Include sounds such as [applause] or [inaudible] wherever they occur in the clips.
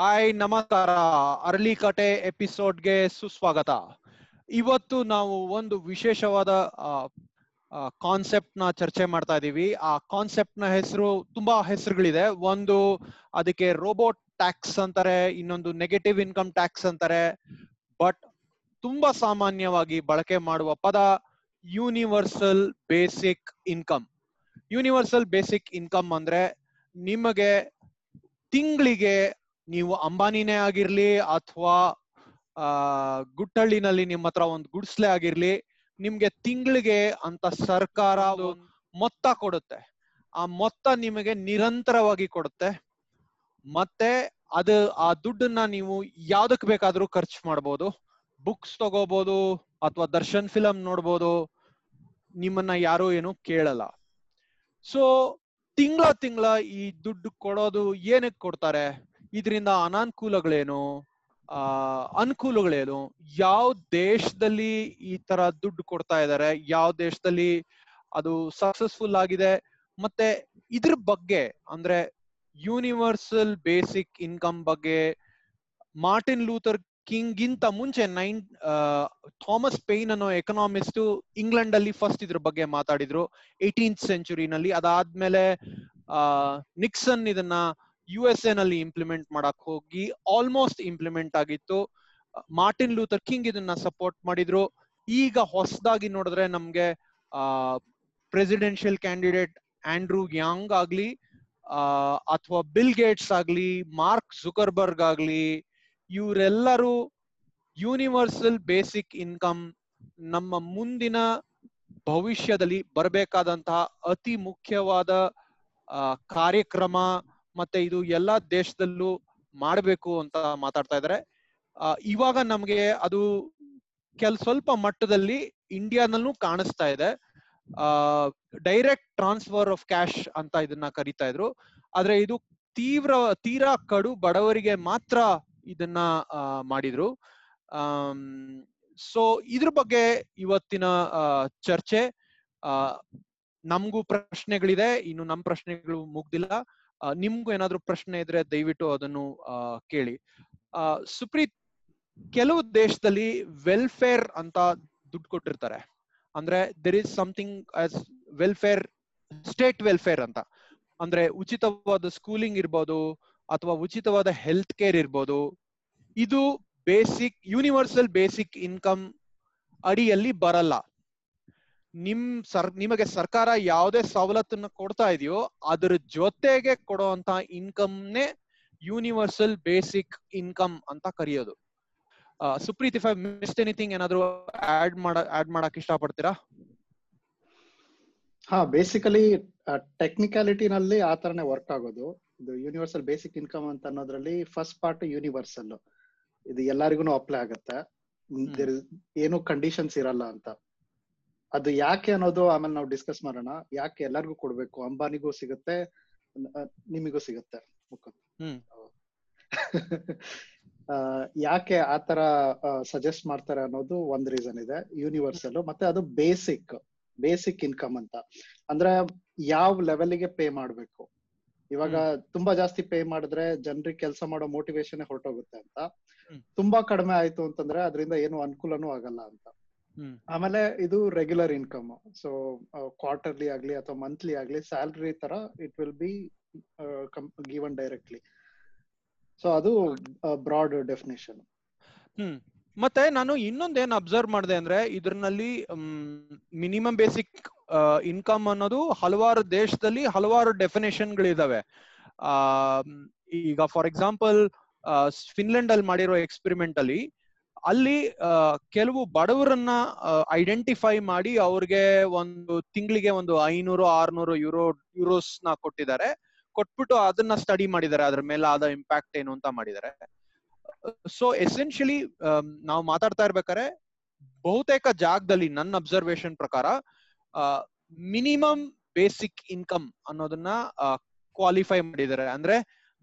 Hi, ನಮಸ್ಕಾರ. ಅರಳಿಕಟೆ ಎಪಿಸೋಡ್ಗೆ ಸುಸ್ವಾಗತ. ಇವತ್ತು ನಾವು ಒಂದು ವಿಶೇಷವಾದ ಕಾನ್ಸೆಪ್ಟ್ನ ಚರ್ಚೆ ಮಾಡ್ತಾ ಇದೀವಿ ಆ ಕಾನ್ಸೆಪ್ಟ್ನ ಹೆಸರು ತುಂಬಾ ಹೆಸರುಗಳಿದೆ. ಒಂದು ಅದಕ್ಕೆ ರೋಬೋಟ್ ಟ್ಯಾಕ್ಸ್ ಅಂತಾರೆ, ಇನ್ನೊಂದು ನೆಗೆಟಿವ್ ಇನ್ಕಮ್ ಟ್ಯಾಕ್ಸ್ ಅಂತಾರೆ. ಬಟ್ ತುಂಬಾ ಸಾಮಾನ್ಯವಾಗಿ ಬಳಕೆ ಮಾಡುವ ಪದ universal basic income. Universal basic income ಅಂದ್ರೆ ನಿಮಗೆ ತಿಂಗಳಿಗೆ ನೀವು ಅಂಬಾನಿನೇ ಆಗಿರ್ಲಿ ಅಥವಾ, ಆ, ಗುಟ್ಟಳ್ಳಿನಲ್ಲಿ ನಿಮ್ಮ ಹತ್ರ ಒಂದು ಗುಡ್ಸ್ಲೆ ಆಗಿರ್ಲಿ, ನಿಮ್ಗೆ ತಿಂಗಳಿಗೆ ಅಂತ ಸರ್ಕಾರ ಮೊತ್ತ ಕೊಡುತ್ತೆ. ಆ ಮೊತ್ತ ನಿಮಗೆ ನಿರಂತರವಾಗಿ ಕೊಡುತ್ತೆ. ಮತ್ತೆ ಅದು, ಆ ದುಡ್ಡನ್ನ ನೀವು ಯಾವ್ದಕ್ ಬೇಕಾದ್ರೂ ಖರ್ಚು ಮಾಡ್ಬೋದು. ಬುಕ್ಸ್ ತಗೋಬಹುದು ಅಥವಾ ದರ್ಶನ್ ಫಿಲಂ ನೋಡ್ಬೋದು. ನಿಮ್ಮನ್ನ ಯಾರು ಏನು ಕೇಳಲ್ಲ. ಸೊ, ತಿಂಗಳ ತಿಂಗಳ ಈ ದುಡ್ಡು ಕೊಡೋದು ಏನಕ್ಕೆ ಕೊಡ್ತಾರೆ? ಇದರಿಂದ ಅನಾನುಕೂಲಗಳೇನು? ಆ, ಅನುಕೂಲಗಳೇನು? ಯಾವ ದೇಶದಲ್ಲಿ ಈ ತರ ದುಡ್ಡು ಕೊಡ್ತಾ ಇದ್ದಾರೆ ಯಾವ ದೇಶದಲ್ಲಿ ಅದು ಸಕ್ಸಸ್ಫುಲ್ ಆಗಿದೆ, ಮತ್ತೆ ಇದ್ರ ಬಗ್ಗೆ ಅಂದ್ರೆ ಯೂನಿವರ್ಸಲ್ ಬೇಸಿಕ್ ಇನ್ಕಮ್ ಬಗ್ಗೆ ಮಾರ್ಟಿನ್ ಲೂಥರ್ ಕಿಂಗ್ ಗಿಂತ ಮುಂಚೆ ನೈನ್ ಥಾಮಸ್ ಪೇನ್ ಅನ್ನೋ ಎಕನಾಮಿಸ್ಟ್ ಇಂಗ್ಲೆಂಡ್ ಅಲ್ಲಿ ಫಸ್ಟ್ ಇದ್ರ ಬಗ್ಗೆ ಮಾತಾಡಿದ್ರು ಏಟೀನ್ತ್ ಸೆಂಚುರಿನಲ್ಲಿ ಅದಾದ್ಮೇಲೆ ನಿಕ್ಸನ್ ಇದನ್ನ ಯು ಎಸ್ ಎ ನಲ್ಲಿ ಇಂಪ್ಲಿಮೆಂಟ್ ಮಾಡಕ್ ಹೋಗಿ ಆಲ್ಮೋಸ್ಟ್ ಇಂಪ್ಲಿಮೆಂಟ್ ಆಗಿತ್ತು. ಮಾರ್ಟಿನ್ ಲೂಥರ್ ಕಿಂಗ್ ಇದನ್ನ ಸಪೋರ್ಟ್ ಮಾಡಿದ್ರು. ಈಗ ಹೊಸದಾಗಿ ನೋಡಿದ್ರೆ ನಮ್ಗೆ ಪ್ರೆಸಿಡೆನ್ಷಿಯಲ್ ಕ್ಯಾಂಡಿಡೇಟ್ ಆಂಡ್ರೂ ಯಾಂಗ್ ಆಗ್ಲಿ ಅಥವಾ ಬಿಲ್ ಗೇಟ್ಸ್ ಆಗ್ಲಿ ಮಾರ್ಕ್ ಜುಕರ್ಬರ್ಗ್ ಆಗ್ಲಿ, ಇವರೆಲ್ಲರೂ ಯೂನಿವರ್ಸಲ್ ಬೇಸಿಕ್ ಇನ್ಕಮ್ ನಮ್ಮ ಮುಂದಿನ ಭವಿಷ್ಯದಲ್ಲಿ ಬರಬೇಕಾದಂತಹ ಅತಿ ಮುಖ್ಯವಾದ ಕಾರ್ಯಕ್ರಮ ಮತ್ತೆ ಇದು ಎಲ್ಲಾ ದೇಶದಲ್ಲೂ ಮಾಡಬೇಕು ಅಂತ ಮಾತಾಡ್ತಾ ಇದ್ದಾರೆ. ಇವಾಗ ನಮ್ಗೆ ಅದು ಕೆಲ್, ಸ್ವಲ್ಪ ಮಟ್ಟದಲ್ಲಿ ಇಂಡಿಯಾನಲ್ಲೂ ಕಾಣಿಸ್ತಾ ಇದೆ. ಆ ಡೈರೆಕ್ಟ್ ಟ್ರಾನ್ಸ್ಫರ್ ಆಫ್ ಕ್ಯಾಶ್ ಅಂತ ಇದನ್ನ ಕರಿತಾ ಇದ್ರು. ಆದ್ರೆ ಇದು ತೀವ್ರ, ತೀರಾ ಕಡು ಬಡವರಿಗೆ ಮಾತ್ರ ಇದನ್ನ ಮಾಡಿದ್ರು. ಸೊ, ಇದ್ರ ಬಗ್ಗೆ ಇವತ್ತಿನ ಚರ್ಚೆ ನಮ್ಗೂ ಪ್ರಶ್ನೆಗಳಿದೆ. ಇನ್ನು ನಮ್ ಪ್ರಶ್ನೆಗಳು ಮುಗ್ದಿಲ್ಲ. ನಿಮ್ಗೂ ಏನಾದ್ರು ಪ್ರಶ್ನೆ ಇದ್ರೆ ದಯವಿಟ್ಟು ಅದನ್ನು ಕೇಳಿ. ಸುಪ್ರೀತ್, ಕೆಲವು ದೇಶದಲ್ಲಿ ವೆಲ್ಫೇರ್ ಅಂತ ದುಡ್ಡು ಕೊಟ್ಟಿರ್ತಾರೆ. ಅಂದ್ರೆ there is something as welfare state welfare ಅಂತ. ಅಂದ್ರೆ ಉಚಿತವಾದ ಸ್ಕೂಲಿಂಗ್ ಇರ್ಬೋದು, ಅಥವಾ ಉಚಿತವಾದ ಹೆಲ್ತ್ ಕೇರ್ ಇರ್ಬೋದು, ಇದು ಬೇಸಿಕ್ ಯೂನಿವರ್ಸಲ್ ಬೇಸಿಕ್ ಇನ್ಕಮ್ ಅಡಿಯಲ್ಲಿ ಬರಲ್ಲ. ನಿಮ್ ಸರ್ ನಿಮಗೆ ಸರ್ಕಾರ ಯಾವುದೇ ಸವಲತ್ತನ್ನ ಕೊಡ್ತಾ ಇದೆಯೋ ಅದ್ರ ಜೊತೆಗೆ ಕೊಡುವಂತ ಇನ್ಕಮ್ನೇ ಯೂನಿವರ್ಸಲ್ ಬೇಸಿಕ್ ಇನ್ಕಮ್ ಅಂತ ಕರೆಯೋದು. Supreeth if I miss anything ಏನಾದ್ರು ಆಡ್ ಮಾಡ ಆಡ್ ಮಾಡಕ್ ಇಷ್ಟಪಡ್ತೀರಾ? ಹಾ ಬೇಸಿಕಲಿ ಟೆಕ್ನಿಕಾಲಿಟಿನಲ್ಲಿ ಆ ತರನೇ ವರ್ಕ್ ಆಗೋದು. ಇದು ಯೂನಿವರ್ಸಲ್ ಬೇಸಿಕ್ ಇನ್ಕಮ್ ಅಂತ ಅನ್ನೋದ್ರಲ್ಲಿ ಫಸ್ಟ್ ಪಾರ್ಟ್ ಯೂನಿವರ್ಸಲ್ ಇದು ಎಲ್ಲರಿಗೂ ಅಪ್ಲೈ ಆಗುತ್ತೆ. ಏನು ಕಂಡೀಷನ್ಸ್ ಇರಲ್ಲ ಅಂತ. ಅದು ಯಾಕೆ ಅನ್ನೋದು ಆಮೇಲೆ ನಾವು ಡಿಸ್ಕಸ್ ಮಾಡೋಣ. ಯಾಕೆ ಎಲ್ಲರಿಗೂ ಕೊಡ್ಬೇಕು? ಅಂಬಾನಿಗೂ ಸಿಗುತ್ತೆ ನಿಮಗೂ ಸಿಗುತ್ತೆ. [laughs] ಯಾಕೆ ಆತರ ಸಜೆಸ್ಟ್ ಮಾಡ್ತಾರೆ ಅನ್ನೋದು ಒಂದ್ ರೀಸನ್ ಇದೆ. ಯೂನಿವರ್ಸಲ್ ಮತ್ತೆ ಅದು ಬೇಸಿಕ್ ಬೇಸಿಕ್ ಇನ್ಕಮ್ ಅಂತ. ಅಂದ್ರೆ ಯಾವ ಲೆವೆಲ್ಗೆ ಪೇ ಮಾಡ್ಬೇಕು? ಇವಾಗ ತುಂಬಾ ಜಾಸ್ತಿ ಪೇ ಮಾಡಿದ್ರೆ ಜನರಿಗೆ ಕೆಲಸ ಮಾಡೋ ಮೋಟಿವೇಶನ್ ಹೊರಟೋಗುತ್ತೆ ಅಂತ. ತುಂಬಾ ಕಡಿಮೆ ಆಯ್ತು ಅಂತಂದ್ರೆ ಅದರಿಂದ ಏನು ಅನುಕೂಲನೂ ಆಗಲ್ಲ ಅಂತ. ಆಮೇಲೆ ಇದು ರೆಗ್ಯುಲರ್ ಇನ್ಕಮ್ ಸೊ ಕ್ವಾರ್ಟರ್ಲಿ ಆಗ್ಲಿ ಅಥವಾ ಮಂತ್ಲಿ ಆಗ್ಲಿ ಸ್ಯಾಲ್ರಿ ತರ it will be given directly so ಅದು ಬ್ರಾಡ್ ಡೆಫಿನೇಷನ್ ಹ್ಮ್. ಮತ್ತೆ ನಾನು ಇನ್ನೊಂದೇನ್ ಅಬ್ಸರ್ವ್ ಮಾಡಿದೆ ಅಂದ್ರೆ ಇದ್ರಲ್ಲಿ ಮಿನಿಮಮ್ ಬೇಸಿಕ್ ಇನ್ಕಮ್ ಅನ್ನೋದು ಹಲವಾರು ದೇಶದಲ್ಲಿ ಹಲವಾರು ಡೆಫಿನೇಷನ್ ಗಳಿದಾವೆ ಆ ಈಗ ಫಾರ್ ಎಕ್ಸಾಂಪಲ್ ಫಿನ್ಲೆಂಡ್ ಅಲ್ಲಿ ಮಾಡಿರೋ ಎಕ್ಸ್ಪೆರಿಮೆಂಟ್ ಅಲ್ಲಿ ಅಲ್ಲಿ ಕೆಲವು ಬಡವರನ್ನ ಐಡೆಂಟಿಫೈ ಮಾಡಿ ಅವ್ರಿಗೆ ಒಂದು ತಿಂಗಳಿಗೆ ಒಂದು ಐನೂರು, ಆರ್ನೂರು ಯುರೋ ಯುರೋಸ್ನ ಕೊಟ್ಟಿದ್ದಾರೆ. ಕೊಟ್ಬಿಟ್ಟು ಅದನ್ನ ಸ್ಟಡಿ ಮಾಡಿದ್ದಾರೆ. ಅದ್ರ ಮೇಲೆ ಆದ ಇಂಪ್ಯಾಕ್ಟ್ ಏನು ಅಂತ ಮಾಡಿದ್ದಾರೆ. ಸೊ ಎಸೆನ್ಷಿಯಲಿ ನಾವು ಮಾತಾಡ್ತಾ ಇರ್ಬೇಕಾರೆ ಬಹುತೇಕ ಜಾಗದಲ್ಲಿ ನನ್ನ ಅಬ್ಸರ್ವೇಶನ್ ಪ್ರಕಾರ ಮಿನಿಮಮ್ ಬೇಸಿಕ್ ಇನ್ಕಮ್ ಅನ್ನೋದನ್ನ ಕ್ವಾಲಿಫೈ ಮಾಡಿದ್ದಾರೆ. ಅಂದ್ರೆ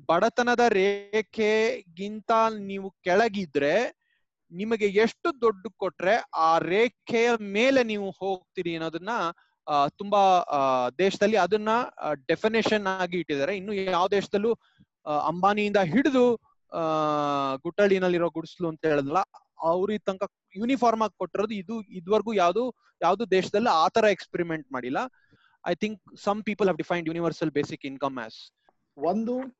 ಬಡತನದ ರೇಖೆಗಿಂತ ನೀವು ಕೆಳಗಿದ್ರೆ ನಿಮಗೆ ಎಷ್ಟು ದೊಡ್ಡ ಕೊಟ್ರೆ ಆ ರೇಖೆಯ ಮೇಲೆ ನೀವು ಹೋಗ್ತೀರಿ ಅನ್ನೋದನ್ನ ತುಂಬಾ ದೇಶದಲ್ಲಿ ಅದನ್ನ ಡೆಫಿನೇಷನ್ ಆಗಿ ಇಟ್ಟಿದ್ದಾರೆ. ಇನ್ನು ಯಾವ ದೇಶದಲ್ಲೂ ಅಂಬಾನಿಯಿಂದ ಹಿಡಿದು, ಆ, ಗುಟ್ಟಳ್ಳಿನಲ್ಲಿರೋ ಗುಡಿಸ್ಲು ಅಂತ ಹೇಳಿದ್ಲ ಅವ್ರಿಗೆ ತನಕ ಯೂನಿಫಾರ್ಮ್ ಆಗಿ ಕೊಟ್ಟಿರೋದು ಇದು, ಇದುವರೆಗೂ ಯಾವ್ದು ಯಾವ್ದು ದೇಶದಲ್ಲಿ ಆ ತರ ಎಕ್ಸ್ಪೆರಿಮೆಂಟ್ ಮಾಡಿಲ್ಲ. I think some people have defined universal basic income as ಒಂದು,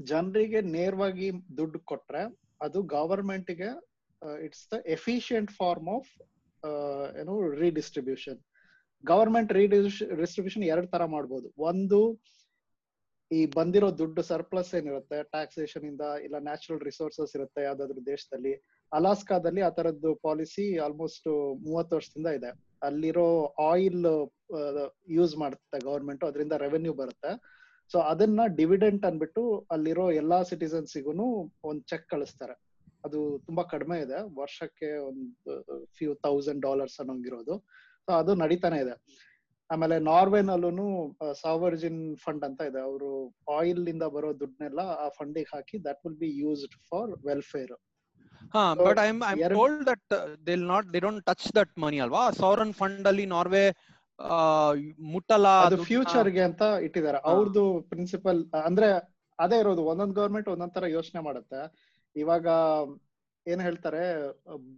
ಜನರಿಗೆ ನೇರವಾಗಿ ದುಡ್ಡು ಕೊಟ್ರೆ ಅದು ಗವರ್ಮೆಂಟ್ ಗೆ it's the efficient form of know redistribution government redistribution ಎರಡು ತರ ಮಾಡ್ಬೋದು. ಒಂದು, ಈ ಬಂದಿರೋ ದುಡ್ಡು ಸರ್ಪ್ಲಸ್ ಏನಿರುತ್ತೆ ಟ್ಯಾಕ್ಸೇಷನ್ ಇಂದ ಇಲ್ಲ ನ್ಯಾಚುರಲ್ ರಿಸೋರ್ಸಸ್ ಇರುತ್ತೆ ಯಾವ್ದಾದ್ರು ದೇಶದಲ್ಲಿ. ಅಲಾಸ್ಕಾದಲ್ಲಿ ಆ ತರದ್ದು ಪಾಲಿಸಿ ಆಲ್ಮೋಸ್ಟ್ ಮೂವತ್ತು ವರ್ಷದಿಂದ ಇದೆ. ಅಲ್ಲಿರೋ ಆಯಿಲ್ ಯೂಸ್ ಮಾಡುತ್ತೆ ಗವರ್ಮೆಂಟ್ ಅದರಿಂದ ರೆವೆನ್ಯೂ ಬರುತ್ತೆ. ಸೊ ಅದನ್ನ ಡಿವಿಡೆಂಟ್ ಅನ್ಬಿಟ್ಟು ಅಲ್ಲಿರೋ ಎಲ್ಲಾ ಸಿಟಿಸನ್ಸಿಗೂ ಒಂದ್ ಚೆಕ್ ಕಳಿಸ್ತಾರೆ. ಅದು ತುಂಬಾ ಕಡಿಮೆ ಇದೆ. ವರ್ಷಕ್ಕೆ ಒಂದು ಫ್ಯೂ ತೌಸಂಡ್ ಡಾಲರ್ಸ್ ಅನ್ನೋಂಗಿರೋದು. ಸೊ ಅದು ನಡೀತಾನೆ ಇದೆ. ಆಮೇಲೆ ನಾರ್ವೆನಲ್ಲೂ ಸಾವರ್ಜಿನ್ ಫಂಡ್ ಅಂತ ಇದೆ. ಅವರು ಆಯಿಲ್ ಇಂದ ಬರೋ ದುಡ್ಡನ್ನೆಲ್ಲ ಆ ಫಂಡಿಗೆ ಹಾಕಿ that will be used for welfare ಹಾ but I I told that they not they don't touch that money ಅಲ್ವಾ? ಸಾವರನ್ ಫಂಡ್ ಅಲ್ಲಿ ನಾರ್ವೆ ಮುಟ್ಟಲ್ಲ ಅದು ಫ್ಯೂಚರ್ಗೆ ಅಂತ ಇಟ್ಟಿದ್ದಾರೆ. ಅವ್ರದ್ದು ಪ್ರಿನ್ಸಿಪಲ್ ಅಂದ್ರೆ ಅದೇ ಇರೋದು. ಒಂದೊಂದ್ ಗವರ್ಮೆಂಟ್ ಒಂದೊಂದ್ ತರ ಯೋಚನೆ ಮಾಡುತ್ತೆ. ಇವಾಗ ಏನ್ ಹೇಳ್ತಾರೆ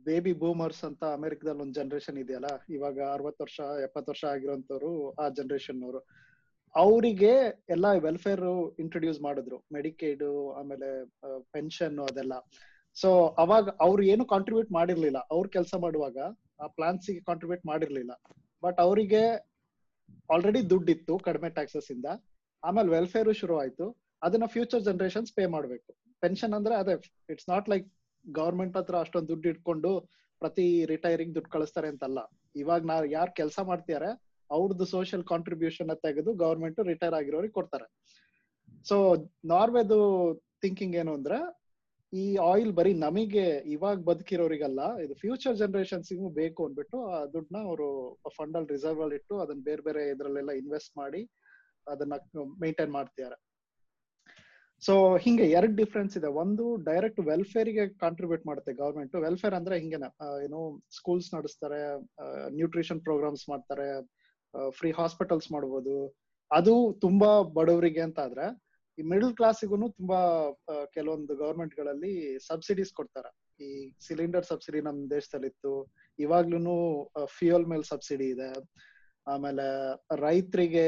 ಬೇಬಿ ಬೂಮರ್ಸ್ ಅಂತ ಅಮೆರಿಕದಲ್ಲಿ ಒಂದ್ ಜನರೇಷನ್ ಇದೆಯಲ್ಲ, ಇವಾಗ ಅರವತ್ ವರ್ಷ ಎಪ್ಪತ್ ವರ್ಷ ಆಗಿರೋಂಥವ್ರು ಆ ಜನರೇಷನ್ ಅವರು ಅವರಿಗೆ ಎಲ್ಲ ವೆಲ್ಫೇರ್ ಇಂಟ್ರೊಡ್ಯೂಸ್ ಮಾಡಿದ್ರು ಮೆಡಿಕೇಡ್ ಆಮೇಲೆ ಪೆನ್ಷನ್ ಅದೆಲ್ಲ. ಸೊ ಅವಾಗ ಅವ್ರು ಏನು ಕಾಂಟ್ರಿಬ್ಯೂಟ್ ಮಾಡಿರ್ಲಿಲ್ಲ. ಅವ್ರು ಕೆಲಸ ಮಾಡುವಾಗ ಆ ಪ್ಲಾನ್ಸ್ ಕಾಂಟ್ರಿಬ್ಯೂಟ್ ಮಾಡಿರ್ಲಿಲ್ಲ. ಬಟ್ ಅವರಿಗೆ ಆಲ್ರೆಡಿ ದುಡ್ಡಿತ್ತು ಕಡಿಮೆ ಟ್ಯಾಕ್ಸಸ್ ಇಂದ. ಆಮೇಲೆ ವೆಲ್ಫೇರ್ ಶುರು ಆಯ್ತು ಅದನ್ನ ಫ್ಯೂಚರ್ ಜನರೇಷನ್ಸ್ ಪೇ ಮಾಡ್ಬೇಕು. ಪೆನ್ಷನ್ ಅಂದ್ರೆ ಅದೇ ಇಟ್ಸ್ ನಾಟ್ ಲೈಕ್ ಗವರ್ಮೆಂಟ್ ಹತ್ರ ಅಷ್ಟೊಂದು ದುಡ್ಡು ಇಟ್ಕೊಂಡು ಪ್ರತಿ ರಿಟೈರಿಂಗ್ ದುಡ್ಡು ಕಳಿಸ್ತಾರೆ ಅಂತಲ್ಲ. ಇವಾಗ ನಾವ್ ಯಾರು ಕೆಲಸ ಮಾಡ್ತಿದಾರೆ ಅವ್ರದ್ದು ಸೋಷಿಯಲ್ ಕಾಂಟ್ರಿಬ್ಯೂಷನ್ ತೆಗೆದು ಗವರ್ಮೆಂಟ್ ರಿಟೈರ್ ಆಗಿರೋರಿಗೆ ಕೊಡ್ತಾರೆ. ಸೊ ನಾರ್ವೆದು ಥಿಂಕಿಂಗ್ ಏನು ಅಂದ್ರೆ, ಈ ಆಯಿಲ್ ಬರೀ ನಮಗೆ ಇವಾಗ ಬದುಕಿರೋರಿಗಲ್ಲ, ಇದು ಫ್ಯೂಚರ್ ಜನರೇಷನ್ಸ್ಗೂ ಬೇಕು ಅಂದ್ಬಿಟ್ಟು ಆ ದುಡ್ಡನ್ನ ಅವರು ಫಂಡ್ ಅಲ್ಲಿ ರಿಸರ್ವ್ ಅಲ್ಲಿ ಇಟ್ಟು ಅದನ್ನ ಬೇರೆ ಬೇರೆ ಇದ್ರಲ್ಲೆಲ್ಲ ಇನ್ವೆಸ್ಟ್ ಮಾಡಿ ಅದನ್ನ ಮೇಂಟೈನ್ ಮಾಡ್ತಿದ್ದಾರೆ ಸೊ ಹಿಂಗೆ ಎರಡ್ ಡಿಫ್ರೆನ್ಸ್ ಇದೆ. ಒಂದು ಡೈರೆಕ್ಟ್ ವೆಲ್ಫೇರ್ಗೆ ಕಾಂಟ್ರಿಬ್ಯೂಟ್ ಮಾಡುತ್ತೆ ಗವರ್ಮೆಂಟ್ ವೆಲ್ಫೇರ್ ಅಂದ್ರೆ ಹಿಂಗೇನೆ ಏನು ಸ್ಕೂಲ್ಸ್ ನಡೆಸ್ತಾರೆ ನ್ಯೂಟ್ರಿಷನ್ ಪ್ರೋಗ್ರಾಮ್ಸ್ ಮಾಡ್ತಾರೆ ಫ್ರೀ ಹಾಸ್ಪಿಟಲ್ಸ್ ಮಾಡ್ಬೋದು. ಅದು ತುಂಬಾ ಬಡವರಿಗೆ ಅಂತ ಆದ್ರೆ, ಈ ಮಿಡಲ್ ಕ್ಲಾಸಿಗೂ ತುಂಬಾ ಕೆಲವೊಂದು ಗವರ್ಮೆಂಟ್ಗಳಲ್ಲಿ ಸಬ್ಸಿಡೀಸ್ ಕೊಡ್ತಾರೆ. ಈ ಸಿಲಿಂಡರ್ ಸಬ್ಸಿಡಿ ನಮ್ ದೇಶದಲ್ಲಿ ಇತ್ತು ಇವಾಗ್ಲೂ ಫ್ಯೂಯಲ್ ಮೇಲ್ ಸಬ್ಸಿಡಿ ಇದೆ. ಆಮೇಲೆ ರೈತರಿಗೆ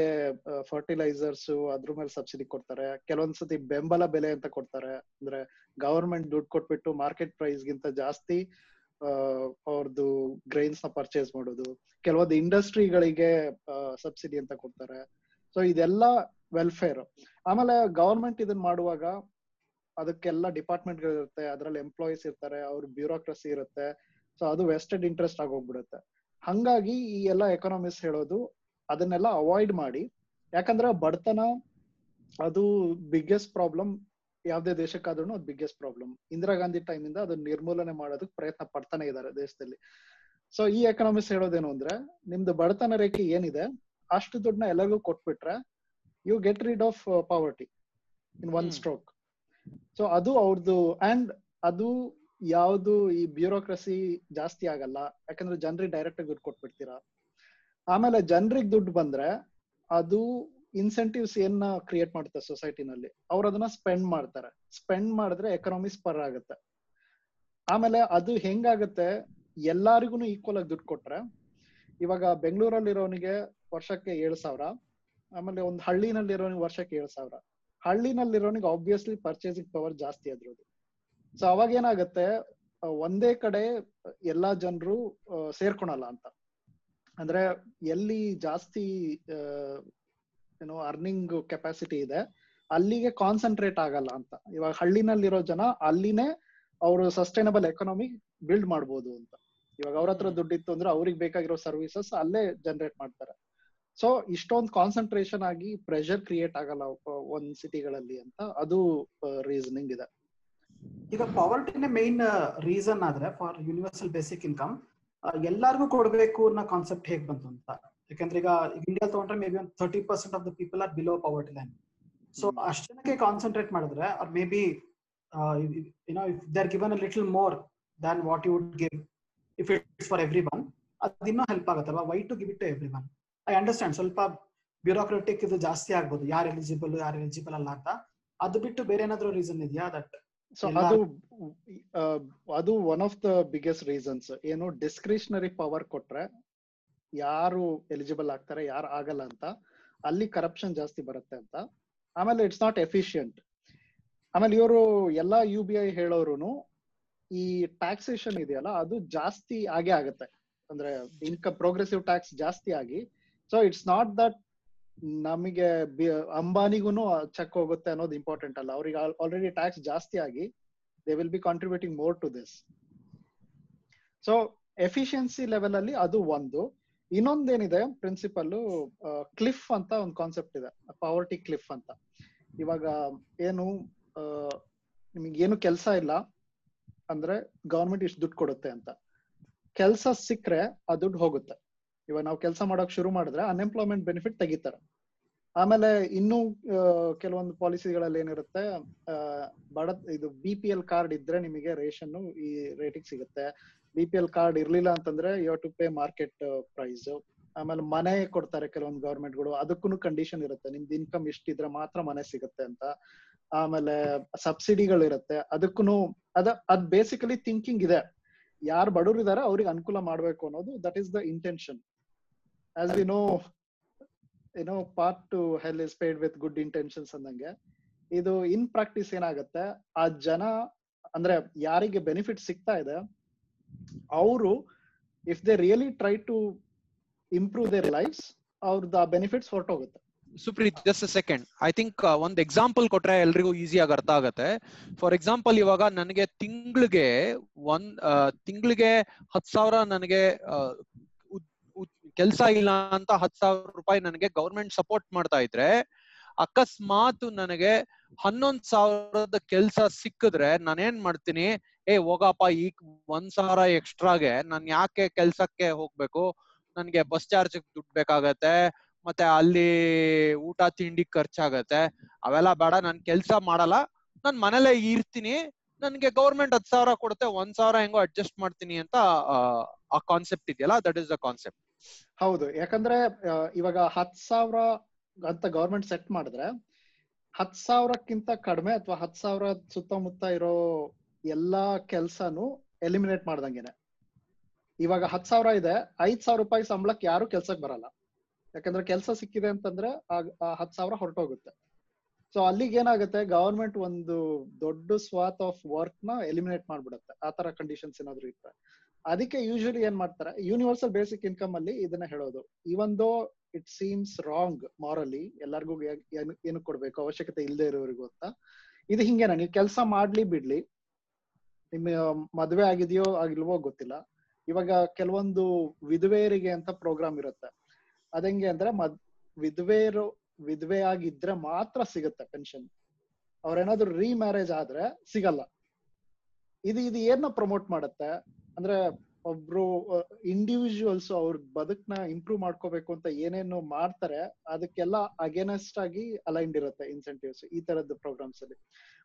ಫರ್ಟಿಲೈಸರ್ಸ್ ಅದ್ರ ಮೇಲೆ ಸಬ್ಸಿಡಿ ಕೊಡ್ತಾರೆ. ಕೆಲವೊಂದ್ಸತಿ ಬೆಂಬಲ ಬೆಲೆ ಅಂತ ಕೊಡ್ತಾರೆ. ಅಂದ್ರೆ ಗವರ್ಮೆಂಟ್ ದುಡ್ಡು ಕೊಟ್ಬಿಟ್ಟು ಮಾರ್ಕೆಟ್ ಪ್ರೈಸ್ ಗಿಂತ ಜಾಸ್ತಿ ಅವ್ರದ್ದು ಗ್ರೈನ್ಸ್ನ ಪರ್ಚೇಸ್ ಮಾಡೋದು. ಕೆಲವೊಂದು ಇಂಡಸ್ಟ್ರಿಗಳಿಗೆ ಸಬ್ಸಿಡಿ ಅಂತ ಕೊಡ್ತಾರೆ. ಸೊ ಇದೆಲ್ಲ ವೆಲ್ಫೇರ್ ಆಮೇಲೆ ಗವರ್ಮೆಂಟ್ ಇದನ್ನ ಮಾಡುವಾಗ ಅದಕ್ಕೆಲ್ಲ ಡಿಪಾರ್ಟ್ಮೆಂಟ್ ಇರುತ್ತೆ ಅದ್ರಲ್ಲಿ ಎಂಪ್ಲಾಯೀಸ್ ಇರ್ತಾರೆ, ಅವ್ರ ಬ್ಯೂರೋಕ್ರಸಿ ಇರುತ್ತೆ. ಸೊ ಅದು ವೆಸ್ಟೆಡ್ ಇಂಟ್ರೆಸ್ಟ್ ಆಗೋಗ್ಬಿಡುತ್ತೆ ಹಂಗಾಗಿ ಈ ಎಲ್ಲ ಎಕನಾಮಿಸ್ಟ್ ಹೇಳೋದು ಅದನ್ನೆಲ್ಲ ಅವಾಯ್ಡ್ ಮಾಡಿ. ಯಾಕಂದ್ರೆ ಬಡತನ ಅದು ಬಿಗ್ಗೆಸ್ಟ್ ಪ್ರಾಬ್ಲಮ್ ಯಾವ್ದೇ ದೇಶಕ್ಕಾದ್ರೂ ಅದು biggest problem Indira Gandhi time ಇಂದ ಅದನ್ನ ನಿರ್ಮೂಲನೆ ಮಾಡೋದಕ್ಕೆ ಪ್ರಯತ್ನ ಪಡ್ತಾನೆ ಇದ್ದಾರೆ ದೇಶದಲ್ಲಿ. ಸೊ ಈ ಎಕನಾಮಿಕ್ಸ್ ಹೇಳೋದೇನು ಅಂದ್ರೆ ನಿಮ್ದು ಬಡತನ ರೇಖೆ ಏನಿದೆ ಅಷ್ಟು ದುಡ್ಡನ್ನ ಎಲ್ಲರಿಗೂ ಕೊಟ್ಬಿಟ್ರೆ you get rid of poverty in one. Stroke so ಅದು ಅವ್ರದ್ದು ಅಂಡ್ ಅದು ಯಾವ್ದು ಈ ಬ್ಯೂರೋಕ್ರಸಿ ಜಾಸ್ತಿ ಆಗಲ್ಲ, ಯಾಕಂದ್ರೆ ಜನರಿಗೆ ಡೈರೆಕ್ಟ್ ಆಗಿ ದುಡ್ಡು ಕೊಟ್ಬಿಡ್ತೀರಾ? ಆಮೇಲೆ ಜನರಿಗೆ ದುಡ್ಡು ಬಂದ್ರೆ ಅದು ಇನ್ಸೆಂಟಿವ್ಸ್ ಏನ ಕ್ರಿಯೇಟ್ ಮಾಡುತ್ತೆ ಸೊಸೈಟಿನಲ್ಲಿ ಅವ್ರು ಅದನ್ನ ಸ್ಪೆಂಡ್ ಮಾಡ್ತಾರೆ. ಸ್ಪೆಂಡ್ ಮಾಡಿದ್ರೆ ಎಕನಾಮಿ ಸ್ಪರ್ ಆಗುತ್ತೆ. ಆಮೇಲೆ ಅದು ಹೆಂಗಾಗತ್ತೆ? ಎಲ್ಲಾರಿಗೂ ಈಕ್ವಲ್ ಆಗಿ ದುಡ್ಡು ಕೊಟ್ರೆ, ಇವಾಗ ಬೆಂಗಳೂರಲ್ಲಿರೋನಿಗೆ ವರ್ಷಕ್ಕೆ ಏಳು ಸಾವಿರ, ಆಮೇಲೆ ಒಂದು ಹಳ್ಳಿನಲ್ಲಿರೋನಿಗೆ ವರ್ಷಕ್ಕೆ ಏಳು ಸಾವಿರ. ಹಳ್ಳಿನಲ್ಲಿರೋನಿಗೆ ಆಬ್ವಿಯಸ್ಲಿ ಪರ್ಚೇಸಿಂಗ್ ಪವರ್ ಜಾಸ್ತಿ ಅದ್ರದ್ದು. ಸೊ ಅವಾಗ ಏನಾಗುತ್ತೆ ಒಂದೇ ಕಡೆ ಎಲ್ಲಾ ಜನರು ಸೇರ್ಕೊಳಲ್ಲ ಅಂತ. ಅಂದ್ರೆ ಎಲ್ಲಿ ಜಾಸ್ತಿ ಏನು ಅರ್ನಿಂಗ್ ಕೆಪಾಸಿಟಿ ಇದೆ ಅಲ್ಲಿಗೆ ಕಾನ್ಸಂಟ್ರೇಟ್ ಆಗಲ್ಲ ಅಂತ. ಇವಾಗ ಹಳ್ಳಿನಲ್ಲಿರೋ ಜನ ಅಲ್ಲಿನೇ ಅವರು ಸಸ್ಟೈನಬಲ್ ಎಕನಾಮಿ ಬಿಲ್ಡ್ ಮಾಡ್ಬೋದು ಅಂತ. ಇವಾಗ ಅವ್ರ ಹತ್ರ ದುಡ್ಡಿತ್ತು ಅಂದ್ರೆ ಅವ್ರಿಗೆ ಬೇಕಾಗಿರೋ ಸರ್ವಿಸಸ್ ಅಲ್ಲೇ ಜನರೇಟ್ ಮಾಡ್ತಾರೆ. ಸೊ ಇಷ್ಟೊಂದು ಕಾನ್ಸಂಟ್ರೇಷನ್ ಆಗಿ ಪ್ರೆಷರ್ ಕ್ರಿಯೇಟ್ ಆಗಲ್ಲ ಒಂದ್ ಸಿಟಿಗಳಲ್ಲಿ ಅಂತ ಅದು ರೀಸನಿಂಗ್ ಇದೆ. ಈಗ ಪಾವರ್ಟಿನೇ ಮೇನ್ ರೀಸನ್ ಆದ್ರೆ ಫಾರ್ ಯೂನಿವರ್ಸಲ್ ಬೇಸಿಕ್ ಇನ್ಕಮ್ ಎಲ್ಲಾರ್ಗೂ ಕೊಡಬೇಕು ಅನ್ನೋ ಕಾನ್ಸೆಪ್ಟ್ ಹೇಗ್ ಬಂತು ಅಂತ. ಯಾಕಂದ್ರೆ ಈಗ ಇಂಡಿಯಾ ತಗೊಂಡ್ರೆ ಮೇ ಬಿ ಒಂದು thirty percent of the people are below poverty line so. ಅಷ್ಟು ಜನಕ್ಕೆ ಕಾನ್ಸಂಟ್ರೇಟ್ ಮಾಡಿದ್ರೆ are maybe you know if they are given a little more than what you would give if it's for everyone ಅದು ಇನ್ನೂ help ಆಗುತ್ತಲ್ವಾ why to give it to everyone I understand ಸ್ವಲ್ಪ bureaucratic ಇದು ಜಾಸ್ತಿ ಆಗ್ಬೋದು, ಯಾರು eligible ಯಾರು eligible ಅಲ್ಲ ಅಂತ. ಅದು ಬಿಟ್ಟು ಬೇರೆ ಏನಾದ್ರು ರೀಸನ್ ಇದೆಯಾ ದಟ್ ಸೊ ಅದು ಅದು one of the biggest reasons ಏನು ಡಿಸ್ಕ್ರಿಷನರಿ ಪವರ್ ಕೊಟ್ರೆ ಯಾರು ಎಲಿಜಿಬಲ್ ಆಗ್ತಾರೆ ಯಾರು ಆಗಲ್ಲ ಅಂತ ಅಲ್ಲಿ ಕರಪ್ಷನ್ ಜಾಸ್ತಿ ಬರುತ್ತೆ ಅಂತ. ಆಮೇಲೆ ಇಟ್ಸ್ ನಾಟ್ ಎಫಿಷಿಯಂಟ್ ಆಮೇಲೆ ಇವರು ಎಲ್ಲಾ ಯು ಬಿ ಐ ಹೇಳೋರು ಈ ಟ್ಯಾಕ್ಸೇಷನ್ ಇದೆಯಲ್ಲ ಅದು ಜಾಸ್ತಿ ಆಗೇ ಆಗುತ್ತೆ. ಅಂದ್ರೆ ಇನ್ಕಮ್ ಪ್ರೋಗ್ರೆಸಿವ್ ಟ್ಯಾಕ್ಸ್ ಜಾಸ್ತಿ ಆಗಿ. ಸೊ ಇಟ್ಸ್ ನಾಟ್ ದಟ್ ನಮಗೆ ಅಂಬಾನಿಗೂ ಚೆಕ್ ಹೋಗುತ್ತೆ ಅನ್ನೋದು ಇಂಪಾರ್ಟೆಂಟ್ ಅಲ್ಲ. ಅವ್ರಿಗೆ ಆಲ್ರೆಡಿ ಟ್ಯಾಕ್ಸ್ ಜಾಸ್ತಿ ಆಗಿ they will be contributing more to this so efficiency level ಅಲ್ಲಿ ಅದು ಒಂದು. ಇನ್ನೊಂದೇನಿದೆ ಪ್ರಿನ್ಸಿಪಲ್ ಕ್ಲಿಫ್ ಅಂತ ಒಂದು ಕಾನ್ಸೆಪ್ಟ್ ಇದೆ ಪಾವರ್ಟಿ ಕ್ಲಿಫ್ ಅಂತ. ಇವಾಗ ಏನು ನಿಮಗೆ ಏನು ಕೆಲಸ ಇಲ್ಲ ಅಂದ್ರೆ ಗವರ್ಮೆಂಟ್ ಇಷ್ಟು ದುಡ್ಡು ಕೊಡುತ್ತೆ ಅಂತ. ಕೆಲಸ ಸಿಕ್ಕರೆ ಆ ದುಡ್ಡು ಹೋಗುತ್ತೆ. ಇವಾಗ ನಾವು ಕೆಲಸ ಮಾಡೋಕ್ ಶುರು ಮಾಡಿದ್ರೆ ಅನ್ಎಂಪ್ಲಾಯ್ಮೆಂಟ್ ಬೆನಿಫಿಟ್ ತೆಗಿತಾರೆ. ಆಮೇಲೆ ಇನ್ನೂ ಕೆಲವೊಂದು ಪಾಲಿಸಿಗಳಲ್ಲಿ ಏನಿರುತ್ತೆ ಬಡ, ಇದು ಬಿ ಪಿ ಎಲ್ ಕಾರ್ಡ್ ಇದ್ರೆ ನಿಮಗೆ ರೇಷನ್ ಈ ರೇಟಿಗೆ ಸಿಗುತ್ತೆ. ಬಿ ಪಿ ಎಲ್ ಕಾರ್ಡ್ ಇರ್ಲಿಲ್ಲ ಅಂತಂದ್ರೆ you to pay market price ಆಮೇಲೆ ಮನೆ ಕೊಡ್ತಾರೆ ಕೆಲವೊಂದು ಗೌರ್ಮೆಂಟ್ಗಳು ಅದಕ್ಕೂ ಕಂಡೀಷನ್ ಇರುತ್ತೆ. ನಿಮ್ದು ಇನ್ಕಮ್ ಇಷ್ಟಿದ್ರೆ ಮಾತ್ರ ಮನೆ ಸಿಗುತ್ತೆ ಅಂತ. ಆಮೇಲೆ ಸಬ್ಸಿಡಿಗಳು ಇರುತ್ತೆ. ಅದಕ್ಕೂ ಅದ, ಅದ್ ಬೇಸಿಕಲಿ ಥಿಂಕಿಂಗ್ ಇದೆ. ಯಾರು ಬಡವರು ಇದಾರೆ ಅವ್ರಿಗೆ ಅನುಕೂಲ ಮಾಡ್ಬೇಕು ಅನ್ನೋದು that is the intention as we know ಏನೋ path to hell is paved with good intentions ಅಂದಂಗೆ ಇದು ಇನ್ ಪ್ರಾಕ್ಟೀಸ್ ಏನಾಗುತ್ತೆ? ಆ ಜನ, ಅಂದ್ರೆ ಯಾರಿಗೆ ಬೆನಿಫಿಟ್ ಸಿಗ್ತಾ ಇದೆ, ಅವರು if they really try to improve their lives ಅವ್ರದ್ದು ಆ ಬೆನಿಫಿಟ್ಸ್ ಹೊರಟೋಗುತ್ತೆ. Supreet just second I think ಒಂದ್ ಎಕ್ಸಾಂಪಲ್ ಕೊಟ್ರೆ ಎಲ್ರಿಗೂ ಈಸಿಯಾಗಿ ಅರ್ಥ ಆಗತ್ತೆ. ಫಾರ್ ಎಕ್ಸಾಂಪಲ್ ಇವಾಗ ನನಗೆ ತಿಂಗಳಿಗೆ ಒಂದ್ ತಿಂಗಳಿಗೆ ಹತ್ ಸಾವಿರ ನನಗೆ ಕೆಲಸ ಇಲ್ಲ ಅಂತ ಹತ್ ಸಾವಿರ ರೂಪಾಯಿ ನನಗೆ ಗೌರ್ಮೆಂಟ್ ಸಪೋರ್ಟ್ ಮಾಡ್ತಾ ಇದ್ರೆ, ಅಕಸ್ಮಾತ್ ನನಗೆ ಹನ್ನೊಂದ್ ಸಾವಿರದ ಕೆಲ್ಸ ಸಿಕ್ಕಿದ್ರೆ ನಾನೇನ್ ಮಾಡ್ತೀನಿ, ಏ ಹೋಗಪ್ಪ ಈಗ ಒಂದ್ ಸಾವಿರ ಎಕ್ಸ್ಟ್ರಾಗೆ ನಾನ್ ಯಾಕೆ ಕೆಲ್ಸಕ್ಕೆ ಹೋಗ್ಬೇಕು, ನನ್ಗೆ ಬಸ್ ಚಾರ್ಜ್ ದುಡ್ಡು ಬೇಕಾಗತ್ತೆ, ಮತ್ತೆ ಅಲ್ಲಿ ಊಟ ತಿಂಡಿ ಖರ್ಚಾಗತ್ತೆ, ಅವೆಲ್ಲ ಬೇಡ ನಾನ್ ಕೆಲ್ಸ ಮಾಡಲ್ಲ, ನಾನ್ ಮನೇಲೆ ಇರ್ತೀನಿ, ನನ್ಗೆ ಗೌರ್ಮೆಂಟ್ ಹತ್ ಸಾವಿರ ಕೊಡುತ್ತೆ, ಒಂದ್ ಸಾವಿರ ಹೆಂಗೋ ಅಡ್ಜಸ್ಟ್ ಮಾಡ್ತೀನಿ ಅಂತ, ಆ ಕಾನ್ಸೆಪ್ಟ್ ಇದೆಯಲ್ಲ ದಟ್ ಇಸ್ ದ ಕಾನ್ಸೆಪ್ಟ್ ಹೌದು. ಯಾಕಂದ್ರೆ ಇವಾಗ ಹತ್ ಸಾವಿರ ಅಂತ ಗವರ್ಮೆಂಟ್ ಸೆಟ್ ಮಾಡಿದ್ರೆ, ಹತ್ ಸಾವಿರಕ್ಕಿಂತ ಕಡಿಮೆ ಅಥವಾ ಹತ್ ಸಾವಿರ ಸುತ್ತಮುತ್ತ ಇರೋ ಎಲ್ಲಾ ಕೆಲ್ಸನು ಎಲಿಮಿನೇಟ್ ಮಾಡ್ದಂಗೆನೆ. ಇವಾಗ ಹತ್ ಸಾವಿರ ಇದೆ, ಐದ್ ಸಾವಿರ ರೂಪಾಯಿ ಸಂಬಳಕ್ಕೆ ಯಾರು ಕೆಲ್ಸಕ್ಕೆ ಬರಲ್ಲ. ಯಾಕಂದ್ರೆ ಕೆಲಸ ಸಿಕ್ಕಿದೆ ಅಂತಂದ್ರೆ ಆ- ಹತ್ ಸಾವಿರ ಹೊರಟೋಗುತ್ತೆ. ಸೊ ಅಲ್ಲಿಗೆ ಏನಾಗುತ್ತೆ ಗವರ್ಮೆಂಟ್ ಒಂದು ದೊಡ್ಡ ಸ್ವಾತ್ ಆಫ್ ವರ್ಕ್ನ ಎಲಿಮಿನೇಟ್ ಮಾಡ್ಬಿಡುತ್ತೆ. ಆ ತರ ಕಂಡೀಷನ್ಸ್ ಏನಾದ್ರು ಇರ್ತವೆ ಅದಕ್ಕೆ ಯೂಶಲಿ ಏನ್ ಮಾಡ್ತಾರೆ ಯೂನಿವರ್ಸಲ್ ಬೇಸಿಕ್ ಇನ್ಕಮ್ ಅಲ್ಲಿ ಇದನ್ನ ಹೇಳೋದು. ಇವನ್ though it seems wrong morally ಎಲ್ಲರಿಗೂ ಏನು ಕೊಡ್ಬೇಕು, ಅವಶ್ಯಕತೆ ಇಲ್ಲದೆ ಇರೋರಿಗೂ ಅಂತ, ಇದು ಹಿಂಗೇನ, ನೀವು ಕೆಲಸ ಮಾಡ್ಲಿ ಬಿಡ್ಲಿ. ನಿಮ್ಮ ಮದ್ವೆ ಆಗಿದೆಯೋ ಆಗಿಲ್ವೋ ಗೊತ್ತಿಲ್ಲ. ಇವಾಗ ಕೆಲವೊಂದು ವಿಧವೆಯರಿಗೆ ಅಂತ ಪ್ರೋಗ್ರಾಮ್ ಇರುತ್ತೆ. ಅದಂಗೆ ಅಂದ್ರೆ, ಮದ್, ವಿಧವೆಯರು, ವಿಧವೆ ಆಗಿದ್ರೆ ಮಾತ್ರ ಸಿಗುತ್ತೆ ಪೆನ್ಷನ್ ಅವ್ರೇನಾದ್ರು ರೀಮ್ಯಾರೇಜ್ ಆದ್ರೆ ಸಿಗಲ್ಲ. ಇದು ಇದು ಏನ ಪ್ರಮೋಟ್ ಮಾಡುತ್ತೆ? ಅಂದ್ರೆ ಒಬ್ರು ಇಂಡಿವಿಜುವಲ್ಸ್ ಅವ್ರ ಬದುಕ್ನ ಇಂಪ್ರೂವ್ ಮಾಡ್ಕೋಬೇಕು ಅಂತ ಏನೇನು ಮಾಡ್ತಾರೆ, ಅದಕ್ಕೆಲ್ಲ ಅಗೇನೆಸ್ಟ್ ಆಗಿ ಅಲೈನ್ಡ್ ಇರುತ್ತೆ ಇನ್ಸೆಂಟಿವ್ಸ್ ಈ ತರದ್ದು ಪ್ರೋಗ್ರಾಮ್ಸ್ ಅಲ್ಲಿ.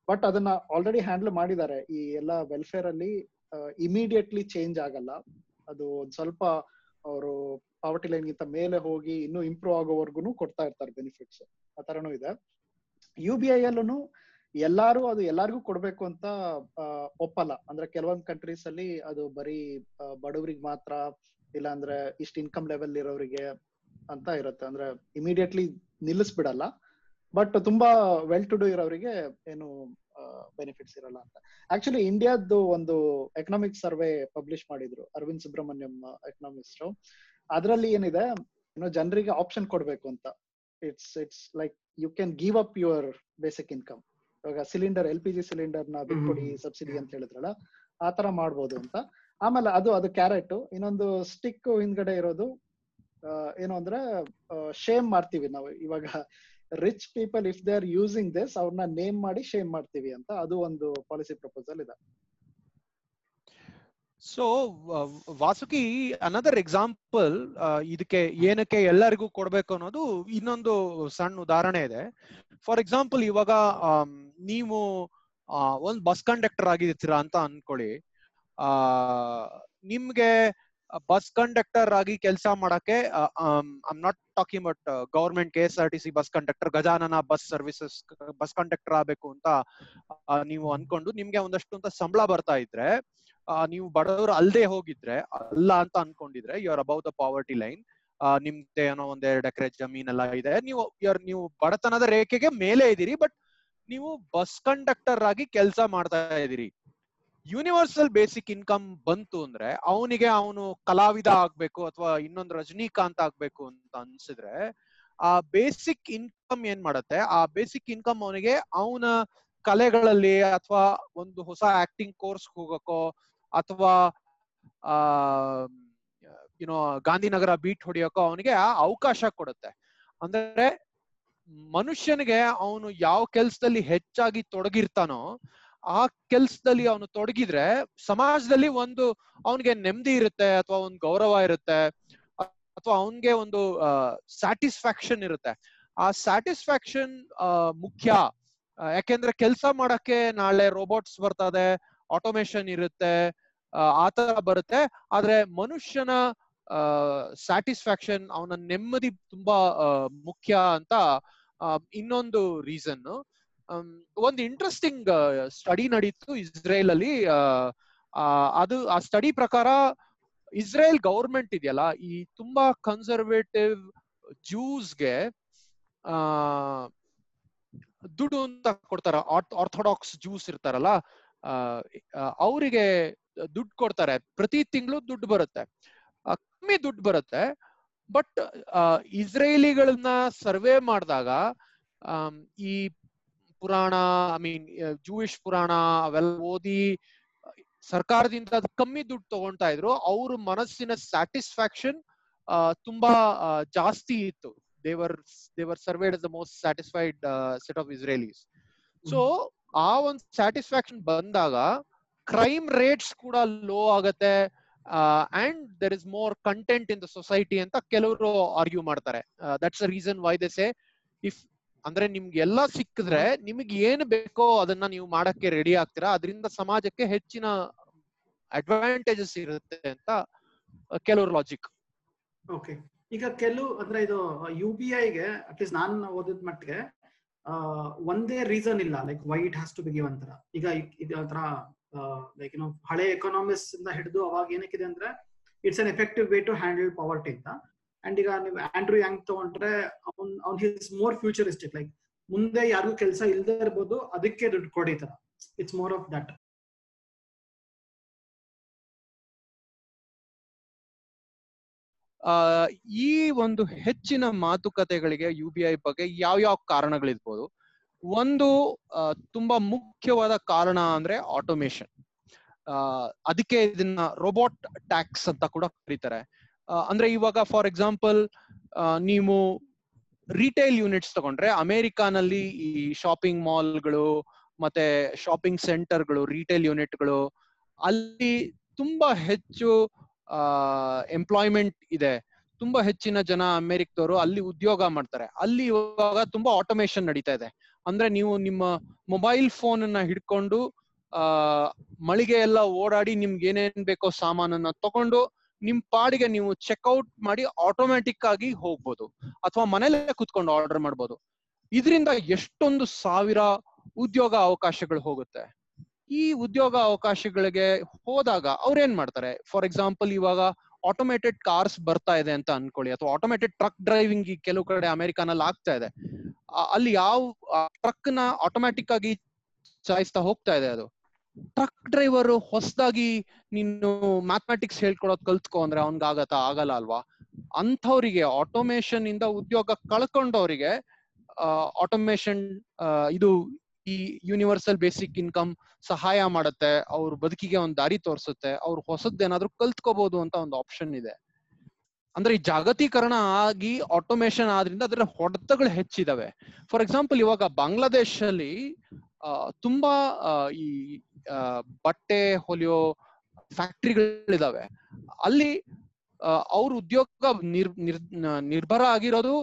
ಬಟ್ ಅದನ್ನ ಆಲ್ರೆಡಿ ಹ್ಯಾಂಡಲ್ ಮಾಡಿದ್ದಾರೆ. ಈ ಎಲ್ಲ ವೆಲ್ಫೇರ್ ಅಲ್ಲಿ ಇಮಿಡಿಯೇಟ್ಲಿ ಚೇಂಜ್ ಆಗಲ್ಲ. ಅದು ಒಂದ್ ಸ್ವಲ್ಪ ಅವರು ಪಾವರ್ಟಿ ಲೈನ್ ಗಿಂತ ಮೇಲೆ ಹೋಗಿ ಇನ್ನೂ ಇಂಪ್ರೂವ್ ಆಗೋವರೆಗೂ ಕೊಡ್ತಾ ಇರ್ತಾರೆ ಬೆನಿಫಿಟ್ಸ್ ಆ ತರನೂ ಇದೆ. ಯು ಬಿ ಐ ಅಲ್ಲೂ ಎಲ್ಲಾರು ಅದು ಎಲ್ಲಾರ್ಗೂ ಕೊಡ್ಬೇಕು ಅಂತ ಒಪ್ಪಲ್ಲ. ಅಂದ್ರೆ ಕೆಲವೊಂದ್ ಕಂಟ್ರೀಸ್ ಅಲ್ಲಿ ಅದು ಬರೀ ಬಡವ್ರಿಗ್ ಮಾತ್ರ ಇಲ್ಲ ಅಂದ್ರೆ ಇಷ್ಟ ಇನ್ಕಮ್ ಲೆವೆಲ್ ಇರೋರಿಗೆ ಅಂತ ಇರುತ್ತೆ. ಅಂದ್ರೆ ಇಮಿಡಿಯೇಟ್ಲಿ ನಿಲ್ಲಿಸ್ಬಿಡಲ್ಲ. ಬಟ್ ತುಂಬಾ ವೆಲ್ ಟು ಡೂ ಇರೋರಿಗೆ ಏನು ಬೆನಿಫಿಟ್ಸ್ ಇರಲ್ಲ ಅಂತ. ಆಕ್ಚುಲಿ ಇಂಡಿಯಾದ್ದು ಒಂದು ಎಕನಾಮಿಕ್ ಸರ್ವೆ ಪಬ್ಲಿಷ್ ಮಾಡಿದ್ರು ಅರವಿಂದ್ ಸುಬ್ರಹ್ಮಣ್ಯಂ ಎಕನಾಮಿಸ್ಟ್ ಅದ್ರಲ್ಲಿ ಏನಿದೆ ಏನೋ ಜನರಿಗೆ ಆಪ್ಷನ್ ಕೊಡ್ಬೇಕು ಅಂತ. It's it's like you can give up your basic income ಇವಾಗ ಸಿಲಿಂಡರ್ ಎಲ್ ಪಿ ಜಿ ಸಿಲಿಂಡರ್ನ ಬಿಟ್ಕೊಡಿ ಸಬ್ಸಿಡಿ ಅಂತ ಹೇಳಿದ್ರಲ್ಲ ಆ ತರ ಮಾಡ್ಬೋದು ಅಂತ. ಆಮೇಲೆ ಅದು ಅದು ಕ್ಯಾರೆಟ್ ಇನ್ನೊಂದು ಸ್ಟಿಕ್ ಹಿಂದ್ಗಡೆ ಇರೋದು ಏನು ಅಂದ್ರೆ ಶೇಮ್ ಮಾಡ್ತೀವಿ ನಾವು. ಇವಾಗ rich people if they are using this ಅವ್ರನ್ನ ನೇಮ್ ಮಾಡಿ ಶೇಮ್ ಮಾಡ್ತೀವಿ ಅಂತ. ಅದು ಒಂದು ಪಾಲಿಸಿ ಪ್ರಪೋಸಲ್ ಇದೆ. ಸೊ ವಾಸುಕಿ ಅನದರ್ ಎಕ್ಸಾಂಪಲ್ ಇದಕ್ಕೆ ಏನಕ್ಕೆ ಎಲ್ಲರಿಗೂ ಕೊಡ್ಬೇಕು ಅನ್ನೋದು ಇನ್ನೊಂದು ಸಣ್ಣ ಉದಾಹರಣೆ ಇದೆ. ಫಾರ್ ಎಕ್ಸಾಂಪಲ್ ಇವಾಗ ನೀವು ಒಂದ್ ಬಸ್ ಕಂಡಕ್ಟರ್ ಆಗಿರ್ತೀರಾ ಅಂತ ಅನ್ಕೊಳ್ಳಿ. ಆ, ನಿಮ್ಗೆ ಬಸ್ ಕಂಡಕ್ಟರ್ ಆಗಿ ಕೆಲಸ ಮಾಡಕ್ಕೆ I'm not talking but government K S R T C bus conductor Gajanana bus services bus conductor ಆಗ್ಬೇಕು ಅಂತ ನೀವು ಅನ್ಕೊಂಡು ನಿಮ್ಗೆ ಒಂದಷ್ಟು ಅಂತ ಸಂಬಳ ಬರ್ತಾ ಇದ್ರೆ ನೀವು ಬಡವರು ಅಲ್ಲದೆ ಹೋಗಿದ್ರೆ, ಅಲ್ಲ ಅಂತ ಅನ್ಕೊಂಡಿದ್ರೆ you are above the poverty line ನಿಮ್ದೆ ಏನೋ ಒಂದ್ ಎರಡು ಎಕರೆ ಎಲ್ಲ ಇದೆ, ನೀವು ನೀವು ಬಡತನದ ರೇಖೆಗೆ ಮೇಲೆ ಇದೀರಿ ಬಟ್ ನೀವು ಬಸ್ ಕಂಡಕ್ಟರ್ ಆಗಿ ಕೆಲಸ ಮಾಡ್ತಾ ಇದೀರಿ ಯೂನಿವರ್ಸಲ್ ಬೇಸಿಕ್ ಇನ್ಕಮ್ ಬಂತು ಅಂದ್ರೆ ಅವನಿಗೆ ಅವನು ಕಲಾವಿದ ಆಗ್ಬೇಕು ಅಥವಾ ಇನ್ನೊಂದು ರಜನಿಕಾಂತ್ ಆಗ್ಬೇಕು ಅಂತ ಅನ್ಸಿದ್ರೆ, ಆ ಬೇಸಿಕ್ ಇನ್ಕಮ್ ಏನ್ ಮಾಡತ್ತೆ? ಆ ಬೇಸಿಕ್ ಇನ್ಕಮ್ ಅವನಿಗೆ ಅವನ ಕಲೆಗಳಲ್ಲಿ ಅಥವಾ ಒಂದು ಹೊಸ ಆಕ್ಟಿಂಗ್ ಕೋರ್ಸ್ ಹೋಗಕ್ಕೋ ಅಥವಾ, ಆ ಯುನೋ ಗಾಂಧಿನಗರ ಬೀಟ್ ಹೊಡಿಯೋಕೋ ಅವನಿಗೆ ಅವಕಾಶ ಕೊಡುತ್ತೆ. ಅಂದ್ರೆ ಮನುಷ್ಯನಿಗೆ ಅವನು ಯಾವ ಕೆಲ್ಸದಲ್ಲಿ ಹೆಚ್ಚಾಗಿ ತೊಡಗಿರ್ತಾನೋ ಆ ಕೆಲ್ಸದಲ್ಲಿ ಅವನು ತೊಡಗಿದ್ರೆ ಸಮಾಜದಲ್ಲಿ ಒಂದು ಅವನಿಗೆ ನೆಮ್ಮದಿ ಇರುತ್ತೆ ಅಥವಾ ಒಂದು ಗೌರವ ಇರುತ್ತೆ ಅಥವಾ ಅವನ್ಗೆ ಒಂದು ಸ್ಯಾಟಿಸ್ಫ್ಯಾಕ್ಷನ್ ಇರುತ್ತೆ. ಆ ಸ್ಯಾಟಿಸ್ಫ್ಯಾಕ್ಷನ್ ಮುಖ್ಯ. ಯಾಕೆಂದ್ರೆ ಕೆಲಸ ಮಾಡಕ್ಕೆ ನಾಳೆ ರೋಬೋಟ್ಸ್ ಬರ್ತದೆ ಆಟೋಮೇಶನ್ ಇರುತ್ತೆ ಆ, ಆ ತರ ಬರುತ್ತೆ. ಆದ್ರೆ ಮನುಷ್ಯನ ಸ್ಯಾಟಿಸ್ಫ್ಯಾಕ್ಷನ್ ಅವನ ನೆಮ್ಮದಿ ತುಂಬಾ ಮುಖ್ಯ ಅಂತ ಇನ್ನೊಂದು ರೀಸನ್ ಒಂದು ಇಂಟ್ರೆಸ್ಟಿಂಗ್ ಸ್ಟಡಿ ನಡೀತು ಇಸ್ರೇಲ್ ಅಲ್ಲಿ ಅದು, ಆ ಸ್ಟಡಿ ಪ್ರಕಾರ ಇಸ್ರೇಲ್ ಗೌರ್ಮೆಂಟ್ ಇದೆಯಲ್ಲ, ಈ ತುಂಬಾ ಕನ್ಸರ್ವೇಟಿವ್ ಜ್ಯೂಸ್ಗೆ ಆ, ದುಡ್ಡು ಅಂತ ಕೊಡ್ತಾರ. ಆರ್ಥೋಡಾಕ್ಸ್ ಜ್ಯೂಸ್ ಇರ್ತಾರಲ್ಲ ಅವರಿಗೆ ದುಡ್ಡು ಕೊಡ್ತಾರೆ. ಪ್ರತಿ ತಿಂಗಳು ದುಡ್ಡು ಬರುತ್ತೆ. ಕಮ್ಮಿ ದುಡ್ಡು ಬರುತ್ತೆ. ಬಟ್ ಇಸ್ರೇಲಿಗಳನ್ನ ಸರ್ವೆ ಮಾಡಿದಾಗ ಈ ಪುರಾಣ ಐ ಮೀನ್ ಜೂಯಿಶ್ ಪುರಾಣ ಅವೆಲ್ಲ ಓದಿ ಸರ್ಕಾರದಿಂದ ಅದು ಕಮ್ಮಿ ದುಡ್ಡು ತಗೊಂತಾ ಇದ್ರು. ಅವ್ರ ಮನಸ್ಸಿನ ಸ್ಯಾಟಿಸ್ಫ್ಯಾಕ್ಷನ್ ತುಂಬಾ ಜಾಸ್ತಿ ಇತ್ತು. They were they were surveyed the most satisfied set of Israelis so ಆ ಒಂದು ಸ್ಯಾಟಿಸ್ಫ್ಯಾಕ್ಷನ್ ಬಂದಾಗ ಕ್ರೈಮ್ ರೇಟ್ಸ್ ಕೂಡ ಲೋ ಆಗತ್ತೆ and there is more content in the society ಅಂತ ಕೆಲವರು ಆರ್ಗ್ಯೂ ಮಾಡ್ತಾರೆ. That's a reason why they say if ಅಂದ್ರೆ ನಿಮ್ಗೆ ಎಲ್ಲ ಸಿಕ್ಕಿದ್ರೆ ನಿಮಗೆ ಏನು ಬೇಕೋ ಅದನ್ನ ನೀವು ಮಾಡಕ್ಕೆ ರೆಡಿ ಆಗ್ತೀರಾ? ಅದರಿಂದ ಸಮಾಜಕ್ಕೆ ಹೆಚ್ಚಿನ ಅಡ್ವಾಂಟೇಜಸ್ ಇರುತ್ತೆ ಅಂತ ಕೆಲವ್ರ ಲಾಜಿಕ್ ಓಕೆ ಈಗ ಕೆಲವು, ಅಂದ್ರೆ ಇದು ಯು ಬಿ ಐಗೆ ಅಟ್ಲೀಸ್ಟ್ ನಾನು ಓದಿದ ಮಟ್ಟಿಗೆ ಒಂದೇ ರೀಸನ್ ಇಲ್ಲ. Like white has to be give ಅಂತರ. ಈಗ ಇದರ ಲೈಕ್ ಏನೋ ಹಳೆ ಎಕನಾಮಿಕ್ಸ್ ಇಂದ ಹಿಡಿದು ಅವಾಗ ಏನಕ್ಕಿದೆ ಅಂದ್ರೆ it's an effective way to handle poverty ಅಂತ. ಅಂಡ್ ಈಗ ನೀವು ಆಂಡ್ರೂ ಹ್ಯಾಂಗ್ ತಗೊಂಡ್ರೆ ಅವ್ನ್ ಅವ್ನ್ ಹಿಸ್ ಮೋರ್ ಫ್ಯೂಚರಿಸ್ಟಿಕ್ ಲೈಕ್ ಮುಂದೆ ಯಾರಿಗೂ ಕೆಲಸ ಇಲ್ಲದೆ ಇರ್ಬೋದು, ಅದಕ್ಕೆ ದುಡ್ಡು ಕೊಡಿ ತರ. ಇಟ್ಸ್ ಮೋರ್ ಆಫ್ ದಟ್ ಈ ಒಂದು ಹೆಚ್ಚಿನ ಮಾತುಕತೆಗಳಿಗೆ ಯು ಬಿ ಐ ಬಗ್ಗೆ ಯಾವ ಯಾವ ಕಾರಣಗಳಿರ್ಬೋದು? ಒಂದು ತುಂಬಾ ಮುಖ್ಯವಾದ ಕಾರಣ ಅಂದ್ರೆ ಆಟೋಮೇಶನ್ ಅದಕ್ಕೆ ಇದನ್ನ ರೋಬೋಟ್ ಟ್ಯಾಕ್ಸ್ ಅಂತ ಕೂಡ ಕರೀತಾರೆ. ಅಂದ್ರೆ ಇವಾಗ ಫಾರ್ ಎಕ್ಸಾಂಪಲ್ ನೀವು ರಿಟೇಲ್ ಯೂನಿಟ್ಸ್ ತಗೊಂಡ್ರೆ ಅಮೆರಿಕಾನಲ್ಲಿ ಈ ಶಾಪಿಂಗ್ ಮಾಲ್ಗಳು ಮತ್ತೆ ಶಾಪಿಂಗ್ ಸೆಂಟರ್ಗಳು ರಿಟೇಲ್ ಯೂನಿಟ್ಗಳು ಅಲ್ಲಿ ತುಂಬಾ ಹೆಚ್ಚು ಎಂಪ್ಲಾಯ್ಮೆಂಟ್ ಇದೆ. ತುಂಬಾ ಹೆಚ್ಚಿನ ಜನ ಅಮೆರಿಕದವರು ಅಲ್ಲಿ ಉದ್ಯೋಗ ಮಾಡ್ತಾರೆ. ಅಲ್ಲಿ ಇವಾಗ ತುಂಬಾ ಆಟೋಮೇಶನ್ ನಡೀತಾ ಇದೆ. ಅಂದ್ರೆ ನೀವು ನಿಮ್ಮ ಮೊಬೈಲ್ ಫೋನ್ ಅನ್ನ ಹಿಡ್ಕೊಂಡು, ಆ, ಮಳಿಗೆ ಎಲ್ಲ ಓಡಾಡಿ ನಿಮ್ಗೆ ಏನೇನ್ ಬೇಕೋ ಸಾಮಾನನ್ನ ತಗೊಂಡು ನಿಮ್ ಪಾಡಿಗೆ ನೀವು ಚೆಕ್ಔಟ್ ಮಾಡಿ ಆಟೋಮ್ಯಾಟಿಕ್ ಆಗಿ ಹೋಗ್ಬೋದು. ಅಥವಾ ಮನೇಲೆ ಕುತ್ಕೊಂಡು ಆರ್ಡರ್ ಮಾಡ್ಬೋದು. ಇದರಿಂದ ಎಷ್ಟೊಂದು ಸಾವಿರ ಉದ್ಯೋಗ ಅವಕಾಶಗಳು ಹೋಗುತ್ತೆ. ಈ ಉದ್ಯೋಗ ಅವಕಾಶಗಳಿಗೆ ಹೋದಾಗ ಅವ್ರೇನ್ ಮಾಡ್ತಾರೆ? ಫಾರ್ ಎಕ್ಸಾಂಪಲ್ ಇವಾಗ ಆಟೋಮೇಟೆಡ್ ಕಾರ್ಸ್ ಬರ್ತಾ ಇದೆ ಅಂತ ಅನ್ಕೊಳ್ಳಿ. ಅಥವಾ ಆಟೋಮೇಟೆಡ್ ಟ್ರಕ್ ಡ್ರೈವಿಂಗ್ ಕೆಲವು ಕಡೆ ಅಮೆರಿಕಾನಲ್ಲಿ ಆಗ್ತಾ ಇದೆ. ಅಲ್ಲಿ ಯಾವ ಟ್ರಕ್ನ ಆಟೋಮ್ಯಾಟಿಕ್ ಆಗಿ ಚಲಾಯಿಸ್ತಾ ಹೋಗ್ತಾ ಇದೆ ಅದು. ಟ್ರಕ್ ಡ್ರೈವರ್ ಹೊಸದಾಗಿ ನೀನು ಮ್ಯಾಥಮೆಟಿಕ್ಸ್ ಹೇಳ್ಕೊಡೋದ್ ಕಲ್ತ್ಕೊ ಅಂದ್ರೆ ಅವ್ನ್ಗ್ ಆಗತ ಆಗಲ್ಲ ಅಲ್ವಾ? ಅಂಥವ್ರಿಗೆ ಆಟೋಮೇಶನ್ ಇಂದ ಉದ್ಯೋಗ ಕಳ್ಕೊಂಡವರಿಗೆ ಆಟೋಮೇಶನ್ ಇದು ಈ ಯೂನಿವರ್ಸಲ್ ಬೇಸಿಕ್ ಇನ್ಕಮ್ ಸಹಾಯ ಮಾಡುತ್ತೆ, ಅವ್ರ ಬದುಕಿಗೆ ಒಂದ್ ದಾರಿ ತೋರಿಸುತ್ತೆ, ಅವ್ರ ಹೊಸದ್ದೇನಾದ್ರೂ ಕಲ್ತ್ಕೋಬಹುದು ಅಂತ ಒಂದು ಆಪ್ಷನ್ ಇದೆ. ಅಂದ್ರೆ ಈ ಜಾಗತೀಕರಣ ಆಗಿ ಆಟೋಮೇಶನ್ ಆದ್ರಿಂದ ಅದ್ರ ಹೊಡೆತಗಳು ಹೆಚ್ಚಿದಾವೆ. ಫಾರ್ ಎಕ್ಸಾಂಪಲ್ ಇವಾಗ ಬಾಂಗ್ಲಾದೇಶಲ್ಲಿ ತುಂಬಾ ಈ ಬಟ್ಟೆ ಹೊಲಿಯೋ ಫ್ಯಾಕ್ಟ್ರಿಗಳಿದಾವೆ. ಅಲ್ಲಿ ಅವ್ರ ಉದ್ಯೋಗ ನಿರ್ ನಿರ್ ನಿರ್ಭರ ಆಗಿರೋದು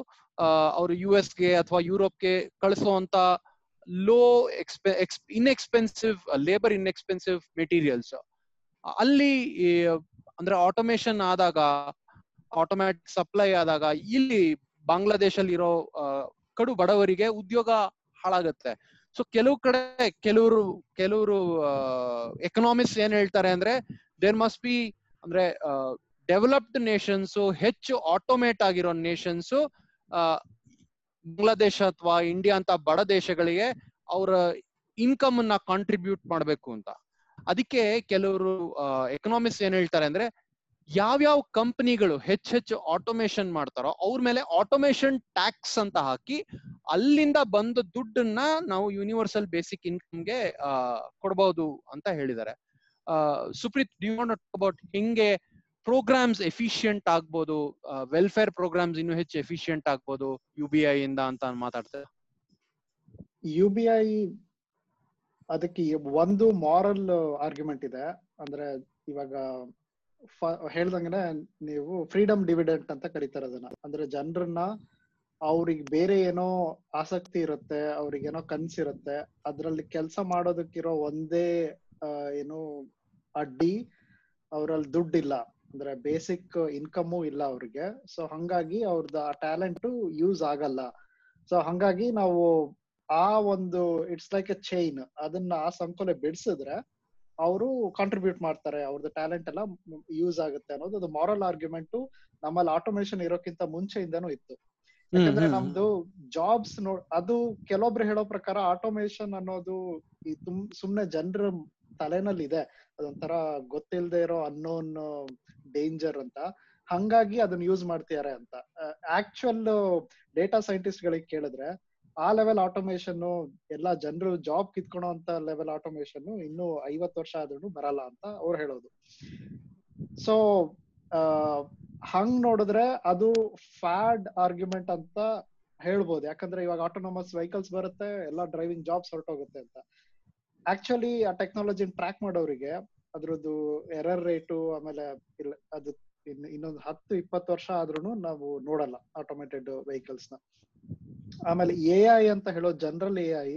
ಅವ್ರು ಯು ಗೆ ಅಥವಾ ಯುರೋಪ್ಗೆ ಕಳಿಸುವಂತ ಲೋ ಎಕ್ಸ್ಪೆ ಇನ್ಎಕ್ಸ್ಪೆನ್ಸಿವ್ ಲೇಬರ್ ಇನ್ಎಕ್ಸ್ಪೆನ್ಸಿವ್ ಮೆಟೀರಿಯಲ್ಸ್ ಅಲ್ಲಿ ಅಂದ್ರೆ ಆಟೋಮೇಶನ್ ಆದಾಗ ಆಟೋಮ್ಯಾಟಿಕ್ ಸಪ್ಲೈ ಆದಾಗ, ಇಲ್ಲಿ ಬಾಂಗ್ಲಾದೇಶಲ್ಲಿ ಇರೋ ಕಡು ಬಡವರಿಗೆ ಉದ್ಯೋಗ ಹಾಳಾಗತ್ತೆ. ಸೊ ಕೆಲವು ಕಡೆ ಕೆಲವರು ಕೆಲವರು ಎಕನಾಮಿಕ್ಸ್ ಏನ್ ಹೇಳ್ತಾರೆ ಅಂದ್ರೆ ದೇರ್ ಮಸ್ಟ್ ಬಿ ಅಂದ್ರೆ ಡೆವಲಪ್ಡ್ ನೇಷನ್ಸ್ ಹೆಚ್ಚು ಆಟೋಮೇಟ್ ಆಗಿರೋ ನೇಷನ್ಸ್ ಬಾಂಗ್ಲಾದೇಶ ಅಥವಾ ಇಂಡಿಯಾ ಅಂತ ಬಡ ದೇಶಗಳಿಗೆ ಅವರ ಇನ್ಕಮ್ ಅನ್ನ ಕಾಂಟ್ರಿಬ್ಯೂಟ್ ಮಾಡ್ಬೇಕು ಅಂತ. ಅದಕ್ಕೆ ಕೆಲವರು ಎಕನಾಮಿಕ್ಸ್ ಏನ್ ಹೇಳ್ತಾರೆ ಅಂದ್ರೆ ಯಾವ್ಯಾವ ಕಂಪನಿಗಳು ಹೆಚ್ಚೆಚ್ಚು ಆಟೋಮೇಶನ್ ಮಾಡ್ತಾರೋ ಅವ್ರ ಮೇಲೆ ಆಟೋಮೇಶನ್ ಟ್ಯಾಕ್ಸ್ ಅಂತ ಹಾಕಿ ಅಲ್ಲಿಂದ ಬಂದ ದುಡ್ಡನ್ನ ನಾವು ಯೂನಿವರ್ಸಲ್ ಬೇಸಿಕ್ ಇನ್ಕಮ್ಗೆ ಕೊಡಬಹುದು ಅಂತ ಹೇಳಿದ್ದಾರೆ. ಸುಪ್ರೀತ್ ಅಬೌಟ್ ಹೆಂಗೆ ಪ್ರೋಗ್ರಾಮ್ಸ್ ಎಫಿಷಿಯಂಟ್ ಆಗ್ಬೋದು? ವೆಲ್ಫೇರ್ ಪ್ರೋಗ್ರಾಮ್ಸ್ ಇನ್ನೂ ಹೆಚ್ಚು ಎಫಿಷಿಯಂಟ್ ಆಗ್ಬೋದು ಯು ಬಿ ಐ ಇಂದ ಅಂತ ಮಾತಾಡ್ತಾರೆ ಯು ಬಿ ಐ ಅದಕ್ಕೆ ಒಂದು ಮಾರಲ್ ಆರ್ಗ್ಯುಮೆಂಟ್ ಇದೆ. ಅಂದ್ರೆ ಇವಾಗ ಹೇಳ್ದಂಗೆನೆ ನೀವು ಫ್ರೀಡಮ್ ಡಿವಿಡೆಂಟ್ ಅಂತ ಕರೀತಾರೆ ಅದನ್ನ. ಅಂದ್ರೆ ಜನರನ್ನ ಅವ್ರಿಗೆ ಬೇರೆ ಏನೋ ಆಸಕ್ತಿ ಇರುತ್ತೆ ಅವ್ರಿಗೇನೋ ಕನ್ಸಿರುತ್ತೆ, ಅದ್ರಲ್ಲಿ ಕೆಲಸ ಮಾಡೋದಕ್ಕಿರೋ ಒಂದೇ ಏನು ಅಡ್ಡಿ ಅವ್ರಲ್ಲಿ ದುಡ್ಡಿಲ್ಲ. ಅಂದ್ರೆ ಬೇಸಿಕ್ ಇನ್ಕಮು ಇಲ್ಲ ಅವ್ರಿಗೆ. ಸೊ ಹಂಗಾಗಿ ಅವ್ರದ್ದು ಆ ಟ್ಯಾಲೆಂಟ್ ಯೂಸ್ ಆಗಲ್ಲ. ಸೊ ಹಂಗಾಗಿ ನಾವು ಆ ಒಂದು ಇಟ್ಸ್ ಲೈಕ್ ಎ ಚೈನ್ ಅದನ್ನ ಆ ಸಂಕೋಲೆ ಬಿಡಿಸಿದ್ರೆ ಅವರು ಕಾಂಟ್ರಿಬ್ಯೂಟ್ ಮಾಡ್ತಾರೆ ಅವ್ರದ್ದು ಟ್ಯಾಲೆಂಟ್ ಎಲ್ಲ ಯೂಸ್ ಆಗುತ್ತೆ ಅನ್ನೋದು ಅದು ಮಾರಲ್ ಆರ್ಗ್ಯುಮೆಂಟ್ ನಮ್ಮಲ್ಲಿ ಆಟೋಮೇಶನ್ ಇರೋಕ್ಕಿಂತ ಮುಂಚೆಯಿಂದನೂ ಇತ್ತು. ಯಾಕಂದ್ರೆ ನಮ್ದು ಜಾಬ್ಸ್ ನೋಡ್ ಅದು ಕೆಲವೊಬ್ರು ಹೇಳೋ ಪ್ರಕಾರ ಆಟೋಮೇಶನ್ ಅನ್ನೋದು ಈ ತುಮ್ ಸುಮ್ನೆ ಜನರ ತಲೆನಲ್ಲಿ ಇದೆ. ಅದೊಂಥರ ಗೊತ್ತಿಲ್ಲದೆ ಇರೋ ಅನ್ನೋನ್ ಡೇಂಜರ್ ಅಂತ. ಹಂಗಾಗಿ ಅದನ್ನ ಯೂಸ್ ಮಾಡ್ತಿದ್ದಾರೆ ಅಂತ. ಆಕ್ಚುಯಲ್ ಡೇಟಾ ಸೈಂಟಿಸ್ಟ್ ಗಳಿಗೆ ಕೇಳಿದ್ರೆ ಆ ಲೆವೆಲ್ ಆಟೋಮೇಶನ್ ಎಲ್ಲಾ ಜನರು ಜಾಬ್ ಕಿತ್ಕೊಳೋ ಅಂತ ಲೆವೆಲ್ ಆಟೋಮೇಶನ್ ಇನ್ನು ಐವತ್ತು ವರ್ಷ ಆದ್ರೂ ಬರಲ್ಲ ಅಂತ ಅವ್ರು ಹೇಳೋದು. ಸೊ ಹಂಗ್ ನೋಡಿದ್ರೆ ಅದು ಫ್ಯಾಡ್ ಆರ್ಗ್ಯುಮೆಂಟ್ ಅಂತ ಹೇಳ್ಬೋದು. ಯಾಕಂದ್ರೆ ಇವಾಗ ಆಟೋನಮಸ್ ವೆಹಿಕಲ್ಸ್ ಬರುತ್ತೆ, ಎಲ್ಲ ಡ್ರೈವಿಂಗ್ ಜಾಬ್ಸ್ ಹೊರಟೋಗುತ್ತೆ ಅಂತ. ಆಕ್ಚುಲಿ ಆ ಟೆಕ್ನಾಲಜಿ ಟ್ರ್ಯಾಕ್ ಮಾಡೋರಿಗೆ ಅದ್ರದ್ದು ಎರರ್ ರೇಟು ಆಮೇಲೆ ಅದು ಇನ್ ಇನ್ನೊಂದು ಹತ್ತು, ಇಪ್ಪತ್ತು ವರ್ಷ ಆದ್ರೂ ನಾವು ನೋಡಲ್ಲ ಆಟೋಮೇಟೆಡ್ ವೆಹಿಕಲ್ಸ್ನ. ಆಮೇಲೆ ಎ ಐ ಅಂತ ಹೇಳೋ ಜನರಲ್ ಎ ಐ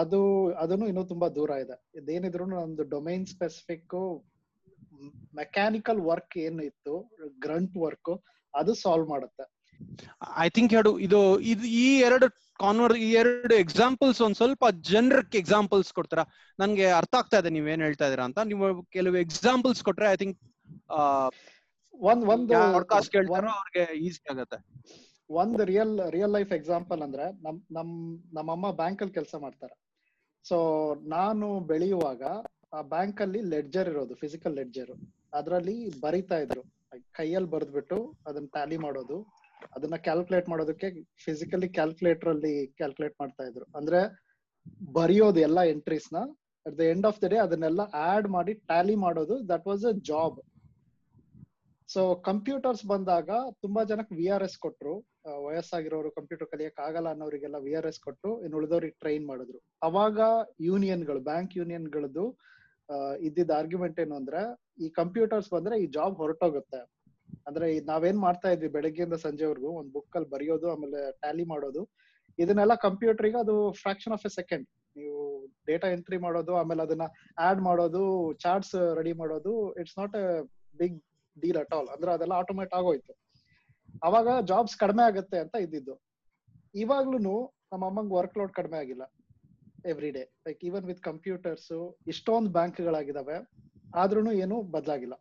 ಅದು ಅದನ್ನು ಇನ್ನೂ ತುಂಬಾ ದೂರ ಇದೆ. ಇದೇನಿದ್ರು ನಮ್ದು ಡೊಮೈನ್ ಸ್ಪೆಸಿಫಿಕ್ ಮೆಕ್ಯಾನಿಕಲ್ ವರ್ಕ್ ಏನು ಇತ್ತು ಗ್ರಂಟ್ ವರ್ಕ್ ಅದು ಸಾಲ್ವ್ ಮಾಡುತ್ತೆ. ಐ ಥಿಂಕ್ ಎರಡು ಇದು ಇದು ಈ ಎರಡು ಕಾನ್ವರ್ ಈ ಎರಡು ಎಕ್ಸಾಂಪಲ್ಸ್ ಒಂದ್ ಸ್ವಲ್ಪ ಜನರಕ್ಕೆ ಎಕ್ಸಾಂಪಲ್ಸ್ ಕೊಡ್ತಾರ? ನನ್ಗೆ ಅರ್ಥ ಆಗ್ತಾ ಇದೆ, ನೀವೇನ್ ಹೇಳ್ತಾ ಇದೀರಾ ಅಂತ. ನೀವು ಕೆಲವು ಎಕ್ಸಾಂಪಲ್ಸ್ ಕೊಟ್ರೆ ಐ ಥಿಂಕ್ ಒಂದ್ ಒಂದು ಪಾಡ್ಕಾಸ್ಟ್ ಕೇಳ್ತಾರೋ ಅವ್ರಿಗೆ ಈಸಿ ಆಗುತ್ತೆ. ಒಂದ್ ರಿಯಲ್ ರಿಯಲ್ ಲೈಫ್ ಎಕ್ಸಾಂಪಲ್ ಅಂದ್ರೆ ನಮ್ ನಮ್ ನಮ್ಮಮ್ಮ ಬ್ಯಾಂಕ್ ಅಲ್ಲಿ ಕೆಲಸ ಮಾಡ್ತಾರೆ. ಸೊ ನಾನು ಬೆಳೆಯುವಾಗ ಆ ಬ್ಯಾಂಕ್ ಅಲ್ಲಿ ಲೆಡ್ಜರ್ ಇರೋದು ಫಿಸಿಕಲ್ ಲೆಡ್ಜರ್ ಅದ್ರಲ್ಲಿ ಬರಿತಾ ಇದ್ರು. ಕೈಯಲ್ಲಿ ಬರೆದ್ಬಿಟ್ಟು ಅದನ್ನ ಟ್ಯಾಲಿ ಮಾಡೋದು ಅದನ್ನ ಕ್ಯಾಲ್ಕುಲೇಟ್ ಮಾಡೋದಕ್ಕೆ ಫಿಸಿಕಲಿ ಕ್ಯಾಲ್ಕುಲೇಟರ್ ಅಲ್ಲಿ ಕ್ಯಾಲ್ಕುಲೇಟ್ ಮಾಡ್ತಾ ಇದ್ರು. ಅಂದ್ರೆ ಬರೆಯೋದು ಎಲ್ಲಾ ಎಂಟ್ರೀಸ್ನ at the end of the day ಅದನ್ನೆಲ್ಲ ಆಡ್ ಮಾಡಿ ಟ್ಯಾಲಿ ಮಾಡೋದು that was a job so computers ಬಂದಾಗ ತುಂಬಾ ಜನಕ್ಕೆ ವಿ ಆರ್ ಎಸ್ ಕೊಟ್ರು. ವಯಸ್ಸಾಗಿರೋರು ಕಂಪ್ಯೂಟರ್ ಕಲಿಯಕ್ ಆಗಲ್ಲ ಅನ್ನೋರಿಗೆಲ್ಲ ವಿ ಆರ್ ಎಸ್ ಕೊಟ್ಟು ಇನ್ನು ಉಳಿದವ್ರಿಗೆ ಟ್ರೈನ್ ಮಾಡಿದ್ರು. ಅವಾಗ ಯೂನಿಯನ್ಗಳು ಬ್ಯಾಂಕ್ ಯೂನಿಯನ್ಗಳದ್ದು ಇದ್ದಿದ್ದ ಆರ್ಗ್ಯುಮೆಂಟ್ ಏನು ಅಂದ್ರೆ, ಈ ಕಂಪ್ಯೂಟರ್ಸ್ ಬಂದ್ರೆ ಈ ಜಾಬ್ ಹೊರಟೋಗುತ್ತೆ. ಅಂದ್ರೆ ನಾವೇನ್ ಮಾಡ್ತಾ ಇದ್ವಿ ಬೆಳಗ್ಗೆಯಿಂದ ಸಂಜೆವರೆಗೂ, ಒಂದ್ ಬುಕ್ ಅಲ್ಲಿ ಬರೆಯೋದು, ಆಮೇಲೆ ಟ್ಯಾಲಿ ಮಾಡೋದು. ಇದನ್ನೆಲ್ಲ ಕಂಪ್ಯೂಟರ್ಗೆ ಅದು ಫ್ರಾಕ್ಷನ್ ಆಫ್ ಎ ಸೆಕೆಂಡ್ ನೀವು ಡೇಟಾ ಎಂಟ್ರಿ ಮಾಡೋದು, ಆಮೇಲೆ ಅದನ್ನ ಆಡ್ ಮಾಡೋದು ಚಾರ್ಟ್ಸ್ ರೆಡಿ ಮಾಡೋದು it's not a big deal at all ಅಂದ್ರೆ ಅದೆಲ್ಲ ಆಟೋಮೇಟ್ ಆಗೋಯ್ತು. ಅವಾಗ ಜಾಬ್ಸ್ ಕಡಿಮೆ ಆಗುತ್ತೆ ಅಂತ ಇದ್ದಿದ್ದು. ಇವಾಗ್ಲೂ ನಮ್ಮ ಅಮ್ಮಂಗ್ ವರ್ಕ್ ಲೋಡ್ ಕಡಿಮೆ ಆಗಿಲ್ಲ every day like even with computers ಇಷ್ಟೊಂದು ಬ್ಯಾಂಕ್ಗಳಾಗಿದಾವೆ. ಆದ್ರೂ ಏನು ಬದಲಾಗಿಲ್ಲ.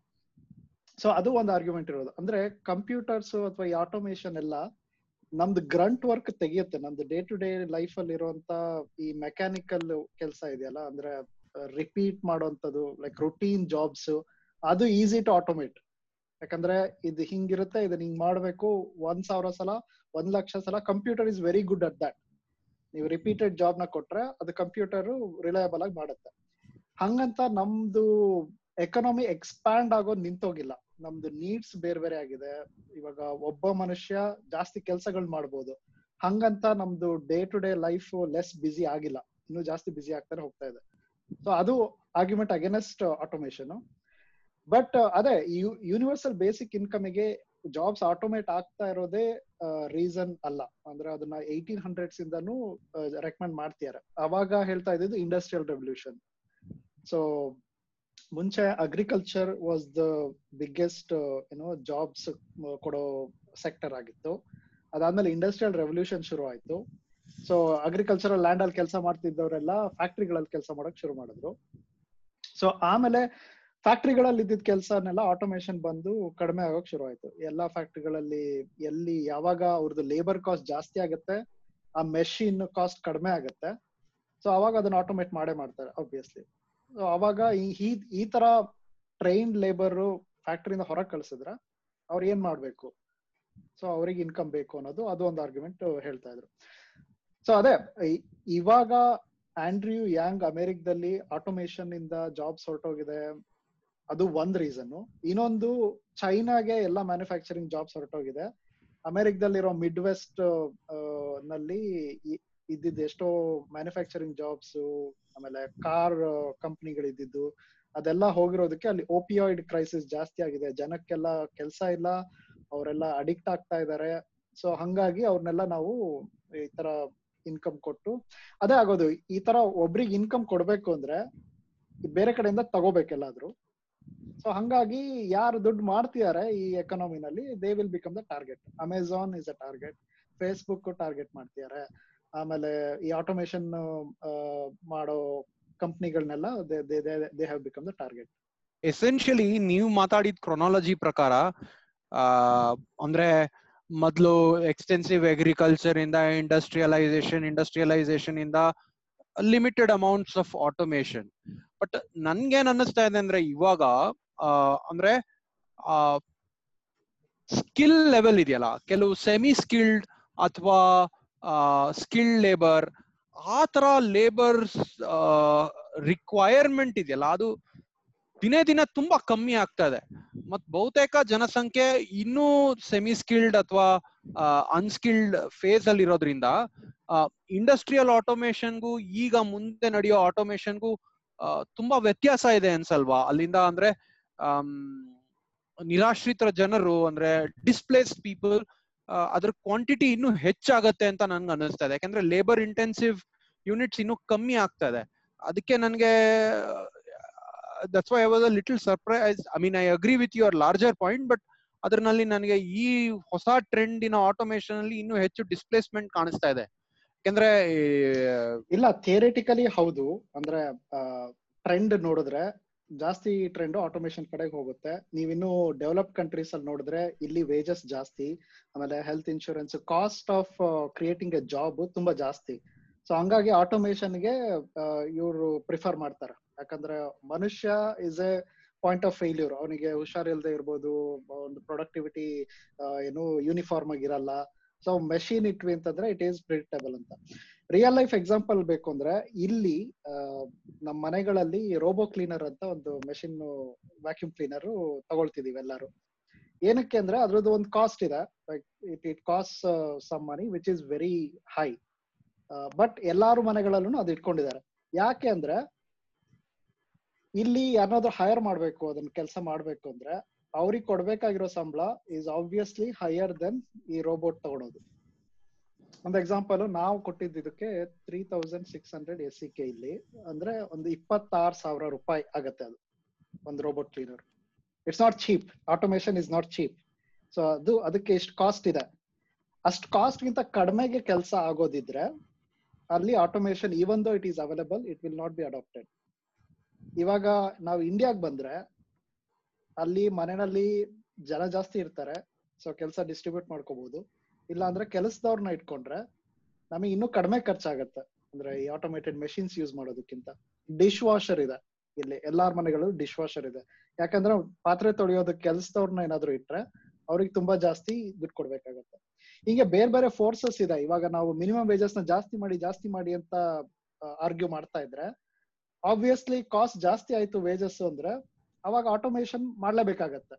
ಸೊ ಅದು ಒಂದು ಆರ್ಗ್ಯುಮೆಂಟ್ ಇರೋದು. ಅಂದ್ರೆ ಕಂಪ್ಯೂಟರ್ಸ್ ಅಥವಾ ಈ ಆಟೋಮೇಶನ್ ಎಲ್ಲ ನಮ್ದು ಗ್ರಂಟ್ ವರ್ಕ್ ತೆಗಿಯುತ್ತೆ. ನಮ್ದು ಡೇ ಟು ಡೇ ಲೈಫ್ ಅಲ್ಲಿ ಇರುವಂತ ಈ ಮೆಕ್ಯಾನಿಕಲ್ ಕೆಲಸ ಇದೆಯಲ್ಲ, ಅಂದ್ರೆ ರಿಪೀಟ್ ಮಾಡುವಂತದ್ದು ಲೈಕ್ ರುಟೀನ್ ಜಾಬ್ಸ್ ಅದು ಈಸಿ ಟು ಆಟೋಮೇಟ್ ಯಾಕಂದ್ರೆ ಇದು ಹಿಂಗಿರುತ್ತೆ ಇದನ್ನ ಹಿಂಗ್ ಮಾಡ್ಬೇಕು, ಒಂದ್ ಸಾವಿರ ಸಲ, ಒಂದ್ ಲಕ್ಷ ಸಲ computer is very good at that ನೀವು ರಿಪೀಟೆಡ್ ಜಾಬ್ನ ಕೊಟ್ರೆ ಅದು ಕಂಪ್ಯೂಟರ್ ರಿಲಯಬಲ್ ಆಗಿ ಮಾಡುತ್ತೆ. ಹಂಗಂತ ನಮ್ದು ಎಕನಾಮಿ ಎಕ್ಸ್ಪ್ಯಾಂಡ್ ಆಗೋದು ನಿಂತೋಗಿಲ್ಲ. ನಮ್ದು ನೀಡ್ಸ್ ಬೇರೆ ಬೇರೆ ಆಗಿದೆ. ಇವಾಗ ಒಬ್ಬ ಮನುಷ್ಯ ಜಾಸ್ತಿ ಕೆಲಸಗಳು ಮಾಡ್ಬೋದು. ಹಂಗಂತ ನಮ್ದು day to day life less busy ಆಗಿಲ್ಲ. ಇನ್ನು ಜಾಸ್ತಿ ಬಿಸಿ ಆಗ್ತಾನೆ ಹೋಗ್ತಾ ಇದೆ. ಸೊ ಅದು ಆರ್ಗ್ಯುಮೆಂಟ್ ಅಗೇನೆಸ್ಟ್ ಆಟೋಮೇಶನ್ ಬಟ್ ಅದೇ ಯೂನಿವರ್ಸಲ್ ಬೇಸಿಕ್ ಇನ್ಕಮಿಗೆ ಜಾಬ್ಸ್ ಆಟೋಮೇಟ್ ಆಗ್ತಾ ಇರೋದೇ ರೀಸನ್ ಅಲ್ಲ. ಅಂದ್ರೆ ಅದನ್ನ ಏಯ್ಟೀನ್ ಹಂಡ್ರೆಡ್ಸ್ ಇಂದನೂ ರೆಕಮೆಂಡ್ ಮಾಡ್ತಿದ್ದಾರೆ. ಅವಾಗ ಹೇಳ್ತಾ ಇದ್ದಿದ್ದು ಇಂಡಸ್ಟ್ರಿಯಲ್ ರೆವಲ್ಯೂಷನ್ ಸೊ ಮುಂಚೆ ಅಗ್ರಿಕಲ್ಚರ್ ವಾಸ್ ದ ಬಿಗ್ಗೆಸ್ಟ್ ಏನೋ ಜಾಬ್ಸ್ ಕೊಡೋ ಸೆಕ್ಟರ್ ಆಗಿತ್ತು. ಅದಾದ್ಮೇಲೆ ಇಂಡಸ್ಟ್ರಿಯಲ್ ರೆವಲ್ಯೂಷನ್ ಶುರು ಆಯ್ತು. ಸೊ ಅಗ್ರಿಕಲ್ಚರಲ್ ಲ್ಯಾಂಡ್ ಅಲ್ಲಿ ಕೆಲಸ ಮಾಡ್ತಿದ್ದವರೆಲ್ಲ ಫ್ಯಾಕ್ಟ್ರಿಗಳಲ್ಲಿ ಕೆಲಸ ಮಾಡಕ್ ಶುರು ಮಾಡಿದ್ರು. ಸೊ ಆಮೇಲೆ ಫ್ಯಾಕ್ಟ್ರಿಗಳಲ್ಲಿ ಇದ್ದಿದ್ದ ಕೆಲಸನೆಲ್ಲ ಆಟೋಮೇಶನ್ ಬಂದು ಕಡಿಮೆ ಆಗೋಕ್ ಶುರು ಆಯ್ತು ಎಲ್ಲಾ ಫ್ಯಾಕ್ಟ್ರಿಗಳಲ್ಲಿ ಎಲ್ಲಿ ಯಾವಾಗ ಅವ್ರದ್ದು ಲೇಬರ್ ಕಾಸ್ಟ್ ಜಾಸ್ತಿ ಆಗುತ್ತೆ, ಆ ಮೆಷಿನ್ ಕಾಸ್ಟ್ ಕಡಿಮೆ ಆಗುತ್ತೆ. ಸೊ ಅವಾಗ ಅದನ್ನ ಆಟೋಮೇಟ್ ಮಾಡೇ ಮಾಡ್ತಾರೆ ಆಬ್ವಿಯಸ್ಲಿ ಸೊ ಅವಾಗ ಈ, ಈ- ತರ ಟ್ರೈನ್ ಲೇಬರ್ ಫ್ಯಾಕ್ಟ್ರಿಯಿಂದ ಹೊರಗೆ ಕಳ್ಸಿದ್ರ ಅವ್ರ ಏನ್ ಮಾಡ್ಬೇಕು? ಸೊ ಅವ್ರಿಗೆ ಇನ್ಕಮ್ ಬೇಕು ಅನ್ನೋದು, ಅದು ಒಂದು ಆರ್ಗ್ಯುಮೆಂಟ್ ಹೇಳ್ತಾ ಇದ್ರು. ಸೊ ಅದೇ ಇವಾಗ ಆಂಡ್ರಿಯೂ ಯಾಂಗ್ ಅಮೆರಿಕದಲ್ಲಿ ಆಟೋಮೇಶನ್ ಇಂದ ಜಾಬ್ಸ್ ಹೊರಟೋಗಿದೆ ಅದು ಒಂದ್ ರೀಸನ್ ಇನ್ನೊಂದು ಚೈನಾಗೆ ಎಲ್ಲ ಮ್ಯಾನುಫ್ಯಾಕ್ಚರಿಂಗ್ ಜಾಬ್ಸ್ ಹೊರಟೋಗಿದೆ. ಅಮೆರಿಕದಲ್ಲಿರೋ ಮಿಡ್ ವೆಸ್ಟ್ನಲ್ಲಿ ಇದ್ದಿದ್ದು ಎಷ್ಟೋ ಮ್ಯಾನುಫ್ಯಾಕ್ಚರಿಂಗ್ ಜಾಬ್ಸ್, ಆಮೇಲೆ ಕಾರ್ ಕಂಪ್ನಿಗಳು ಇದ್ದಿದ್ದು ಅದೆಲ್ಲ ಹೋಗಿರೋದಕ್ಕೆ ಅಲ್ಲಿ ಓಪಿಯಾಯ್ಡ್ ಕ್ರೈಸಿಸ್ ಜಾಸ್ತಿ ಆಗಿದೆ. ಜನಕ್ಕೆಲ್ಲ ಕೆಲಸ ಇಲ್ಲ, ಅವರೆಲ್ಲ ಅಡಿಕ್ಟ್ ಆಗ್ತಾ ಇದ್ದಾರೆ. ಸೊ, ಹಂಗಾಗಿ ಅವ್ರನ್ನೆಲ್ಲ ನಾವು ಈ ತರ ಇನ್ಕಮ್ ಕೊಟ್ಟು, ಅದೇ ಆಗೋದು, ಈ ತರ ಒಬ್ರಿಗೆ ಇನ್ಕಮ್ ಕೊಡ್ಬೇಕು ಅಂದ್ರೆ ಬೇರೆ ಕಡೆಯಿಂದ ತಗೋಬೇಕೆಲ್ಲಾದ್ರು. ಸೊ ಹಂಗಾಗಿ ಯಾರು ದುಡ್ಡು ಮಾಡ್ತಿದಾರೆ ಈ ಎಕನಾಮಿನಲ್ಲಿ they will become the target Amazon is a target Facebook target ಮಾಡ್ತಿದ್ದಾರೆ ಆಮೇಲೆ ಈ ಆಟೋಮೇಶನ್ ಮಾಡೋ ಕಂಪ್ನಿಗಳನ್ನೆಲ್ಲ they have become the target essentially ನೀವು ಮಾತಾಡಿದ ಕ್ರೊನಾಲಜಿ ಪ್ರಕಾರ ಅಂದ್ರೆ ಮೊದಲು ಎಕ್ಸ್ಟೆನ್ಸಿವ್ ಅಗ್ರಿಕಲ್ಚರ್ ಇಂದ ಇಂಡಸ್ಟ್ರಿಯಲೈಸೇಷನ್ ಇಂಡಸ್ಟ್ರಿಯಲೈಸೇಷನ್ ಇಂದ limited amounts of automation but ನನ್ಗೇನ್ ಅನ್ನಿಸ್ತಾ ಇದೆ ಅಂದ್ರೆ ಇವಾಗ ಅಂದ್ರೆ ಸ್ಕಿಲ್ ಲೆವೆಲ್ ಇದೆಯಲ್ಲ, ಕೆಲವು ಸೆಮಿ ಸ್ಕಿಲ್ಡ್ ಅಥವಾ ಸ್ಕಿಲ್ಡ್ ಲೇಬರ್ ಆ ತರ ಲೇಬರ್ ರಿಕ್ವೈರ್ಮೆಂಟ್ ಇದೆಯಲ್ಲ, ಅದು ದಿನೇ ದಿನ ತುಂಬಾ ಕಮ್ಮಿ ಆಗ್ತಾ ಇದೆ. ಮತ್ ಬಹುತೇಕ ಜನಸಂಖ್ಯೆ ಇನ್ನೂ ಸೆಮಿ ಸ್ಕಿಲ್ಡ್ ಅಥವಾ ಅನ್ಸ್ಕಿಲ್ಡ್ ಫೇಸ್ ಅಲ್ಲಿ ಇರೋದ್ರಿಂದ ಇಂಡಸ್ಟ್ರಿಯಲ್ ಆಟೋಮೇಶನ್ಗೂ ಈಗ ಮುಂದೆ ನಡೆಯೋ ಆಟೋಮೇಶನ್ಗೂ ತುಂಬಾ ವ್ಯತ್ಯಾಸ ಇದೆ ಅನ್ಸಲ್ವಾ? ಅಲ್ಲಿಂದ ಅಂದ್ರೆ ನಿರಾಶ್ರಿತರ ಜನರು ಅಂದ್ರೆ ಡಿಸ್ಪ್ಲೇಸ್ಡ್ ಪೀಪಲ್ ಅದ್ರ ಕ್ವಾಂಟಿಟಿ ಇನ್ನೂ ಹೆಚ್ಚಾಗತ್ತೆ ಅಂತ ನನ್ಗೆ ಅನಿಸ್ತಾ ಇದೆ. ಯಾಕಂದ್ರೆ ಲೇಬರ್ ಇಂಟೆನ್ಸಿವ್ ಯೂನಿಟ್ಸ್ ಇನ್ನೂ ಕಮ್ಮಿ ಆಗ್ತಾ ಇದೆ. ಅದಕ್ಕೆ ನನಗೆ that's why I was a little surprise I mean I agree with your larger point but ಅದ್ರಲ್ಲಿ ನನಗೆ ಈ ಹೊಸ ಟ್ರೆಂಡಿನ ಆಟೋಮೇಶನ್ ಅಲ್ಲಿ ಇನ್ನೂ ಹೆಚ್ಚು ಡಿಸ್ಪ್ಲೇಸ್ಮೆಂಟ್ ಕಾಣಿಸ್ತಾ ಇದೆ. ಯಾಕಂದ್ರೆ ಇಲ್ಲ ಥಿಯರಿಟಿಕಲಿ ಹೌದು. ಅಂದ್ರೆ ಟ್ರೆಂಡ್ ನೋಡಿದ್ರೆ ಜಾಸ್ತಿ ಟ್ರೆಂಡ್ ಆಟೋಮೇಶನ್ ಕಡೆಗೆ ಹೋಗುತ್ತೆ. ನೀವಿನ್ನು ಡೆವಲಪ್ ಕಂಟ್ರೀಸ್ ಅಲ್ಲಿ ನೋಡಿದ್ರೆ ಇಲ್ಲಿ ವೇಜಸ್ ಜಾಸ್ತಿ, ಆಮೇಲೆ health insurance cost of creating a job ತುಂಬಾ ಜಾಸ್ತಿ. ಸೊ ಹಂಗಾಗಿ ಆಟೋಮೇಶನ್ಗೆ ಇವರು ಪ್ರಿಫರ್ ಮಾಡ್ತಾರೆ. ಯಾಕಂದ್ರೆ ಮನುಷ್ಯ is a point of failure ಅವನಿಗೆ ಹುಷಾರಿಲ್ದೆ ಇರ್ಬೋದು, ಒಂದು ಪ್ರೊಡಕ್ಟಿವಿಟಿ ಏನು ಯೂನಿಫಾರ್ಮ್ ಆಗಿರಲ್ಲ. ಸೊ ಮೆಷಿನ್ ಇಟ್ವಿ ಅಂತಂದ್ರೆ ಇಟ್ ಈಸ್ ಪ್ರಿಡಿಕ್ಟಬಲ್ ಅಂತ. ರಿಯಲ್ ಲೈಫ್ ಎಕ್ಸಾಂಪಲ್ ಬೇಕು ಅಂದ್ರೆ ಇಲ್ಲಿ ನಮ್ಮ ಮನೆಗಳಲ್ಲಿ ರೋಬೋ ಕ್ಲೀನರ್ ಅಂತ ಒಂದು ಮೆಷಿನ್ ವ್ಯಾಕ್ಯೂಮ್ ಕ್ಲೀನರ್ ತಗೊಳ್ತಿದೀವಿ ಎಲ್ಲರೂ. ಏನಕ್ಕೆ ಅಂದ್ರೆ ಅದ್ರದ್ದು ಒಂದು ಕಾಸ್ಟ್ ಇದೆ. It it cost some money which is very high but ಎಲ್ಲಾರು ಮನೆಗಳಲ್ಲೂ ಅದು ಇಟ್ಕೊಂಡಿದ್ದಾರೆ. ಯಾಕೆ ಅಂದ್ರೆ, ಇಲ್ಲಿ ಯಾರಾದ್ರೂ ಹೈರ್ ಮಾಡ್ಬೇಕು, ಅದನ್ನ ಕೆಲಸ ಮಾಡ್ಬೇಕು ಅಂದ್ರೆ ಅವ್ರಿಗೆ ಕೊಡ್ಬೇಕಾಗಿರೋ ಸಂಬಳ ಈಸ್ ಆಬ್ವಿಯಸ್ಲಿ ಹೈಯರ್ ದೆನ್ ಈ ರೋಬೋಟ್ ತಗೊಳೋದು. ಒಂದು ಎಕ್ಸಾಂಪಲ್ ನಾವು ಕೊಟ್ಟಿದ್ದ ಇದಕ್ಕೆ three thousand six hundred S C K ಇಲ್ಲಿ, ಅಂದ್ರೆ ಒಂದು ಇಪ್ಪತ್ತಾರು ಸಾವಿರ ರೂಪಾಯಿ ಆಗತ್ತೆ ಅದು, ಒಂದು robot cleaner it's not cheap automation is not cheap so ಅದು ಅದಕ್ಕೆ ಎಷ್ಟು ಕಾಸ್ಟ್ ಇದೆ. ಅಷ್ಟು ಕಾಸ್ಟ್ ಗಿಂತ ಕಡಿಮೆಗೆ ಕೆಲಸ ಆಗೋದಿದ್ರೆ, ಅಲ್ಲಿ automation even though it is available it will not be adapted ಇವಾಗ ನಾವು ಇಂಡಿಯಾಗೆ ಬಂದ್ರೆ ಅಲ್ಲಿ ಮನೆಯಲ್ಲಿ ಜನ ಜಾಸ್ತಿ ಇರ್ತಾರೆ ಸೊ ಕೆಲಸ ಡಿಸ್ಟ್ರಿಬ್ಯೂಟ್ ಮಾಡ್ಕೋಬಹುದು ಇಲ್ಲ ಅಂದ್ರೆ ಕೆಲಸದವ್ರನ್ನ ಇಟ್ಕೊಂಡ್ರೆ ನಮಗೆ ಇನ್ನೂ ಕಡಿಮೆ ಖರ್ಚಾಗತ್ತೆ. ಅಂದ್ರೆ ಈ ಆಟೋಮೇಟೆಡ್ ಮೆಷಿನ್ಸ್ ಯೂಸ್ ಮಾಡೋದಕ್ಕಿಂತ. ಡಿಶ್ ವಾಷರ್ ಇದೆ ಇಲ್ಲಿ, ಎಲ್ಲಾರ ಮನೆಗಳು ಡಿಶ್ ವಾಷರ್ ಇದೆ. ಯಾಕಂದ್ರೆ ಪಾತ್ರೆ ತೊಳೆಯೋದಕ್ಕೆ ಕೆಲಸದವ್ರನ್ನ ಏನಾದ್ರು ಇಟ್ರೆ ಅವ್ರಿಗೆ ತುಂಬಾ ಜಾಸ್ತಿ ದುಡ್ಡು ಕೊಡ್ಬೇಕಾಗತ್ತೆ. ಹೀಗೆ ಬೇರೆ ಬೇರೆ ಫೋರ್ಸಸ್ ಇದೆ. ಇವಾಗ ನಾವು ಮಿನಿಮಮ್ ವೇಜಸ್ನ ಜಾಸ್ತಿ ಮಾಡಿ ಜಾಸ್ತಿ ಮಾಡಿ ಅಂತ ಆರ್ಗ್ಯೂ ಮಾಡ್ತಾ ಇದ್ರೆ ಆಬ್ವಿಯಸ್ಲಿ ಕಾಸ್ಟ್ ಜಾಸ್ತಿ ಆಯ್ತು ವೇಜಸ್ ಅಂದ್ರೆ ಅವಾಗ ಆಟೋಮೇಶನ್ ಮಾಡ್ಲೇಬೇಕಾಗತ್ತೆ.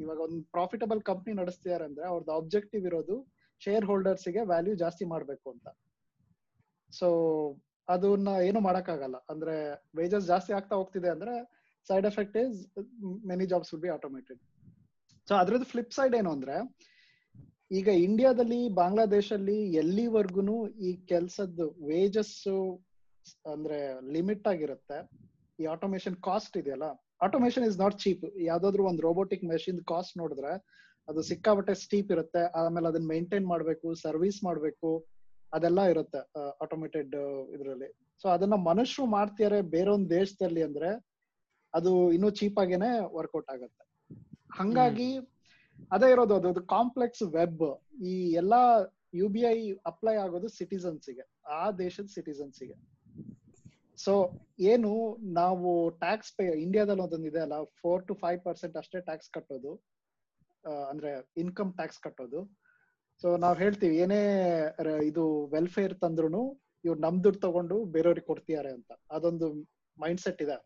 ಇವಾಗ ಒಂದು ಪ್ರಾಫಿಟಬಲ್ ಕಂಪ್ನಿ ನಡೆಸ್ತಿದಾರೆ ಅಂದ್ರೆ ಅವ್ರದ್ದು ಆಬ್ಜೆಕ್ಟಿವ್ ಇರೋದು ಶೇರ್ ಹೋಲ್ಡರ್ಸ್ಗೆ ವ್ಯಾಲ್ಯೂ ಜಾಸ್ತಿ ಮಾಡ್ಬೇಕು ಅಂತ. ಸೊ ಅದನ್ನ ಏನು ಮಾಡಕ್ಕಾಗಲ್ಲ. ಅಂದ್ರೆ ವೇಜಸ್ ಜಾಸ್ತಿ ಆಗ್ತಾ ಹೋಗ್ತಿದೆ ಅಂದ್ರೆ side effect is many jobs will be automated so ಅದ್ರದ್ದು ಫ್ಲಿಪ್ ಸೈಡ್ ಏನು ಅಂದ್ರೆ, ಈಗ ಇಂಡಿಯಾದಲ್ಲಿ ಬಾಂಗ್ಲಾದೇಶಲ್ಲಿ ಎಲ್ಲಿವರೆಗೂ ಈ ಕೆಲ್ಸದ್ದು ವೇಜಸ್ ಅಂದ್ರೆ ಲಿಮಿಟ್ ಆಗಿರುತ್ತೆ. ಈ ಆಟೋಮೇಶನ್ ಕಾಸ್ಟ್ ಇದೆಯಲ್ಲ ಆಟೋಮೇಶನ್ ಇಸ್ ನಾಟ್ ಚೀಪ್ ಯಾವ್ದಾದ್ರು ಒಂದು ರೋಬೋಟಿಕ್ ಮೆಷಿನ್ ಕಾಸ್ಟ್ ನೋಡಿದ್ರೆ ಅದು ಸಿಕ್ಕಾಬಟ್ಟೆ ಸ್ಟೀಪ್ ಇರುತ್ತೆ. ಆಮೇಲೆ ಅದನ್ನ ಮೇಂಟೈನ್ ಮಾಡಬೇಕು ಸರ್ವಿಸ್ ಮಾಡಬೇಕು ಅದೆಲ್ಲ ಇರುತ್ತೆ ಆಟೋಮೇಟೆಡ್ ಇದ್ರಲ್ಲಿ. ಸೊ ಅದನ್ನ ಮನುಷ್ಯರು ಮಾಡ್ತಿದ್ದಾರೆ ಬೇರೆ ಒಂದು ದೇಶದಲ್ಲಿ ಅಂದ್ರೆ ಅದು ಇನ್ನೂ ಚೀಪ್ ಆಗೇನೆ ವರ್ಕೌಟ್ ಆಗುತ್ತೆ. ಹಂಗಾಗಿ ಅದೇ ಇರೋದು ಅದು ಕಾಂಪ್ಲೆಕ್ಸ್ ವೆಬ್ ಈ ಎಲ್ಲಾ ಯು ಬಿ ಐ ಅಪ್ಲೈ ಆಗೋದು ಸಿಟಿಸನ್ಸಿಗೆ ಆ ದೇಶದ ಸಿಟಿಸನ್ಸಿಗೆ ಸೊ ಏನು ನಾವು ಟ್ಯಾಕ್ಸ್ ಪೇ ಇಂಡಿಯಾದಲ್ಲಿ ಒಂದೊಂದು ಇದೆ ಅಲ್ಲ ಫೋರ್ ಟು ಫೈವ್ ಪರ್ಸೆಂಟ್ ಅಷ್ಟೇ ಟ್ಯಾಕ್ಸ್ ಕಟ್ಟೋದು. ಅಂದ್ರೆ ಇನ್ಕಮ್ ಟ್ಯಾಕ್ಸ್ ಕಟ್ಟೋದು. ಸೊ ನಾವ್ ಹೇಳ್ತೀವಿ, ಏನೇ ಇದು ವೆಲ್ಫೇರ್ ತಂದ್ರು ಇವ್ರು ನಮ್ ದುಡ್ಡು ತಗೊಂಡು ಬೇರೆಯವ್ರಿಗೆ ಕೊಡ್ತಿದ್ದಾರೆ ಅಂತ. ಅದೊಂದು ಮೈಂಡ್ ಸೆಟ್ ಇದೆ.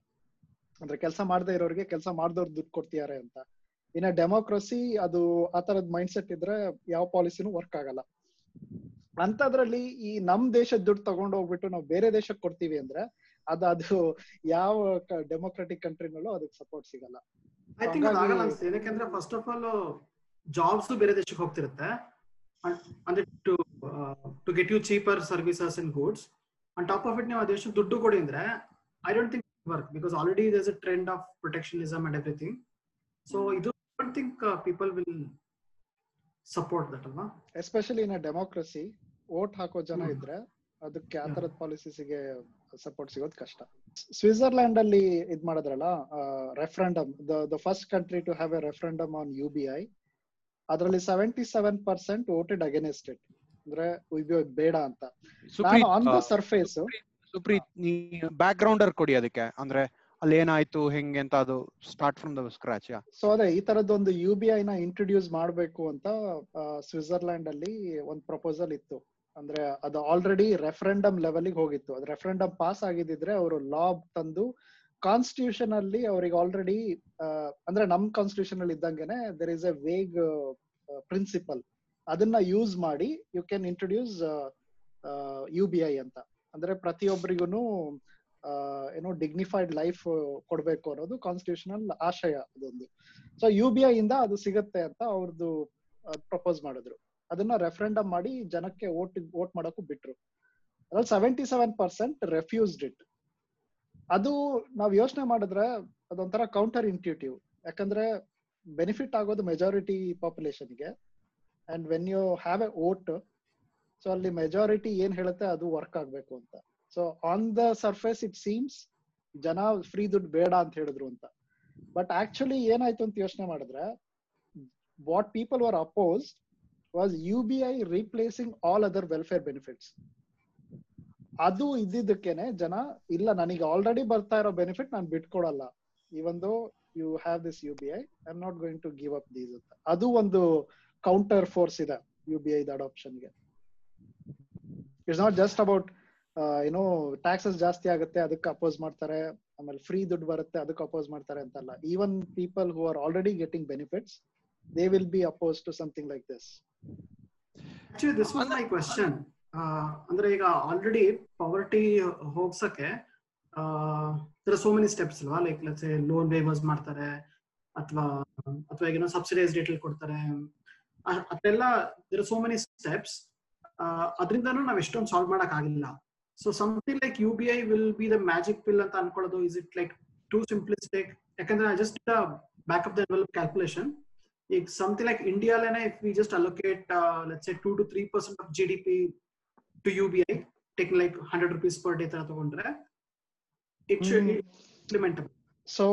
ಅಂದ್ರೆ ಕೆಲಸ ಮಾಡದೇ ಇರೋರಿಗೆ ಕೆಲಸ ಮಾಡ್ದವ್ರ ದುಡ್ಡು ಕೊಡ್ತಿದ್ದಾರೆ ಅಂತ. ಇನ್ನ ಡೆಮೋಕ್ರಸಿ ಅದು ಆ ತರದ್ ಮೈಂಡ್ ಸೆಟ್ ಇದ್ರೆ ಯಾವ ಪಾಲಿಸಿನೂ ವರ್ಕ್ ಆಗಲ್ಲ. ಅಂತದ್ರಲ್ಲಿ ಈ ನಮ್ ದೇಶದ ದುಡ್ಡು ತಗೊಂಡು ಹೋಗ್ಬಿಟ್ಟು ನಾವು ಬೇರೆ ದೇಶಕ್ಕೆ ಕೊಡ್ತೀವಿ ಅಂದ್ರೆ ಅದು ಅದು ಯಾವ ಡೆಮೋಕ್ರೆಟಿಕ್ ಕಂಟ್ರಿನಲ್ಲೂ ಅದಕ್ಕೆ ಸಪೋರ್ಟ್ ಸಿಗಲ್ಲ. ಐ ಥಿಂಕ್ ಆಗಲ್ಲ ಅನ್ಸುತ್ತೆ. ಏನಕ್ಕೆ ಫಸ್ಟ್ ಆಫ್ ಆಲ್ ಜಾಬ್ಸ್ ಬೇರೆ ದೇಶಕ್ಕೆ ಹೋಗ್ತಿರುತ್ತೆ. ಅಂಡ್ ಅಂದ್ರೆ to to get you cheaper services and goods on top of it ನೀವು ಆ ದೇಶಕ್ಕೆ ದುಡ್ಡು ಕೊಡಿ ಅಂದ್ರೆ I don't think work because already does a trend of protectionism and everything so ಇದು don't think people will support that ಅಲ್ವಾ? Especially in democracy vote ಹಾಕೋ ಜನ ಹ್ಮ್. ಇದ್ರೆ ಅದಕ್ಕೆ ಆ. ತರದ ಪಾಲಿಸಿಗೆ ಸಪೋರ್ಟ್ ಸಿಗೋದು ಕಷ್ಟ. ಸ್ವಿಟ್ಜರ್ಲ್ಯಾಂಡ್ ಅಲ್ಲಿ ಇದ್ ಮಾಡಿದ್ರಲ್ಲ referendum the first country to have a referendum on U B I ಅದರಲ್ಲಿ seventy seven percent voted against it ಅಂದ್ರೆ ಬೇಡ ಅಂತ. ನಾನು ಆನ್ ದ ಸರ್ಫೇಸ್ ಸುಪ್ರೀತ್ ನೀ ಬ್ಯಾಕ್ ಗ್ರೌಂಡರ್ ಕೊಡಿ ಅದಕ್ಕೆ. ಅಂದ್ರೆ ಅಲ್ಲಿ ಏನಾಯ್ತು ಹೆಂಗೆ ಅಂತ ಅದು ಸ್ಟಾರ್ಟ್ ಫ್ರಮ್ ದ ಸ್ಕ್ರಾಚ್ ಯಾ? ಸೊ ಅದೇ ಈ ತರದೊಂದು ಯು ಬಿ ಐ ನ ಇಂಟ್ರೊಡ್ಯೂಸ್ ಮಾಡಬೇಕು ಅಂತ ಸ್ವಿಟ್ಜರ್ಲ್ಯಾಂಡ್ ಅಲ್ಲಿ ಒಂದು ಪ್ರಪೋಸಲ್ ಇತ್ತು. ಅಂದ್ರೆ ಅದು ಆಲ್ರೆಡಿ ರೆಫರೆಂಡಮ್ ಲೆವೆಲ್ಗೆ ಹೋಗಿತ್ತು. ಅದು ರೆಫರೆಂಡಮ್ ಪಾಸ್ ಆಗಿದ್ದಿದ್ರೆ ಅವರು ಲಾ ತಂದು ಕಾನ್ಸ್ಟಿಟ್ಯೂಷನ್ ಅಲ್ಲಿ ಅವ್ರಿಗೆ ಆಲ್ರೆಡಿ ಅಂದ್ರೆ ನಮ್ ಕಾನ್ಸ್ಟಿಟ್ಯೂಷನ್ ಅಲ್ಲಿ ಇದ್ದಂಗೆನೆ there is a vague principle ಅದನ್ನ ಯೂಸ್ ಮಾಡಿ you can introduce U B I ಅಂತ. ಅಂದ್ರೆ ಪ್ರತಿಯೊಬ್ಬರಿಗೂ ಏನೋ ಡಿಗ್ನಿಫೈಡ್ ಲೈಫ್ ಕೊಡ್ಬೇಕು ಅನ್ನೋದು ಕಾನ್ಸ್ಟಿಟ್ಯೂಷನಲ್ ಆಶಯ ಅದೊಂದು. ಸೊ ಯು ಬಿ ಐ ಇಂದ ಅದು ಸಿಗುತ್ತೆ ಅಂತ ಅವ್ರದ್ದು ಪ್ರಪೋಸ್ ಮಾಡಿದ್ರು. ಅದನ್ನ ರೆಫರೆಂಡಮ್ ಮಾಡಿ ಜನಕ್ಕೆ ವೋಟ್ ವೋಟ್ ಮಾಡೋಕ್ಕೂ ಬಿಟ್ರು. ಅದ್ರಲ್ಲಿ seventy seven percent refused it ಅದು ನಾವ್ ಯೋಚನೆ ಮಾಡಿದ್ರೆ ಅದೊಂಥರ ಕೌಂಟರ್ ಇಂಟ್ಯೂಟಿವ್ ಯಾಕಂದ್ರೆ ಬೆನಿಫಿಟ್ ಆಗೋದು majority ಪಾಪ್ಯುಲೇಷನ್ಗೆ and when you have a vote so ಅಲ್ಲಿ ಮೆಜಾರಿಟಿ ಏನ್ ಹೇಳುತ್ತೆ ಅದು ವರ್ಕ್ ಆಗ್ಬೇಕು ಅಂತ. So on the surface it seems ಜನ ಫ್ರೀ ದುಡ್ಡು ಬೇಡ ಅಂತ ಹೇಳಿದ್ರು ಅಂತ. ಬಟ್ ಆಕ್ಚುಲಿ ಏನಾಯ್ತು ಅಂತ ಯೋಚನೆ ಮಾಡಿದ್ರೆ what people were oppose B I replacing all other welfare benefits ಅದು ಇದ್ದಿದ್ದಕ್ಕೇನೆ ಜನ, ಇಲ್ಲ, ನನಗೆ ಆಲ್ರೆಡಿ ಬರ್ತಾ ಇರೋ ಬೆನಿಫಿಟ್ ನಾನು ಬಿಟ್ಕೊಡಲ್ಲ. ಇವೊಂದು you have this U B I I not going to give up these ಅಂತ. ಅದು ಒಂದು ಕೌಂಟರ್ ಫೋರ್ಸ್ ಇದೆ ಯು ಬಿ ಐ ಅಡಾಪ್ಷನ್ಗೆ ಇಟ್ಸ್ ನಾಟ್ ಜಸ್ಟ್ ಅಬೌಟ್ ಏನೋ ಟ್ಯಾಕ್ಸಸ್ ಜಾಸ್ತಿ ಆಗುತ್ತೆ, ಅದಕ್ಕೆ ಅಪೋಸ್ ಮಾಡ್ತಾರೆ. ಆಮೇಲೆ ಫ್ರೀ ದುಡ್ಡು ಬರುತ್ತೆ, ಅದಕ್ಕೆ ಅಪೋಸ್ ಮಾಡ್ತಾರೆ ಅಂತಲ್ಲ. Even people who are already getting benefits they will be oppose to something like this actually this was my question ಅಂದ್ರೆ ಈಗ ಆಲ್ರೆಡಿ ಪವರ್ಟಿ ಹೋಗ್ಸಕ್ಕೆ ದರ್ ಸೋ ಮೆನಿ ಸ್ಟೆಪ್ಸ್ ಅಲ್ವಾ? ಲೈಕ್ ಲೆಟ್ಸ್ ಲೋನ್ ವೇವರ್ಸ್ ಮಾಡ್ತಾರೆ, ಅಥವಾ ಅಥವಾ ಏನೋ ಸಬ್ಸಿಡೈಸ್ ಡೇಟಲ್ ಕೊಡ್ತಾರೆ. ಅದೆಲ್ಲ ದರ್ ಸೋ ಮೆನಿ ಸ್ಟೆಪ್ಸ್ ಅದರಿಂದನೂ ನಾವ್ ಎಷ್ಟೊಂದು ಸಾಲ್ವ್ ಮಾಡಕ್ ಆಗಿಲ್ಲ. So something like U B I will be the magic pill ಅಂತ ಅನ್ಕೊಳ್ಳೋದು is it like too simplistic ಯಾಕಂದ್ರೆ just back of the calculation ಈಗ something like India, if we just allocate uh, let's two three percent of G D P to U B I take like hundred rupees per day ತರ ತಗೊಂಡ್ರೆ it should hmm. Implementable so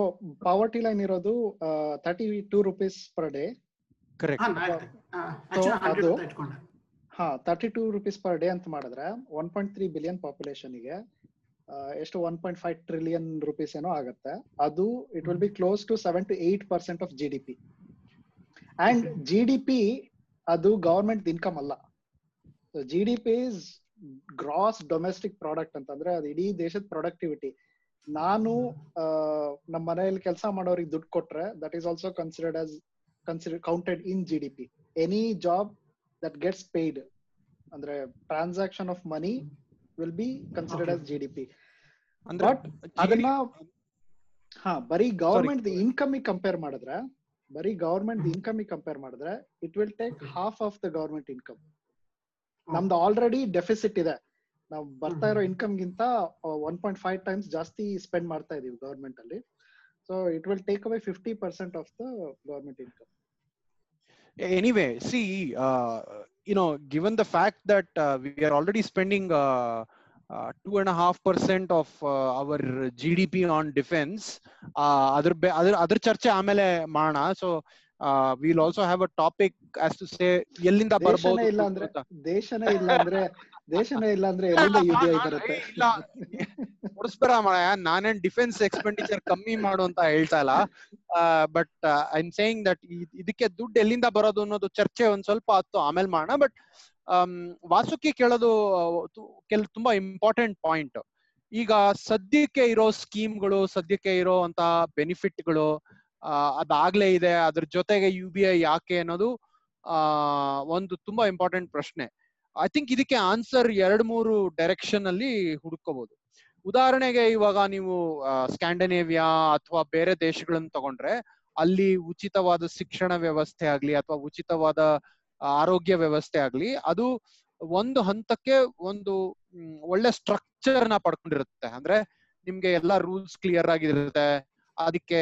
poverty line ಇರೋದು thirty two rupees per day correct ಹಾ thirty two rupees per day ಅಂತ ಮಾಡಿದ್ರೆ one point three billion ಪಾಪ್ಯುಲೇಷನ್ಗೆ ಎಷ್ಟು one point five trillion rupees ಏನೋ ಆಗುತ್ತೆ. ಅದು it will be close to seven to eight percent of G D P and G D P ಅದು government income ಅಲ್ಲ. G D P is gross domestic product ಅಂತಂದ್ರೆ ಅದು ಇಡೀ ದೇಶದ productivity ನಾನು ನಮ್ಮ ಮನೆಯಲ್ಲಿ ಕೆಲಸ ಮಾಡೋರಿಗೆ ದುಡ್ಡು ಕೊಟ್ರೆ that is also considered as consider counted in G D P any job that gets paid ಅಂದ್ರೆ transaction of money will be considered as G D P but ಅದನ್ನ ಹಾ ಬರೀ ಗವರ್ಮೆಂಟ್ ಇನ್ಕಮ್ ಕಂಪೇರ್ ಮಾಡಿದ್ರೆ ಬರೀ ಗವರ್ಮೆಂಟ್ ಇನ್ಕಮ್ ಕಂಪೇರ್ ಮಾಡಿದ್ರೆ it will take half of the government income ನಮ್ದು already deficit ಇದೆ. ನಾವು ಬರ್ತಾ ಇರೋ ಇನ್ಕಮ್ ಗಿಂತ ಒನ್ ಪಾಯಿಂಟ್ ಫೈವ್ ಟೈಮ್ಸ್ ಜಾಸ್ತಿ ಸ್ಪೆಂಡ್ ಮಾಡ್ತಾ ಇದೀವಿ ಗವರ್ಮೆಂಟ್ ಅಲ್ಲಿ. So it will take away fifty percent of the government income anyway see you know given the fact that we are already are two and a half percent of uh, our gdp on defense. Uh, ಬೆ- ಅದ್ರ ಅದ್ರ ಚರ್ಚೆ ಆಮೇಲೆ ಮಾಡೋಣ so will also have a topic as to say ಎಲ್ಲಿಂದ ದೇಶನೇ ಇಲ್ಲ ಅಂದ್ರೆ ದೇಶನೇ ಇಲ್ಲ ಅಂದ್ರೆ ದೇಶನೇ ಇಲ್ಲ ಅಂದ್ರೆ ಎಲ್ಲಿಂದ [laughs] ಯು ಬರುತ್ತೆ? ಇಲ್ಲ. ಕೊಡಿಸ್ಬೇಡ ಮಾರಾಯ. ನಾನೇನ್ ಡಿಫೆನ್ಸ್ ಎಕ್ಸ್ಪೆಂಡಿಚರ್ ಕಮ್ಮಿ ಮಾಡು ಅಂತ ಹೇಳ್ತಾ ಇಲ್ಲ. But I am saying that ಇದಕ್ಕೆ ದುಡ್ಡು ಎಲ್ಲಿಂದ ಬರೋದು ಅನ್ನೋದು ಚರ್ಚೆ ಒಂದ್ ಸ್ವಲ್ಪ ಹತ್ತು ಆಮೇಲೆ ಮಾಡೋಣ ಬಟ್ ವಾಸುಕಿ ಕೇಳೋದು ಕೆಲ, ತುಂಬಾ ಇಂಪಾರ್ಟೆಂಟ್ ಪಾಯಿಂಟ್ ಈಗ ಸದ್ಯಕ್ಕೆ ಇರೋ ಸ್ಕೀಮ್ಗಳು, ಸದ್ಯಕ್ಕೆ ಇರೋ ಅಂತ ಬೆನಿಫಿಟ್ಗಳು ಅದಾಗ್ಲೇ ಇದೆ. ಅದ್ರ ಜೊತೆಗೆ ಯು ಬಿ ಐ ಯಾಕೆ ಅನ್ನೋದು ಆ ಒಂದು ತುಂಬಾ ಇಂಪಾರ್ಟೆಂಟ್ ಪ್ರಶ್ನೆ. ಐ ಥಿಂಕ್ ಇದಕ್ಕೆ ಆನ್ಸರ್ ಎರಡ್, ಮೂರು ಡೈರೆಕ್ಷನ್ ಅಲ್ಲಿ ಹುಡುಕೋಬಹುದು ಉದಾಹರಣೆಗೆ ಇವಾಗ ನೀವು ಸ್ಕ್ಯಾಂಡನೇವಿಯಾ ಅಥವಾ ಬೇರೆ ದೇಶಗಳನ್ನ ತಗೊಂಡ್ರೆ, ಅಲ್ಲಿ ಉಚಿತವಾದ ಶಿಕ್ಷಣ ವ್ಯವಸ್ಥೆ ಆಗ್ಲಿ, ಅಥವಾ ಉಚಿತವಾದ ಆರೋಗ್ಯ ವ್ಯವಸ್ಥೆ ಆಗ್ಲಿ ಅದು ಒಂದು ಹಂತಕ್ಕೆ ಒಂದು ಒಳ್ಳೆ ಸ್ಟ್ರಕ್ಚರ್ನ ಪಡ್ಕೊಂಡಿರುತ್ತೆ. ಅಂದ್ರೆ ನಿಮ್ಗೆ ಎಲ್ಲಾ ರೂಲ್ಸ್ ಕ್ಲಿಯರ್ ಆಗಿರುತ್ತೆ. ಅದಕ್ಕೆ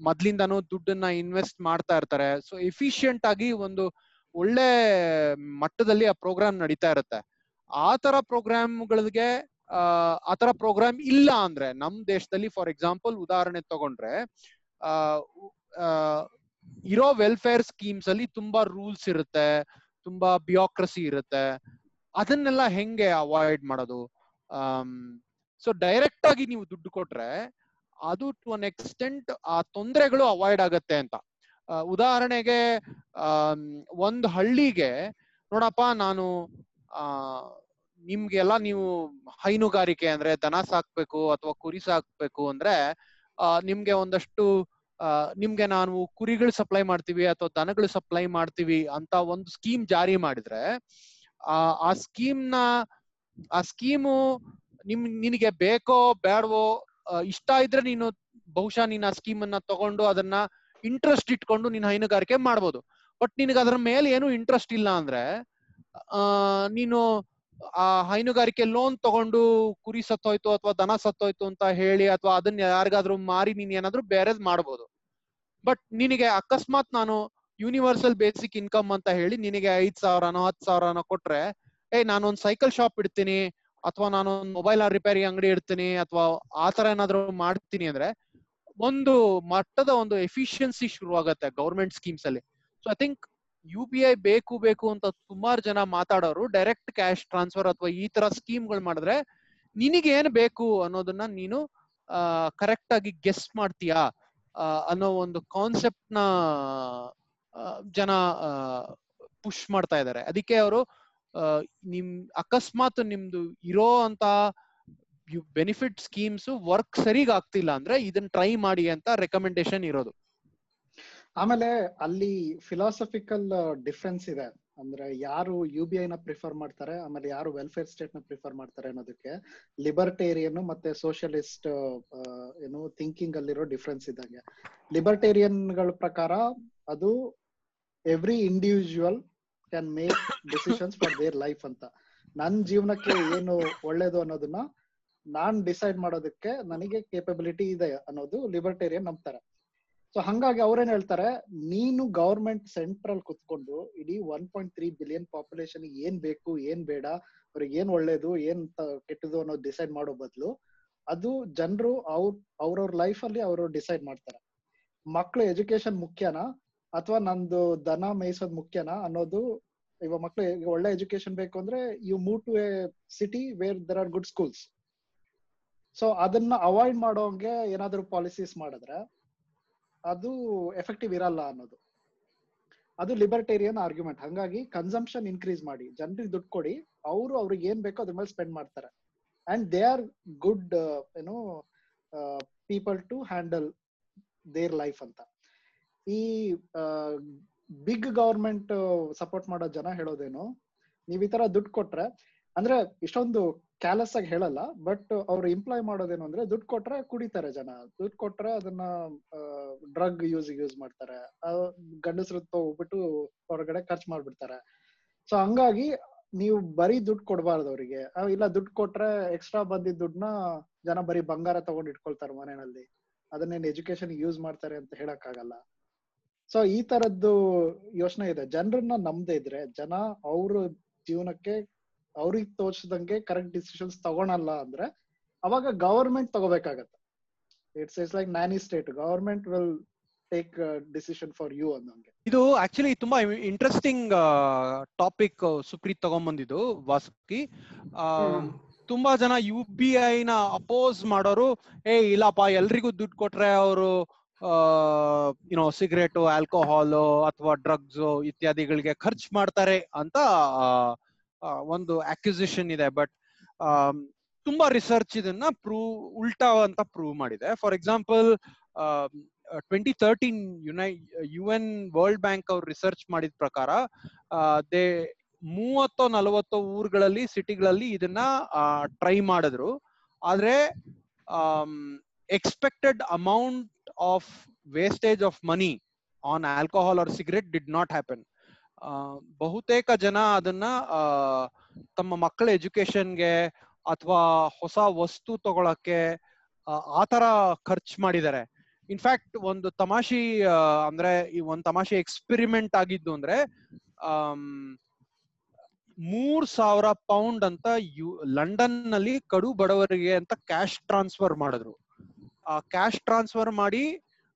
ಮೊದ್ಲಿಂದಾನು ದುಡ್ಡನ್ನ ಇನ್ವೆಸ್ಟ್ ಮಾಡ್ತಾ ಇರ್ತಾರೆ. ಸೊ ಎಫಿಷಿಯಂಟ್ ಆಗಿ ಒಂದು ಒಳ್ಳೆ ಮಟ್ಟದಲ್ಲಿ ಆ ಪ್ರೋಗ್ರಾಮ್ ನಡೀತಾ ಇರುತ್ತೆ. ಆ ತರ ಪ್ರೋಗ್ರಾಮ್ಗಳಿಗೆ ಆ ತರ ಪ್ರೋಗ್ರಾಮ್ ಇಲ್ಲ ಅಂದ್ರೆ ನಮ್ ದೇಶದಲ್ಲಿ ಫಾರ್ ಎಕ್ಸಾಂಪಲ್ ಉದಾಹರಣೆ ತಗೊಂಡ್ರೆ ಆ, ಇರೋ ವೆಲ್ಫೇರ್ ಸ್ಕೀಮ್ಸ್ ಅಲ್ಲಿ ತುಂಬಾ ರೂಲ್ಸ್ ಇರುತ್ತೆ, ತುಂಬಾ ಬಿಯೋಕ್ರಸಿ ಇರುತ್ತೆ. ಅದನ್ನೆಲ್ಲ ಹೆಂಗೆ ಅವಾಯ್ಡ್ ಮಾಡೋದು? ಸೊ ಡೈರೆಕ್ಟ್ ಆಗಿ ನೀವು ದುಡ್ಡು ಕೊಟ್ರೆ ಅದು ಟು ಅನ್ ಎಕ್ಸ್ಟೆಂಟ್ ಆ ತೊಂದರೆಗಳು ಅವಾಯ್ಡ್ ಆಗತ್ತೆ ಅಂತ. ಉದಾಹರಣೆಗೆ ಒಂದು ಹಳ್ಳಿಗೆ, ನೋಡಪ್ಪ, ನಾನು, ಆ, ನಿಮ್ಗೆಲ್ಲ ನೀವು ಹೈನುಗಾರಿಕೆ ಅಂದ್ರೆ ದನ ಸಾಕ್ಬೇಕು ಅಥವಾ ಕುರಿ ಸಾಕ್ಬೇಕು ಅಂದ್ರೆ ನಿಮ್ಗೆ ಒಂದಷ್ಟು ನಿಮ್ಗೆ ನಾವು ಕುರಿಗಳು ಸಪ್ಲೈ ಮಾಡ್ತೀವಿ ಅಥವಾ ದನಗಳು ಸಪ್ಲೈ ಮಾಡ್ತೀವಿ ಅಂತ ಒಂದು ಸ್ಕೀಮ್ ಜಾರಿ ಮಾಡಿದ್ರೆ, ಆ ಸ್ಕೀಮ್ನ, ಆ ಸ್ಕೀಮು ನಿಮ್, ನಿನಗೆ ಬೇಕೋ ಬೇಡವೋ ಇಷ್ಟ ಇದ್ರೆ ನೀನು ಬಹುಶಃ ನೀನ್ ಆ ಸ್ಕೀಮ್ ಅನ್ನ ತಗೊಂಡು ಅದನ್ನ ಇಂಟ್ರೆಸ್ಟ್ ಇಟ್ಕೊಂಡು ನೀನ್ ಹೈನುಗಾರಿಕೆ ಮಾಡ್ಬೋದು. ಬಟ್ ನಿನಗೆ ಅದರ ಮೇಲೆ ಏನು ಇಂಟ್ರೆಸ್ಟ್ ಇಲ್ಲ ಅಂದ್ರೆ ನೀನು ಆ ಹೈನುಗಾರಿಕೆ ಲೋನ್ ತಗೊಂಡು ಕುರಿ ಸತ್ತೋಯ್ತು ಅಥವಾ ದನ ಸತ್ತೋಯ್ತು ಅಂತ ಹೇಳಿ ಅಥವಾ ಅದನ್ನ ಯಾರಿಗಾದ್ರೂ ಮಾರಿ ನೀನ್ ಏನಾದ್ರೂ ಬೇರೆದ್ ಮಾಡ್ಬೋದು. ಬಟ್ ನಿನಗೆ ಅಕಸ್ಮಾತ್ ನಾನು ಯೂನಿವರ್ಸಲ್ ಬೇಸಿಕ್ ಇನ್ಕಮ್ ಅಂತ ಹೇಳಿ ನಿನಗೆ ಐದ್ ಸಾವಿರನೋ, ಹತ್ ಸಾವಿರನೋ ಕೊಟ್ರೆ ಏ ನಾನೊಂದ್ ಸೈಕಲ್ ಶಾಪ್ ಇಡ್ತೀನಿ ಅಥವಾ ನಾನೊಂದ್ ಮೊಬೈಲ್ ರಿಪೇರಿ ಅಂಗಡಿ ಇಡ್ತೀನಿ ಅಥವಾ ಆತರ ಏನಾದ್ರು ಮಾಡ್ತೀನಿ ಅಂದ್ರೆ ಒಂದು ಮಟ್ಟದ ಒಂದು ಎಫಿಷಿಯನ್ಸಿ ಶುರುವಾಗತ್ತೆ ಗೌರ್ಮೆಂಟ್ ಸ್ಕೀಮ್ಸ್ ಅಲ್ಲಿ. So I think U P I ಬೇಕು ಬೇಕು ಅಂತ ಸುಮಾರು ಜನ ಮಾತಾಡೋರು ಡೈರೆಕ್ಟ್ ಕ್ಯಾಶ್ ಟ್ರಾನ್ಸ್ಫರ್ ಅಥವಾ ಈ ತರ ಸ್ಕೀಮ್ಗಳು ಮಾಡಿದ್ರೆ ನಿನಗೆ ಏನ್ ಬೇಕು ಅನ್ನೋದನ್ನ ನೀನು ಕರೆಕ್ಟ್ ಆಗಿ ಗೆಸ್ ಮಾಡ್ತೀಯಾ ಅನ್ನೋ ಒಂದು ಕಾನ್ಸೆಪ್ಟ್ನ ಜನ ಪುಷ್ ಮಾಡ್ತಾ ಇದ್ದಾರೆ ಅದಕ್ಕೆ ಅವರು ನಿಮ್, ಅಕಸ್ಮಾತ್ ನಿಮ್ದು ಇರೋ ಅಂತ ಬೆನಿಫಿಟ್ ಸ್ಕೀಮ್ಸ್ ವರ್ಕ್ ಸರಿಗ್ ಆಗ್ತಿಲ್ಲ ಅಂದ್ರೆ ಇದನ್ನ ಟ್ರೈ ಮಾಡಿ ಅಂತ ರೆಕಮೆಂಡೇಶನ್ ಇರೋದು. ಆಮೇಲೆ ಅಲ್ಲಿ ಫಿಲಾಸಫಿಕಲ್ ಡಿಫ್ರೆನ್ಸ್ ಇದೆ. ಅಂದ್ರೆ ಯಾರು ಯು ಬಿ ಐ ನ ಪ್ರಿಫರ್ ಮಾಡ್ತಾರೆ, ಆಮೇಲೆ ಯಾರು ವೆಲ್ಫೇರ್ ಸ್ಟೇಟ್ನ ಪ್ರಿಫರ್ ಮಾಡ್ತಾರೆ ಅನ್ನೋದಕ್ಕೆ ಲಿಬರ್ಟೇರಿಯನ್ ಮತ್ತೆ ಸೋಷಿಯಲಿಸ್ಟ್ ಏನು ಥಿಂಕಿಂಗ್ ಅಲ್ಲಿರೋ ಡಿಫ್ರೆನ್ಸ್ ಇದ್ದಂಗೆ. ಲಿಬರ್ಟೇರಿಯನ್ಗಳ ಪ್ರಕಾರ ಅದು every individual can make decisions for their life ಅಂತ. ನನ್ನ ಜೀವನಕ್ಕೆ ಏನು ಒಳ್ಳೇದು ಅನ್ನೋದನ್ನ ನಾನ್ ಡಿಸೈಡ್ ಮಾಡೋದಕ್ಕೆ ನನಗೆ ಕೇಪಬಿಲಿಟಿ ಇದೆ ಅನ್ನೋದು ಲಿಬರ್ಟೇರಿಯನ್ ನಂಬ್ತಾರೆ. ಸೊ ಹಂಗಾಗಿ ಅವ್ರೇನ್ ಹೇಳ್ತಾರೆ, ನೀನು ಗವರ್ಮೆಂಟ್ ಸೆಂಟ್ರಲ್ ಕುತ್ಕೊಂಡು ಇಡೀ one point three billion population ಏನ್ ಬೇಕು, ಏನ್ ಬೇಡ, ಅವ್ರಿಗೆ ಏನ್ ಒಳ್ಳೇದು, ಏನ್ ಕೆಟ್ಟದು ಅನ್ನೋದು ಡಿಸೈಡ್ ಮಾಡೋ ಬದಲು ಅದು ಜನರು ಅವ್ರ, ಅವ್ರವ್ರ ಲೈಫ್ ಅಲ್ಲಿ ಅವರು ಡಿಸೈಡ್ ಮಾಡ್ತಾರೆ. ಮಕ್ಳು ಎಜುಕೇಶನ್ ಮುಖ್ಯನಾ? ಅಥವಾ ನಂದು ದನ ಮೇಯಿಸೋದ್ ಮುಖ್ಯನಾ ಅನ್ನೋದು ಇವಾಗ ಮಕ್ಳು ಒಳ್ಳೆ ಎಜುಕೇಶನ್ ಬೇಕು ಅಂದ್ರೆ you move to a city where there are good schools so ಅದನ್ನ ಅವಾಯ್ಡ್ ಮಾಡೋಂಗೆ ಏನಾದ್ರು ಪಾಲಿಸೀಸ್ ಮಾಡಿದ್ರೆ ಅದು ಎಫೆಕ್ಟಿವ್ ಇರಲ್ಲ ಅನ್ನೋದು. ಅದು ಲಿಬರ್ಟೇರಿಯನ್ ಆರ್ಗ್ಯುಮೆಂಟ್ ಹಂಗಾಗಿ ಕನ್ಸಂಪ್ಷನ್ ಇನ್ಕ್ರೀಸ್ ಮಾಡಿ, ಜನರಿಗೆ ದುಡ್ಡು ಕೊಡಿ, ಅವರು ಅವ್ರಿಗೆ ಏನ್ ಬೇಕೋ ಅದ್ರ ಮೇಲೆ ಸ್ಪೆಂಡ್ ಮಾಡ್ತಾರೆ. ಅಂಡ್ ದೇ ಆರ್ ಗುಡ್ ಏನೋ people to handle their life ಅಂತ. ಈ ಬಿಗ್ ಗವರ್ಮೆಂಟ್ ಸಪೋರ್ಟ್ ಮಾಡೋ ಜನ ಹೇಳೋದೇನು, ನೀವ್ ಈ ತರ ದುಡ್ಡು ಕೊಟ್ರೆ ಅಂದ್ರೆ ಇಷ್ಟೊಂದು ಕ್ಯಾಲಸ್ ಆಗಿ ಹೇಳಲ್ಲ ಬಟ್ ಅವ್ರು ಇಂಪ್ಲಾಯ್ ಮಾಡೋದೇನು ಅಂದ್ರೆ ದುಡ್ಡು ಕೊಟ್ರೆ ಕುಡಿತಾರೆ ಜನ. ದುಡ್ಡು ಕೊಟ್ರೆ ಅದನ್ನ ಡ್ರಗ್ ಯೂಸ್ ಯೂಸ್ ಮಾಡ್ತಾರೆ. ಗಂಡಸ್ರ ಹೋಗ್ಬಿಟ್ಟು ಹೊರಗಡೆ ಖರ್ಚು ಮಾಡ್ಬಿಡ್ತಾರೆ. ಸೊ ಹಂಗಾಗಿ ನೀವು ಬರೀ ದುಡ್ಡು ಕೊಡಬಾರ್ದು ಅವರಿಗೆ. ಇಲ್ಲ ದುಡ್ಡು ಕೊಟ್ರೆ ಎಕ್ಸ್ಟ್ರಾ ಬಂದಿದ್ದ ದುಡ್ಡನ್ನ ಜನ ಬರೀ ಬಂಗಾರ ತಗೊಂಡ್ ಇಟ್ಕೊಳ್ತಾರೆ ಮನೆಯಲ್ಲಿ. ಅದನ್ನೇನು ಎಜುಕೇಶನ್ ಯೂಸ್ ಮಾಡ್ತಾರೆ ಅಂತ ಹೇಳಕ್ ಆಗಲ್ಲ ಸೊ ಈ ತರದ್ದು ಯೋಚನೆ ಇದೆ. ಜನರನ್ನ ನಂಬದೇ ಇದ್ರೆ ಜನ ಅವ್ರ ಜೀವನಕ್ಕೆ ಅವ್ರಿಗೆ ತೋಚದಂಗೆ ಕರೆಕ್ಟ್ ಡಿಸಿಷನ್ಸ್ ತಗೋಣಲ್ಲ ಅಂದ್ರೆ ಅವಾಗ government ತಗೋಬೇಕಾಗತ್ತೆ. It's it's like nanny state government will take decision for you ಅನ್ನೋಂಗೆ. ಇದು ಆಕ್ಚುಲಿ ತುಂಬಾ ಇಂಟ್ರೆಸ್ಟಿಂಗ್ ಟಾಪಿಕ್ ಸುಪ್ರೀತ್ ತಗೊಂಡ್ಬಂದಿದ್ದು ವಾಸುಕಿ. ಆ, ತುಂಬಾ ಜನ ಯು ಬಿ ಐ ನ ಅಪೋಸ್ ಮಾಡೋರು ಏ ಇಲ್ಲಪ್ಪ ಎಲ್ರಿಗೂ ದುಡ್ಡು ಕೊಟ್ರೆ ಅವರು ಯುನೋ ಸಿಗರೇಟು ಆಲ್ಕೋಹಾಲ್ ಅಥವಾ ಡ್ರಗ್ಸ್ ಇತ್ಯಾದಿಗಳಿಗೆ ಖರ್ಚು ಮಾಡ್ತಾರೆ ಅಂತ ಒಂದು ಅಕ್ಯುಸಿಷನ್ ಇದೆ ಬಟ್ ತುಂಬಾ ರಿಸರ್ಚ್ ಇದನ್ನ ಪ್ರೂವ್ ಉಲ್ಟಾ ಅಂತ ಪ್ರೂವ್ ಮಾಡಿದೆ. For example twenty thirteen uni U N World Bank ಅವ್ರು ರಿಸರ್ಚ್ ಮಾಡಿದ ಪ್ರಕಾರ ದೇ, ಮೂವತ್ತೋ ನಲವತ್ತೋ ಊರುಗಳಲ್ಲಿ ಸಿಟಿಗಳಲ್ಲಿ ಇದನ್ನ ಟ್ರೈ ಮಾಡಿದ್ರು. ಆದ್ರೆ expected amount of wastage of money on alcohol or cigarette did not happen ಬಹುತೇಕ ಜನ ಅದನ್ನ ತಮ್ಮ ಮಕ್ಕಳ ಎಜುಕೇಶನ್ಗೆ ಅಥವಾ ಹೊಸ ವಸ್ತು ತಗೊಳಕ್ಕೆ ಆ, ತರ ಖರ್ಚು ಮಾಡಿದ್ದಾರೆ. ಇನ್ಫ್ಯಾಕ್ಟ್ ಒಂದು ತಮಾಷಿ ಅಂದ್ರೆ ಈ ಒಂದು ತಮಾಷೆ ಎಕ್ಸ್ಪೆರಿಮೆಂಟ್ ಆಗಿದ್ದು ಅಂದ್ರೆ ಮೂರ್ ಸಾವಿರ ಪೌಂಡ್ ಅಂತ ಯು ಲಂಡನ್ನಲ್ಲಿ ಕಡು ಬಡವರಿಗೆ ಅಂತ ಕ್ಯಾಶ್ ಟ್ರಾನ್ಸ್ಫರ್ ಮಾಡಿದ್ರು. ಆ ಕ್ಯಾಶ್ ಟ್ರಾನ್ಸ್ಫರ್ ಮಾಡಿ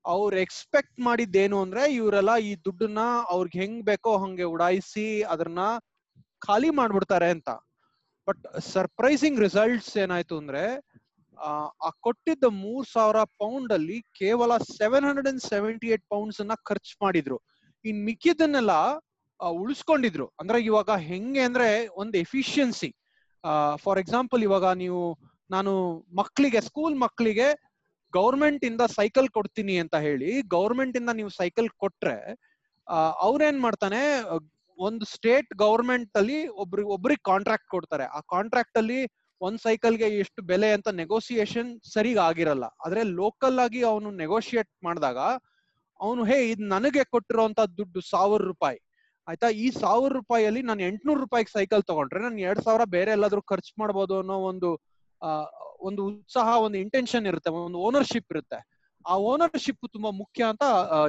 ಅವ್ರು ಎಕ್ಸ್ಪೆಕ್ಟ್ ಮಾಡಿದ್ದೇನು ಅಂದ್ರೆ ಇವರೆಲ್ಲ ಈ ದುಡ್ಡನ್ನ ಅವ್ರಿಗೆ ಹೆಂಗ್ ಬೇಕೋ ಹಂಗೆ ಉಡಾಯಿಸಿ ಅದನ್ನ ಖಾಲಿ ಮಾಡ್ಬಿಡ್ತಾರೆ ಅಂತ. ಬಟ್ ಸರ್ಪ್ರೈಸಿಂಗ್ ರಿಸಲ್ಟ್ಸ್ ಏನಾಯ್ತು ಅಂದ್ರೆ ಆ, ಕೊಟ್ಟಿದ್ದ ಮೂರ್ ಸಾವಿರ ಪೌಂಡ್ ಅಲ್ಲಿ ಕೇವಲ seven hundred and seventy eight pounds ಅನ್ನ ಖರ್ಚು ಮಾಡಿದ್ರು. ಇನ್ ಮಿಕ್ಕಿದನ್ನೆಲ್ಲ ಉಳಿಸ್ಕೊಂಡಿದ್ರು. ಅಂದ್ರೆ ಇವಾಗ ಹೆಂಗೆ ಅಂದ್ರೆ ಒಂದು ಎಫಿಷಿಯನ್ಸಿ ಫಾರ್ ಎಕ್ಸಾಂಪಲ್ ಇವಾಗ ನೀವು ನಾನು ಮಕ್ಕಳಿಗೆ ಸ್ಕೂಲ್ ಮಕ್ಕಳಿಗೆ ಗೌರ್ಮೆಂಟ್ ಇಂದ ಸೈಕಲ್ ಕೊಡ್ತೀನಿ ಅಂತ ಹೇಳಿ ಗೌರ್ಮೆಂಟ್ ಇಂದ ನೀವು ಸೈಕಲ್ ಕೊಟ್ರೆ ಅವ್ರೇನ್ ಮಾಡ್ತಾನೆ, ಒಂದು ಸ್ಟೇಟ್ ಗೌರ್ಮೆಂಟ್ ಅಲ್ಲಿ ಒಬ್ರಿ, ಒಬ್ರಿಗೆ ಕಾಂಟ್ರಾಕ್ಟ್ ಕೊಡ್ತಾರೆ. ಆ ಕಾಂಟ್ರಾಕ್ಟ್ ಅಲ್ಲಿ ಒಂದ್ ಸೈಕಲ್ಗೆ ಎಷ್ಟು ಬೆಲೆ ಅಂತ ನೆಗೋಸಿಯೇಷನ್ ಸರಿಗ್ ಆಗಿರಲ್ಲ. ಆದ್ರೆ ಲೋಕಲ್ ಆಗಿ ಅವನು ನೆಗೋಷಿಯೇಟ್ ಮಾಡಿದಾಗ, ಅವನು, ಹೇ, ಇದು ನನಗೆ ಕೊಟ್ಟಿರುವಂತ ದುಡ್ಡು ಸಾವಿರ ರೂಪಾಯಿ. ಆಯ್ತಾ? ಈ ಸಾವಿರ ರೂಪಾಯಿಯಲ್ಲಿ ನಾನು ಎಂಟ್ನೂರು ರೂಪಾಯಿಗೆ ಸೈಕಲ್ ತಗೊಂಡ್ರೆ, ನಾನು ಎರಡ್ ಸಾವಿರ ಬೇರೆ ಎಲ್ಲಾದ್ರೂ ಖರ್ಚು ಮಾಡ್ಬೋದು ಅನ್ನೋ ಒಂದು ಒಂದು ಉತ್ಸಾಹ, ಒಂದು ಇಂಟೆನ್ಷನ್ ಇರುತ್ತೆ, ಒಂದು ಓನರ್ಶಿಪ್ ಇರುತ್ತೆ. ಆ ಓನರ್ಶಿಪ್ ತುಂಬಾ ಮುಖ್ಯ ಅಂತ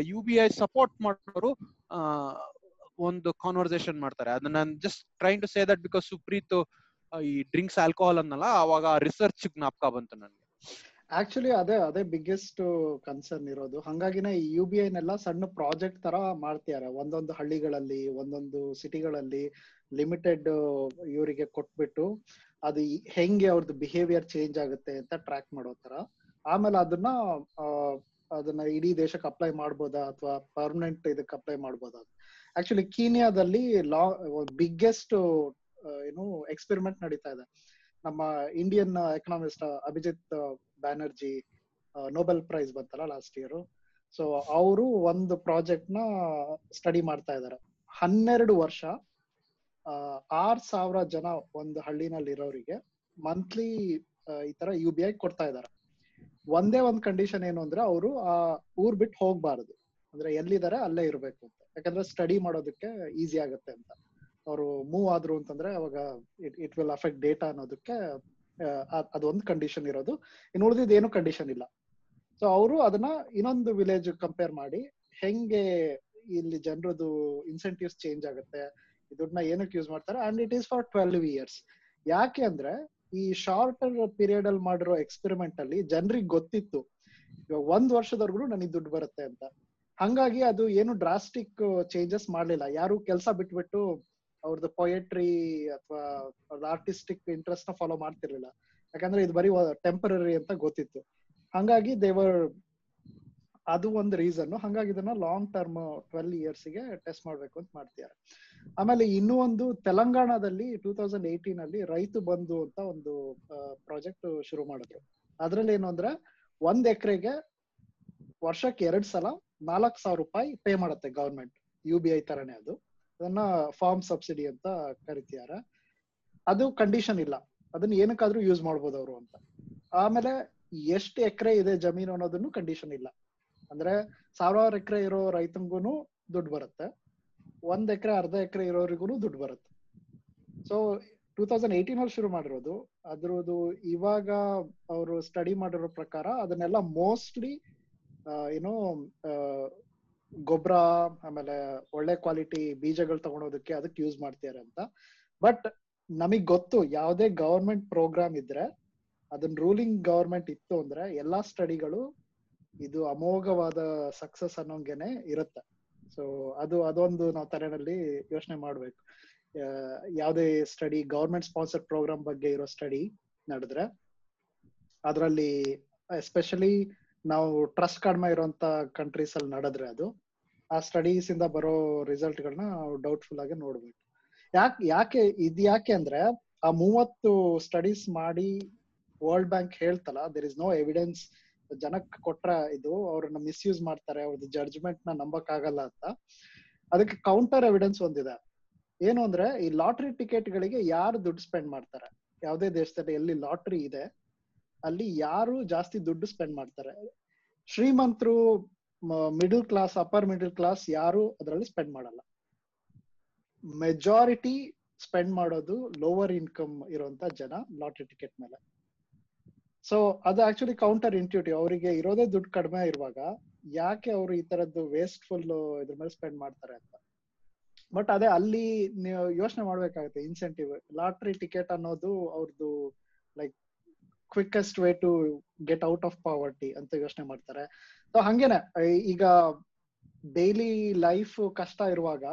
ಯು ಬಿ ಐ ಸಪೋರ್ಟ್ ಮಾಡೋರು ಒಂದು ಕಾನ್ವರ್ಸೇಷನ್ ಮಾಡ್ತಾರೆ. ಅದನ್ನ ನಾನು just trying to say that because Supreet ಈ ಡ್ರಿಂಕ್ಸ್ ಆಲ್ಕೋಹಾಲ್ ಅನ್ನಲ್ಲ ಅವಾಗ ರಿಸರ್ಚ್ ಜ್ಞಾಪಕ ಬಂತು ನನಗೆ. ಆಕ್ಚುಲಿ ಅದೇ ಅದೇ ಬಿಗ್ಗೆಸ್ಟ್ ಕನ್ಸರ್ನ್ ಇರೋದು. ಹಂಗಾಗಿನೇ ಯು ಬಿ ಐನೆಲ್ಲ ಸಣ್ಣ ಪ್ರಾಜೆಕ್ಟ್ ತರ ಮಾಡ್ತಿದ್ದಾರೆ ಒಂದೊಂದು ಹಳ್ಳಿಗಳಲ್ಲಿ, ಒಂದೊಂದು ಸಿಟಿಗಳಲ್ಲಿ ಲಿಮಿಟೆಡ್ ಇವರಿಗೆ ಕೊಟ್ಬಿಟ್ಟು ಅದು ಹೆಂಗೆ ಅವ್ರದ್ದು ಬಿಹೇವಿಯರ್ ಚೇಂಜ್ ಆಗುತ್ತೆ ಅಂತ ಟ್ರ್ಯಾಕ್ ಮಾಡೋ ತರ. ಆಮೇಲೆ ಅದನ್ನ ಅದನ್ನ ಇಡೀ ದೇಶಕ್ಕೆ ಅಪ್ಲೈ ಮಾಡ್ಬೋದಾ ಅಥವಾ ಪರ್ಮನೆಂಟ್ ಇದಕ್ಕೆ ಅಪ್ಲೈ ಮಾಡ್ಬೋದಾ? ಆಕ್ಚುಲಿ ಕೀನಿಯಾದಲ್ಲಿ ಲಾ ಬಿಗ್ಗೆಸ್ಟ್ ಏನು ಎಕ್ಸ್ಪೆರಿಮೆಂಟ್ ನಡೀತಾ ಇದೆ. ನಮ್ಮ Indian economist Abhijit Banerjee Nobel Prize ಬಂತಲ್ಲ ಲಾಸ್ಟ್ ಇಯರ್ ಸೊ ಅವರು ಒಂದು ಪ್ರಾಜೆಕ್ಟ್ನ ಸ್ಟಡಿ ಮಾಡ್ತಾ ಇದ್ದಾರೆ ಹನ್ನೆರಡು ವರ್ಷ ಆರ್ ಸಾವಿರ ಜನ ಒಂದು ಹಳ್ಳಿನಲ್ಲಿ ಇರೋರಿಗೆ ಮಂತ್ಲಿ ಈ ತರ ಯು ಬಿ ಐ ಕೊಡ್ತಾ ಇದ್ದಾರೆ ಒಂದೇ ಒಂದ್ ಕಂಡೀಷನ್ ಏನು ಅಂದ್ರೆ ಅವರು ಆ ಊರ್ ಬಿಟ್ಟು ಹೋಗ್ಬಾರ್ದು. ಅಂದ್ರೆ ಎಲ್ಲಿದ್ದಾರೆ ಅಲ್ಲೇ ಇರ್ಬೇಕು ಅಂತ. ಯಾಕಂದ್ರೆ ಸ್ಟಡಿ ಮಾಡೋದಕ್ಕೆ ಈಸಿ ಆಗುತ್ತೆ ಅಂತ. ಅವರು ಮೂವ್ ಆದ್ರು ಅಂತಂದ್ರೆ ಅವಾಗ ಇಟ್ ವಿಲ್ ಅಫೆಕ್ಟ್ ಡೇಟಾ ಅನ್ನೋದಕ್ಕೆ ಅದೊಂದು ಕಂಡೀಷನ್ ಇರೋದು. ಇನ್ನು ಉಳಿದಿದ್ದು ಏನು ಕಂಡೀಷನ್ ಇಲ್ಲ. ಸೊ ಅವರು ಅದನ್ನ ಇನ್ನೊಂದು ವಿಲೇಜ್ ಕಂಪೇರ್ ಮಾಡಿ ಹೆಂಗೆ ಇಲ್ಲಿ ಜನರದು ಇನ್ಸೆಂಟಿವ್ಸ್ ಚೇಂಜ್ ಆಗುತ್ತೆ ದುಡ್ಡನ್ನ ಏನಕ್ಕೆ ಯೂಸ್ ಮಾಡ್ತಾರೆ and it is for twelve years ಯಾಕೆ ಅಂದ್ರೆ, ಈ ಶಾರ್ಟರ್ ಪೀರಿಯಡ್ ಅಲ್ಲಿ ಮಾಡಿರೋ ಎಕ್ಸ್ಪೆರಿಮೆಂಟ್ ಅಲ್ಲಿ ಜನರಿಗೆ ಗೊತ್ತಿತ್ತು, ಇವಾಗ ಒಂದ್ ವರ್ಷದವರೆಗೂ ನನಗೆ ದುಡ್ಡು ಬರುತ್ತೆ ಅಂತ. ಹಂಗಾಗಿ ಅದು ಏನು ಡ್ರಾಸ್ಟಿಕ್ ಚೇಂಜಸ್ ಮಾಡ್ಲಿಲ್ಲ. ಯಾರು ಕೆಲಸ ಬಿಟ್ಬಿಟ್ಟು ಅವ್ರದ್ದು ಪೊಯೆಟ್ರಿ ಅಥವಾ ಆರ್ಟಿಸ್ಟಿಕ್ ಇಂಟ್ರೆಸ್ಟ್ನ ಫಾಲೋ ಮಾಡ್ತಿರ್ಲಿಲ್ಲ. ಯಾಕಂದ್ರೆ ಇದು ಬರೀ ಟೆಂಪರರಿ ಅಂತ ಗೊತ್ತಿತ್ತು. ಹಂಗಾಗಿ ದೇವರ್ ಅದು ಒಂದು ರೀಸನ್ ಹಂಗಾಗಿ ಇದನ್ನ ಲಾಂಗ್ ಟರ್ಮ್ ಟ್ವೆಲ್ ಇಯರ್ಸ್ಗೆ ಟೆಸ್ಟ್ ಮಾಡ್ಬೇಕು ಅಂತ ಮಾಡ್ತಿದ್ದಾರೆ. ಆಮೇಲೆ ಇನ್ನೂ ಒಂದು ತೆಲಂಗಾಣದಲ್ಲಿ ಟೂ ತೌಸಂಡ್ ಏಯ್ಟೀನ್ ಅಲ್ಲಿ ರೈತ ಬಂಧು ಅಂತ ಒಂದು ಪ್ರಾಜೆಕ್ಟ್ ಶುರು ಮಾಡಿದ್ರು. ಅದ್ರಲ್ಲಿ ಏನು ಅಂದ್ರೆ ಒಂದ್ ಎಕರೆಗೆ ವರ್ಷಕ್ಕೆ ಎರಡ್ ಸಲ ನಾಲ್ಕ್ ಸಾವಿರ ರೂಪಾಯಿ ಪೇ ಮಾಡುತ್ತೆ ಗವರ್ಮೆಂಟ್ ಯು ಬಿ ತರನೇ ಅದು. ಅದನ್ನ ಫಾರ್ಮ್ ಸಬ್ಸಿಡಿ ಅಂತ ಕರಿತಿದ್ದಾರೆ ಅದು ಕಂಡೀಷನ್ ಇಲ್ಲ. ಅದನ್ನ ಏನಕ್ಕಾದ್ರೂ ಯೂಸ್ ಮಾಡ್ಬೋದು ಅವರು ಅಂತ. ಆಮೇಲೆ ಎಷ್ಟು ಎಕರೆ ಇದೆ ಜಮೀನು ಅನ್ನೋದನ್ನು ಕಂಡೀಷನ್ ಇಲ್ಲ. ಅಂದ್ರೆ ಸಾವಿರಾರು ಎಕರೆ ಇರೋ ರೈತಂಗೂನು ದುಡ್ಡು ಬರುತ್ತೆ. ಒಂದ್ ಎಕರೆ, ಅರ್ಧ ಎಕರೆ ಇರೋರಿಗೂ ದುಡ್ಡು ಬರುತ್ತೆ. ಸೊ ಟೂ ತೌಸಂಡ್ ಏಯ್ಟೀನ್ ಅಲ್ಲಿ ಶುರು ಮಾಡಿರೋದು. ಅದ್ರದ್ದು ಇವಾಗ ಅವರು ಸ್ಟಡಿ ಮಾಡಿರೋ ಪ್ರಕಾರ ಅದನ್ನೆಲ್ಲ ಮೋಸ್ಟ್ಲಿ ಏನೋ ಗೊಬ್ಬರ, ಆಮೇಲೆ ಒಳ್ಳೆ ಕ್ವಾಲಿಟಿ ಬೀಜಗಳು ತಗೊಳೋದಕ್ಕೆ ಅದಕ್ಕೆ ಯೂಸ್ ಮಾಡ್ತಾರೆ ಅಂತ. ಬಟ್ ನಮಗ್ ಗೊತ್ತು ಯಾವುದೇ ಗವರ್ಮೆಂಟ್ ಪ್ರೋಗ್ರಾಮ್ ಇದ್ರೆ ಅದನ್ನ ರೂಲಿಂಗ್ ಗವರ್ಮೆಂಟ್ ಇತ್ತು ಅಂದ್ರೆ ಎಲ್ಲಾ ಸ್ಟಡಿಗಳು ಇದು ಅಮೋಘವಾದ ಸಕ್ಸಸ್ ಅನ್ನೋಂಗೆನೆ ಇರುತ್ತೆ. ಸೊ ಅದು, ಅದೊಂದು ನಾವು ತಲೆನಲ್ಲಿ ಯೋಚನೆ ಮಾಡ್ಬೇಕು. ಯಾವುದೇ ಸ್ಟಡಿ ಗವರ್ಮೆಂಟ್ ಸ್ಪಾನ್ಸರ್ ಪ್ರೋಗ್ರಾಮ್ ಬಗ್ಗೆ ಇರೋ ಸ್ಟಡಿ ನಡೆದ್ರೆ, ಅದರಲ್ಲಿ ಎಸ್ಪೆಷಲಿ ನಾವು ಟ್ರಸ್ಟ್ ಕಡಿಮೆ ಇರುವಂತ ಕಂಟ್ರೀಸ್ ಅಲ್ಲಿ ನಡೆದ್ರೆ ಅದು, ಆ ಸ್ಟಡೀಸ್ ಇಂದ ಬರೋ ರಿಸಲ್ಟ್ ಗಳನ್ನ ಡೌಟ್ಫುಲ್ ಆಗಿ ನೋಡ್ಬೇಕು. ಯಾಕೆ ಯಾಕೆ, ಇದ್ ಯಾಕೆ ಅಂದ್ರೆ, ಆ ಮೂವತ್ತು ಸ್ಟಡೀಸ್ ಮಾಡಿ ವರ್ಲ್ಡ್ ಬ್ಯಾಂಕ್ ಹೇಳ್ತಲ್ಲ ದೇರ್ ಇಸ್ ನೋ ಎವಿಡೆನ್ಸ್ ಜನಕ್ಕೆ ಕೊಟ್ರ ಇದು, ಅವ್ರನ್ನ ಮಿಸ್ಯೂಸ್ ಮಾಡ್ತಾರೆ, ಅವ್ರದ್ದು ಜಡ್ಜ್ಮೆಂಟ್ನ ನಂಬಕ್ ಆಗಲ್ಲ ಅಂತ. ಅದಕ್ಕೆ ಕೌಂಟರ್ ಎವಿಡೆನ್ಸ್ ಒಂದಿದೆ. ಏನು ಅಂದ್ರೆ, ಈ ಲಾಟ್ರಿ ಟಿಕೆಟ್ ಗಳಿಗೆ ಯಾರು ದುಡ್ಡು ಸ್ಪೆಂಡ್ ಮಾಡ್ತಾರೆ? ಯಾವುದೇ ದೇಶದಲ್ಲಿ ಎಲ್ಲಿ ಲಾಟ್ರಿ ಇದೆ ಅಲ್ಲಿ ಯಾರು ಜಾಸ್ತಿ ದುಡ್ಡು ಸ್ಪೆಂಡ್ ಮಾಡ್ತಾರೆ. ಶ್ರೀಮಂತರು middle class upper middle class ಯಾರು ಅದರಲ್ಲಿ ಸ್ಪೆಂಡ್ ಮಾಡಲ್ಲ. ಮೆಜಾರಿಟಿ ಸ್ಪೆಂಡ್ ಮಾಡೋದು ಲೋವರ್ ಇನ್ಕಮ್ ಇರುವಂತ ಜನ ಲಾಟ್ರಿ ಟಿಕೆಟ್ ಮೇಲೆ. ಸೊ ಅದು ಆಕ್ಚುಲಿ ಕೌಂಟರ್ ಇಂಟ್ಯೂಟಿವ್ ಅವರಿಗೆ ಇರೋದೇ ದುಡ್ಡು ಕಡಿಮೆ ಇರುವಾಗ ಯಾಕೆ ಅವರು ಈ ತರದ್ದು ವೇಸ್ಟ್ಫುಲ್ ಇದ್ರ ಮೇಲೆ ಸ್ಪೆಂಡ್ ಮಾಡ್ತಾರೆ ಅಂತ. ಬಟ್ ಅದೇ ಅಲ್ಲಿ ನೀವು ಯೋಚನೆ ಮಾಡ್ಬೇಕಾಗುತ್ತೆ ಇನ್ಸೆಂಟಿವ್ ಲಾಟ್ರಿ ಟಿಕೆಟ್ ಅನ್ನೋದು ಅವ್ರದ್ದು like quickest way to get out of poverty ಅಂತ ಯೋಚನೆ ಮಾಡ್ತಾರೆ. ಸೊ ಹಂಗೇನೆ ಈಗ ಡೈಲಿ ಲೈಫ್ ಕಷ್ಟ ಇರುವಾಗ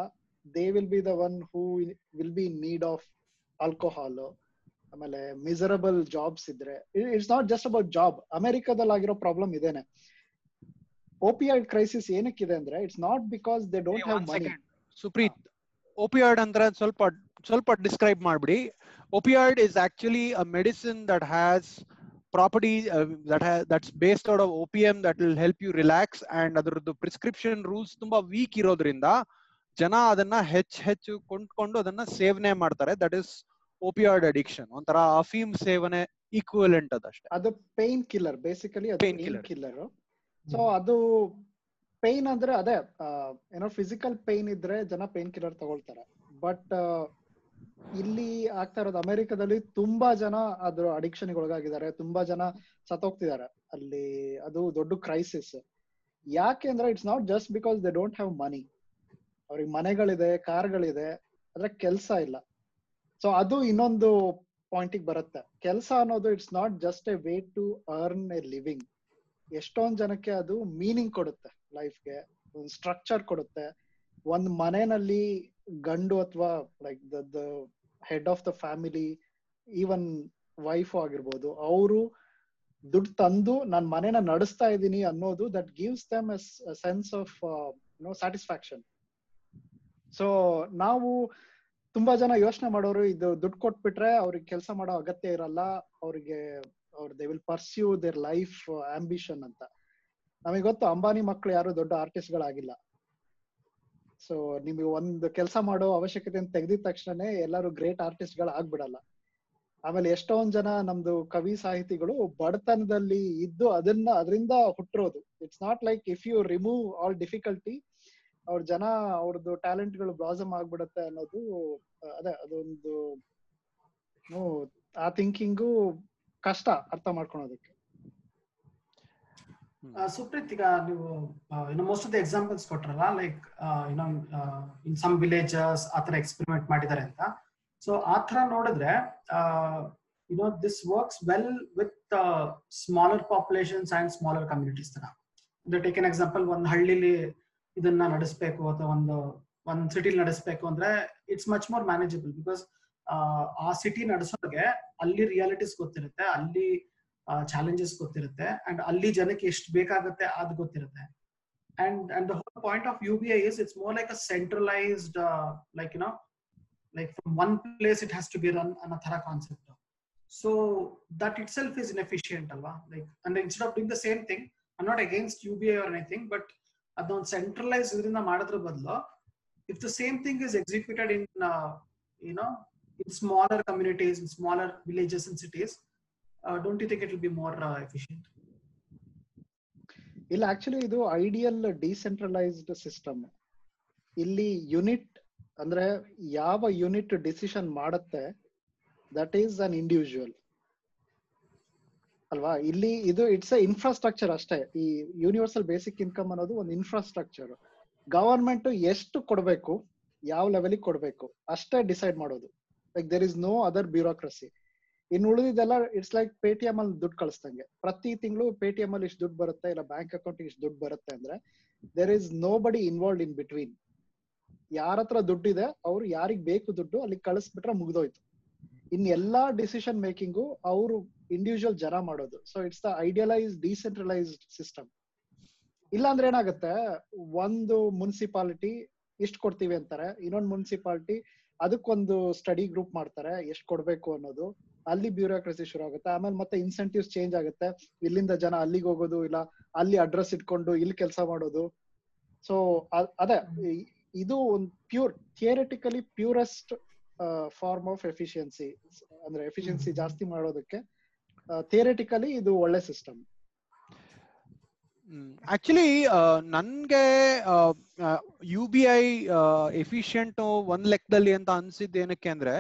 they will be the one who will be in need of alcohol ಆಮೇಲೆ ಮಿಸರಬಲ್ ಜಾಬ್ಸ್ ಇದ್ರೆ it's not just about job ಅಮೆರಿಕದಲ್ಲಿ ಆಗಿರೋ ಪ್ರಾಬ್ಲಮ್ ಇದೇನೆ. ಓಪಿಯಾಯ್ಡ್ ಕ್ರೈಸಿಸ್ ಏನಕ್ಕಿದೆ ಅಂದ್ರೆ it's not because they don't have money Supreet opioid ಅಂದ್ರೆ ಸ್ವಲ್ಪ ಸ್ವಲ್ಪ ಡಿಸ್ಕ್ರೈಬ್ ಮಾಡ್ಬಿಡಿ. Opioid is actually a medicine that has properties uh, that has that's based out of opium that will help you relax and ಅದರದ್ದು prescription rules ತುಂಬಾ weak ಇರೋದ್ರಿಂದ ಜನ ಅದನ್ನ ಹೆಚ್ಚು ಹೆಚ್ಚು ಕೊಂಡ್ಕೊಂಡು ಅದನ್ನ ಸೇವನೆ ಮಾಡ್ತಾರೆ ದಟ್ ಇಸ್ ಓಪಿಯಾಯ್ಡ್ ಅಡಿಕ್ಷನ್ ಒಂಥರ ಅಫೀಮ್ ಸೇವನೆ ಈಕ್ವಲೆಂಟ್ ಅದಷ್ಟೇ ಅದು pain killer basically pain killer. Killer so ಅದು ಪೇನ್ ಅಂದ್ರೆ ಅದೇ ಏನೋ ಫಿಸಿಕಲ್ ಪೇನ್ ಇದ್ರೆ ಜನ ಪೇನ್ ಕಿಲ್ಲರ್ ತಗೊಳ್ತಾರೆ ಬಟ್ ಇಲ್ಲಿ ಆಗ್ತಾ ಇರೋದು ಅಮೆರಿಕದಲ್ಲಿ ತುಂಬಾ ಜನ ಅದ್ರ ಅಡಿಕ್ಷನ್ ಒಳಗಾಗಿದ್ದಾರೆ, ತುಂಬಾ ಜನ ಸತ್ತೋಗ್ತಿದ್ದಾರೆ. ಅಲ್ಲಿ ಅದು ದೊಡ್ಡ ಕ್ರೈಸಿಸ್ ಯಾಕೆ ಅಂದ್ರೆ it's not just because they don't have money ಅವ್ರಿಗೆ ಮನೆಗಳಿದೆ, ಕಾರ್ಗಳಿದೆ, ಆದ್ರೆ ಕೆಲ್ಸ ಇಲ್ಲ. ಸೊ ಅದು ಇನ್ನೊಂದು ಪಾಯಿಂಟಿಗೆ ಬರುತ್ತೆ. ಕೆಲಸ ಅನ್ನೋದು it's not just a way to earn a living ಎಷ್ಟೊಂದ್ ಜನಕ್ಕೆ ಅದು ಮೀನಿಂಗ್ ಕೊಡುತ್ತೆ ಲೈಫ್ಗೆ ಒಂದು ಸ್ಟ್ರಕ್ಚರ್ ಕೊಡುತ್ತೆ. ಒಂದ್ ಮನೆಯಲ್ಲಿ ಗಂಡು ಅಥವಾ like the head of the family even wife ಆಗಿರ್ಬೋದು, ಅವರು ದುಡ್ಡು ತಂದು ನಾನ್ ಮನೆನ ನಡೆಸ್ತಾ ಇದ್ದೀನಿ ಅನ್ನೋದು that gives them sense of no satisfaction so ನಾವು ತುಂಬಾ ಜನ ಯೋಚನೆ ಮಾಡೋರು, ಇದು ದುಡ್ಡು ಕೊಟ್ಬಿಟ್ರೆ ಅವ್ರಿಗೆ ಕೆಲಸ ಮಾಡೋ ಅಗತ್ಯ ಇರಲ್ಲ, ಅವ್ರಿಗೆ, ಅವ್ರ they will pursue their life ambition ಅಂತ. ನಮಗೆ ಗೊತ್ತು, ಅಂಬಾನಿ ಮಕ್ಕಳು ಯಾರು ದೊಡ್ಡ ಆರ್ಟಿಸ್ಟ್ ಗಳಾಗಿಲ್ಲ. ಸೊ ನಿಮಗೆ ಒಂದು ಕೆಲಸ ಮಾಡೋ ಅವಶ್ಯಕತೆ ತೆಗೆದಿದ ತಕ್ಷಣನೇ ಎಲ್ಲರೂ ಗ್ರೇಟ್ ಆರ್ಟಿಸ್ಟ್ಗಳು ಆಗ್ಬಿಡಲ್ಲ. ಆಮೇಲೆ ಎಷ್ಟೊಂದ್ ಜನ ನಮ್ದು ಕವಿ ಸಾಹಿತಿಗಳು ಬಡತನದಲ್ಲಿ ಇದ್ದು ಅದನ್ನ ಅದರಿಂದ ಹುಟ್ಟಿರೋದು it's not like if you remove all difficulty ಅವ್ರ ಜನ ಅವ್ರದ್ದು ಟ್ಯಾಲೆಂಟ್ಗಳು ಬ್ಲಾಸಮ್ ಆಗ್ಬಿಡತ್ತೆ ಅನ್ನೋದು, ಅದೇ ಅದೊಂದು ಆ ಥಿಂಕಿಂಗು ಕಷ್ಟ ಅರ್ಥ ಮಾಡ್ಕೊಳೋದಕ್ಕೆ. ಸುಪ್ರೀತ್ ಈಗ ನೀವು ಇನ್ನು ಮೋಸ್ಟ್ ಆಫ್ ದ ಎಕ್ಸಾಂಪಲ್ಸ್ ಕೊಟ್ರಲ್ಲ ಲೈಕ್ ಏನೋ ಇನ್ ಸಮ್ ವಿಲೇಜಸ್ ಆತರ ಎಕ್ಸ್ಪೆರಿಮೆಂಟ್ ಮಾಡಿದ್ದಾರೆ ಅಂತ. ಸೊ ಆ ತರ ನೋಡಿದ್ರೆ you know this works well with smaller populations and smaller communities ತರ ಅಂದ್ರೆ ಟೇಕ್ ಎನ್ ಎಕ್ಸಾಂಪಲ್ ಒಂದು ಹಳ್ಳಿಲಿ ಇದನ್ನ ನಡೆಸಬೇಕು ಅಥವಾ ಒಂದು ಒಂದ್ ಸಿಟಿಲಿ ನಡೆಸಬೇಕು ಅಂದ್ರೆ it's much more manageable because ಆ ಸಿಟಿ ನಡೆಸೋರಿಗೆ ಅಲ್ಲಿ ರಿಯಾಲಿಟೀಸ್ ಗೊತ್ತಿರುತ್ತೆ ಅಲ್ಲಿ ಚಾಲೆಂಜಸ್ ಗೊತ್ತಿರುತ್ತೆ. ಅಂಡ್ ಅಲ್ಲಿ ಜನಕ್ಕೆ ಎಷ್ಟು ಬೇಕಾಗುತ್ತೆ ಅದು ಗೊತ್ತಿರುತ್ತೆ. And and the whole point of U B I is it's more like a centralized like you know like from one place it has to be run ಅನ್ನೋ ತರ concept so that itself is inefficient ಅಲ್ವಾ? Like ಅಂದ್ರೆ instead of doing the same thing I not against U B I or anything but ಅದೊಂದು centralise ಇದರಿಂದ ಮಾಡೋದ್ರ ಬದಲು if the same thing is executed in you know in smaller communities, in smaller and cities, uh, don't you think it will be more uh, efficient? ಇಲ್ಲ actually ಇದು ideal decentralised system ಇಲ್ಲಿ unit ಅಂದ್ರೆ ಯಾವ unit decision ಮಾಡುತ್ತೆ that is an individual ಅಲ್ವಾ? ಇಲ್ಲಿ ಇದು it's A infrastructure ಅಷ್ಟೇ. ಈ ಯೂನಿವರ್ಸಲ್ ಬೇಸಿಕ್ ಇನ್ಕಮ್ ಅನ್ನೋದು ಒಂದು ಇನ್ಫ್ರಾಸ್ಟ್ರಕ್ಚರ್ ಗವರ್ಮೆಂಟ್ ಎಷ್ಟು ಕೊಡಬೇಕು ಯಾವ ಲೆವೆಲಿಗೆ ಕೊಡಬೇಕು ಅಷ್ಟೇ ಡಿಸೈಡ್ ಮಾಡೋದು. Like there is no other bureaucracy ಇನ್ನು ಉಳಿದಿದ್ದೆಲ್ಲ ಇಟ್ಸ್ ಲೈಕ್ ಪೇಟಿಎಂ ಅಲ್ಲಿ ದುಡ್ಡು ಕಳಿಸ್ದಂಗೆ. ಪ್ರತಿ ತಿಂಗಳು ಪೇಟಿಎಂ ಅಲ್ಲಿ ಇಷ್ಟು ದುಡ್ಡು ಬರುತ್ತೆ, ಇಲ್ಲ ಬ್ಯಾಂಕ್ ಅಕೌಂಟ್ ಇಷ್ಟು ದುಡ್ಡು ಬರುತ್ತೆ ಅಂದ್ರೆ there is nobody involve in between ಯಾರ ಹತ್ರ ದುಡ್ಡಿದೆ ಅವ್ರು ಯಾರಿಗ್ ಬೇಕು ದುಡ್ಡು ಅಲ್ಲಿ ಕಳಿಸ್ಬಿಟ್ರೆ ಮುಗ್ದೋಯ್ತು. ಇನ್ ಎಲ್ಲಾ ಡಿಸಿಷನ್ ಮೇಕಿಂಗು ಅವರು ಇಂಡಿವಿಜುವಲ್ ಜನ ಮಾಡೋದು. So it's the idealise decentralized system ಇಲ್ಲ ಅಂದ್ರೆ ಏನಾಗುತ್ತೆ, ಒಂದು ಮುನ್ಸಿಪಾಲಿಟಿ ಇಷ್ಟು ಕೊಡ್ತೀವಿ ಅಂತಾರೆ, ಇನ್ನೊಂದು ಮುನ್ಸಿಪಾಲಿಟಿ ಅದಕ್ಕೊಂದು ಸ್ಟಡಿ ಗ್ರೂಪ್ ಮಾಡ್ತಾರೆ, ಎಷ್ಟು ಕೊಡ್ಬೇಕು ಅನ್ನೋದು. ಅಲ್ಲಿ ಬ್ಯೂರೋಕ್ರಸಿ ಶುರು ಆಗುತ್ತೆ ಆಮೇಲೆ ಮತ್ತೆ ಇನ್ಸೆಂಟಿವ್ಸ್ ಚೇಂಜ್ ಆಗುತ್ತೆ. ಇಲ್ಲಿಂದ ಜನ ಅಲ್ಲಿಗೆ ಹೋಗೋದು, ಇಲ್ಲ ಅಲ್ಲಿ ಅಡ್ರೆಸ್ ಇಟ್ಕೊಂಡು ಇಲ್ಲಿ ಕೆಲಸ ಮಾಡೋದು. ಸೊ ಅದೇ ಇದು ಒಂದು pure theoretically purest form of efficiency ಅಂದ್ರೆ ಎಫಿಷಿಯನ್ಸಿ ಜಾಸ್ತಿ ಮಾಡೋದಕ್ಕೆ ಥಿಯರಿಟಿಕಲಿ ಇದು ಒಳ್ಳೆ ಸಿಸ್ಟಮ್ ಆಕ್ಚುಲಿ ನನ್ಗೆ ಯು ಬಿ ಐ ಎಫಿಷಿಯಂಟ್ ಒಂದ್ ಲೆಕ್ಕದಲ್ಲಿ ಅಂತ ಅನ್ಸಿದ್ದು ಏನಕ್ಕೆ ಅಂದ್ರೆ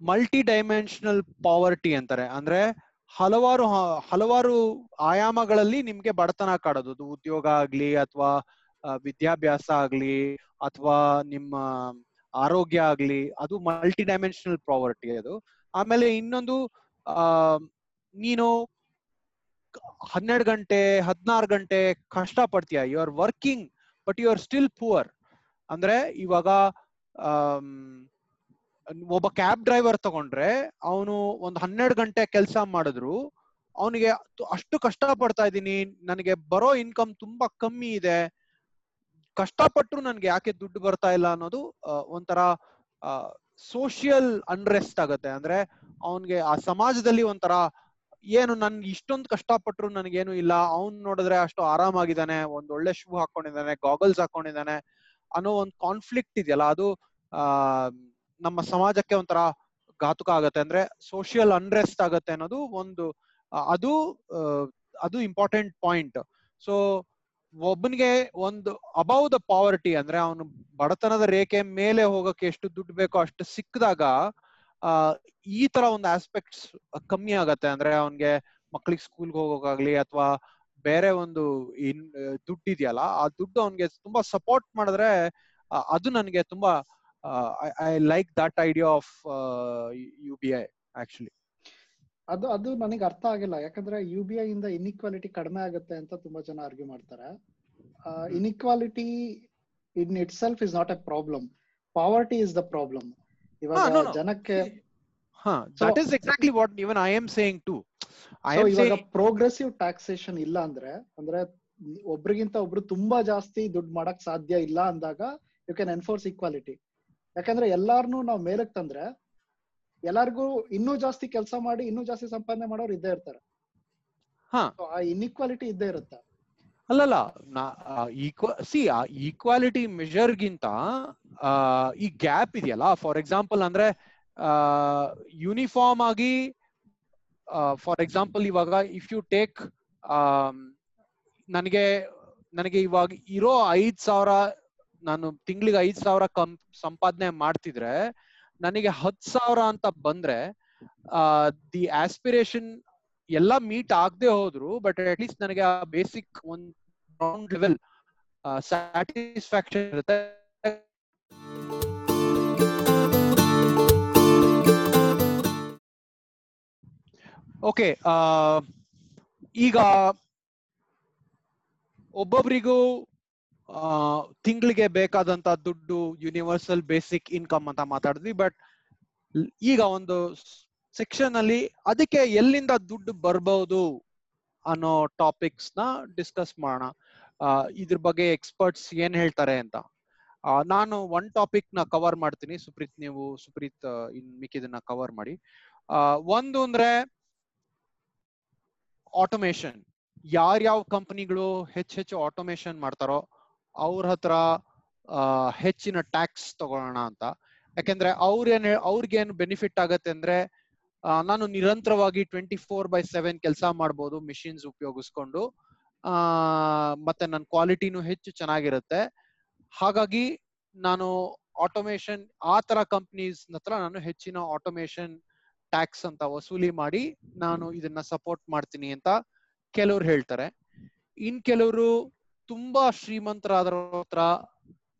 ಮಲ್ಟಿ ಡೈಮೆನ್ಷನಲ್ ಪಾವರ್ಟಿ ಅಂತಾರೆ. ಅಂದ್ರೆ ಹಲವಾರು ಹಲವಾರು ಆಯಾಮಗಳಲ್ಲಿ ನಿಮ್ಗೆ ಬಡತನ ಕಾಡೋದು. ಉದ್ಯೋಗ ಆಗ್ಲಿ ಅಥವಾ ವಿದ್ಯಾಭ್ಯಾಸ ಆಗ್ಲಿ ಅಥವಾ ನಿಮ್ಮ ಆರೋಗ್ಯ ಆಗ್ಲಿ ಅದು ಮಲ್ಟಿ ಡೈಮೆನ್ಷನಲ್ ಪಾವರ್ಟಿ ಅದು. ಆಮೇಲೆ ಇನ್ನೊಂದು ಆ ನೀನು ಹನ್ನೆರಡು ಗಂಟೆ ಹದಿನಾರು ಗಂಟೆ ಕಷ್ಟ ಪಡ್ತೀಯ you are working but you are still poor ಅಂದ್ರೆ ಇವಾಗ ಆಮ್, ಒಬ್ಬ ಕ್ಯಾಬ್ ಡ್ರೈವರ್ ತಗೊಂಡ್ರೆ ಅವನು ಒಂದು ಹನ್ನೆರಡು ಗಂಟೆ ಕೆಲಸ ಮಾಡಿದ್ರು, ಅವನಿಗೆ ಅಷ್ಟು ಕಷ್ಟ ಪಡ್ತಾ ಇದ್ದೀನಿ, ನನಗೆ ಬರೋ ಇನ್ಕಮ್ ತುಂಬಾ ಕಮ್ಮಿ ಇದೆ ಕಷ್ಟಪಟ್ಟರು ನನ್ಗೆ ಯಾಕೆ ದುಡ್ಡು ಬರ್ತಾ ಇಲ್ಲ ಅನ್ನೋದು ಒಂಥರ ಸೋಷಿಯಲ್ ಅನ್ರೆಸ್ಟ್ ಆಗತ್ತೆ. ಅಂದ್ರೆ ಅವನ್ಗೆ ಆ ಸಮಾಜದಲ್ಲಿ ಒಂಥರ ಏನು ನನ್ ಇಷ್ಟೊಂದು ಕಷ್ಟಪಟ್ರು ನನಗೇನು ಇಲ್ಲ, ಅವ್ನ್ ನೋಡಿದ್ರೆ ಅಷ್ಟು ಆರಾಮಾಗಿದ್ದಾನೆ, ಒಂದ್ ಒಳ್ಳೆ ಶೂ ಹಾಕೊಂಡಿದ್ದಾನೆ ಗಾಗಲ್ಸ್ ಹಾಕೊಂಡಿದ್ದಾನೆ ಅನ್ನೋ ಒಂದು ಕಾನ್ಫ್ಲಿಕ್ಟ್ ಇದೆಯಲ್ಲ, ಅದು, ಆ ನಮ್ಮ ಸಮಾಜಕ್ಕೆ ಒಂಥರ ಘಾತುಕ ಆಗತ್ತೆ. ಅಂದ್ರೆ ಸೋಷಿಯಲ್ ಅನ್ರೆಸ್ಟ್ ಆಗತ್ತೆ ಅನ್ನೋದು ಒಂದು ಅದು ಅದು ಇಂಪಾರ್ಟೆಂಟ್ ಪಾಯಿಂಟ್ ಸೊ ಒಬ್ಬನಿಗೆ ಒಂದು ಅಬೌ ದ ಪಾವರ್ಟಿ ಅಂದ್ರೆ ಅವನು ಬಡತನದ ರೇಖೆ ಮೇಲೆ ಹೋಗಕ್ಕೆ ಎಷ್ಟು ದುಡ್ಡು ಬೇಕೋ ಅಷ್ಟು ಸಿಕ್ಕಿದಾಗ ಈ ತರ ಒಂದು ಆಸ್ಪೆಕ್ಟ್ಸ್ ಕಮ್ಮಿ ಆಗತ್ತೆ. ಅಂದ್ರೆ ಅವನ್ಗೆ ಮಕ್ಳಿಗೆ ಸ್ಕೂಲ್ಗೆ ಹೋಗೋಕಾಗ್ಲಿ ಅಥವಾ ಬೇರೆ ಒಂದು ಇನ್ ದುಡ್ಡು ಇದೆಯಲ್ಲ ಆ ದುಡ್ಡು ಅವನ್ಗೆ ತುಂಬಾ ಸಪೋರ್ಟ್ ಮಾಡಿದ್ರೆ ಅದು ನನಗೆ ತುಂಬಾ I I like that idea of uh, UBI actually ಅದು ಅದು ನನಗೆ ಅರ್ಥ ಆಗಿಲ್ಲ. ಯಾಕಂದ್ರೆ ಯು ಬಿ ಐ ಇಂದ ಇನ್ಇಕ್ವಾಲಿಟಿ ಕಡಿಮೆ ಆಗುತ್ತೆ ಅಂತ ತುಂಬಾ ಜನ ಆರ್ಗ್ಯೂ ಮಾಡ್ತಾರೆ. Inequality in itself is not a problem poverty is the problem ಇವಾಗ. ಜನಕ್ಕೆ that is exactly what even I am saying to ಇವಾಗ ಪ್ರೋಗ್ರೆಸಿವ್ ಟ್ಯಾಕ್ಸೇಷನ್ ಇಲ್ಲ ಅಂದ್ರೆ ಅಂದ್ರೆ ಒಬ್ರಿಗಿಂತ ಒಬ್ರು ತುಂಬಾ ಜಾಸ್ತಿ ದುಡ್ಡು ಮಾಡಕ್ ಸಾಧ್ಯ ಇಲ್ಲ ಅಂದಾಗ ಯು ಕ್ಯಾನ್ ಎನ್ಫೋರ್ಸ್ ಈಕ್ವಾಲಿಟಿ ಯಾಕಂದ್ರೆ ಎಲ್ಲಾರ್ನು ನಾವ್ ಮೇಲಕ್ ತಂದ್ರೆ ಎಲ್ಲಾರ್ಗೂ ಇನ್ನೂ ಜಾಸ್ತಿ ಕೆಲಸ ಮಾಡಿ ಇನ್ನೂ ಜಾಸ್ತಿ ಸಂಪಾದನೆ ಮಾಡೋರು ಇದ್ದೇ ಇರ್ತಾರೆ. ಹಾ. ಆ ಇನ್ಇಕ್ವಾಲಿಟಿ ಇದ್ದೇ ಇರುತ್ತೆ. ಅಲ್ಲಲ್ಲ ಸಿ ಆ ಈಕ್ವಾಲಿಟಿ ಮೆಜರ್ಗಿಂತ ಈ ಗ್ಯಾಪ್ ಇದೆಯಲ್ಲ ಫಾರ್ ಎಕ್ಸಾಂಪಲ್ ಅಂದ್ರೆ ಯೂನಿಫಾರ್ಮ್ ಆಗಿ ಫಾರ್ ಎಕ್ಸಾಂಪಲ್ ಇವಾಗ ಇಫ್ ಯು ಟೇಕ್ ನನಗೆ ನನಗೆ ಇವಾಗ ಇರೋ ಐದ್ ಸಾವಿರ ನಾನು ತಿಂಗಳಿಗೆ ಐದ್ ಸಾವಿರ ಕಂ, ಸಂಪಾದನೆ ಮಾಡ್ತಿದ್ರೆ, ನನಗೆ ಹತ್ ಸಾವಿರ ಅಂತ ಬಂದ್ರೆ ದಿ ಆಸ್ಪಿರೇಷನ್ ಎಲ್ಲ ಮೀಟ್ ಆಗದೆ ಹೋದ್ರು, ಬಟ್ ಅಟ್ ಲೀಸ್ಟ್ ನನಗೆ ಆ ಬೇಸಿಕ್ ಒಂದ್ ಲೆವೆಲ್ ಸ್ಯಾಟಿಸ್ಫ್ಯಾಕ್ಷನ್ ಇರುತ್ತೆ. ಓಕೆ ಈಗ ಒಬ್ಬೊಬ್ರಿಗೂ ತಿಂಗಳಿಗೆ ಬೇಕಾದಂತ ದುಡ್ಡು ಯೂನಿವರ್ಸಲ್ ಬೇಸಿಕ್ ಇನ್ಕಮ್ ಅಂತ ಮಾತಾಡಿದ್ವಿ ಬಟ್ ಈಗ ಒಂದು ಸೆಕ್ಷನ್ ಅಲ್ಲಿ ಅದಕ್ಕೆ ಎಲ್ಲಿಂದ ದುಡ್ಡು ಬರ್ಬಹುದು ಅನ್ನೋ ಟಾಪಿಕ್ಸ್ನ ಡಿಸ್ಕಸ್ ಮಾಡೋಣ. ಇದ್ರ ಬಗ್ಗೆ ಎಕ್ಸ್ಪರ್ಟ್ಸ್ ಏನ್ ಹೇಳ್ತಾರೆ ಅಂತ. ನಾನು ಒನ್ ಟಾಪಿಕ್ನ ಕವರ್ ಮಾಡ್ತೀನಿ. ಸುಪ್ರೀತ್, ನೀವು ಸುಪ್ರೀತ್ ಇನ್ ಮಿಕ್ಕಿದನ್ನ ಕವರ್ ಮಾಡಿ. ಒಂದು ಅಂದ್ರೆ ಆಟೋಮೇಶನ್ ಯಾರ್ಯಾವ ಕಂಪನಿಗಳು ಹೆಚ್ಚು ಹೆಚ್ಚು ಆಟೋಮೇಶನ್ ಮಾಡ್ತಾರೋ ಅವ್ರ ಹತ್ರ ಹೆಚ್ಚಿನ ಟ್ಯಾಕ್ಸ್ ತಗೊಳ್ಳೋಣ ಅಂತ. ಯಾಕೆಂದ್ರೆ ಅವ್ರೇನ್ ಅವ್ರಿಗೇನು ಬೆನಿಫಿಟ್ ಆಗತ್ತೆ ಅಂದ್ರೆ ನಾನು ನಿರಂತರವಾಗಿ ಟ್ವೆಂಟಿ ಫೋರ್ ಬೈ ಸೆವೆನ್ ಕೆಲಸ ಮಾಡ್ಬೋದು ಮಿಷಿನ್ಸ್ ಉಪಯೋಗಿಸ್ಕೊಂಡು. ಆ, ಮತ್ತೆ ನನ್ನ ಕ್ವಾಲಿಟಿನೂ ಹೆಚ್ಚು ಚೆನ್ನಾಗಿರುತ್ತೆ. ಹಾಗಾಗಿ ನಾನು ಆಟೋಮೇಶನ್ ಆ ತರ ಕಂಪ್ನೀಸ್ ಹತ್ರ ನಾನು ಹೆಚ್ಚಿನ ಆಟೋಮೇಶನ್ ಟ್ಯಾಕ್ಸ್ ಅಂತ ವಸೂಲಿ ಮಾಡಿ ನಾನು ಇದನ್ನ ಸಪೋರ್ಟ್ ಮಾಡ್ತೀನಿ ಅಂತ ಕೆಲವ್ರು ಹೇಳ್ತಾರೆ. ಇನ್ ಕೆಲವರು ತುಂಬಾ ಶ್ರೀಮಂತರಾದ್ರ ಹತ್ರ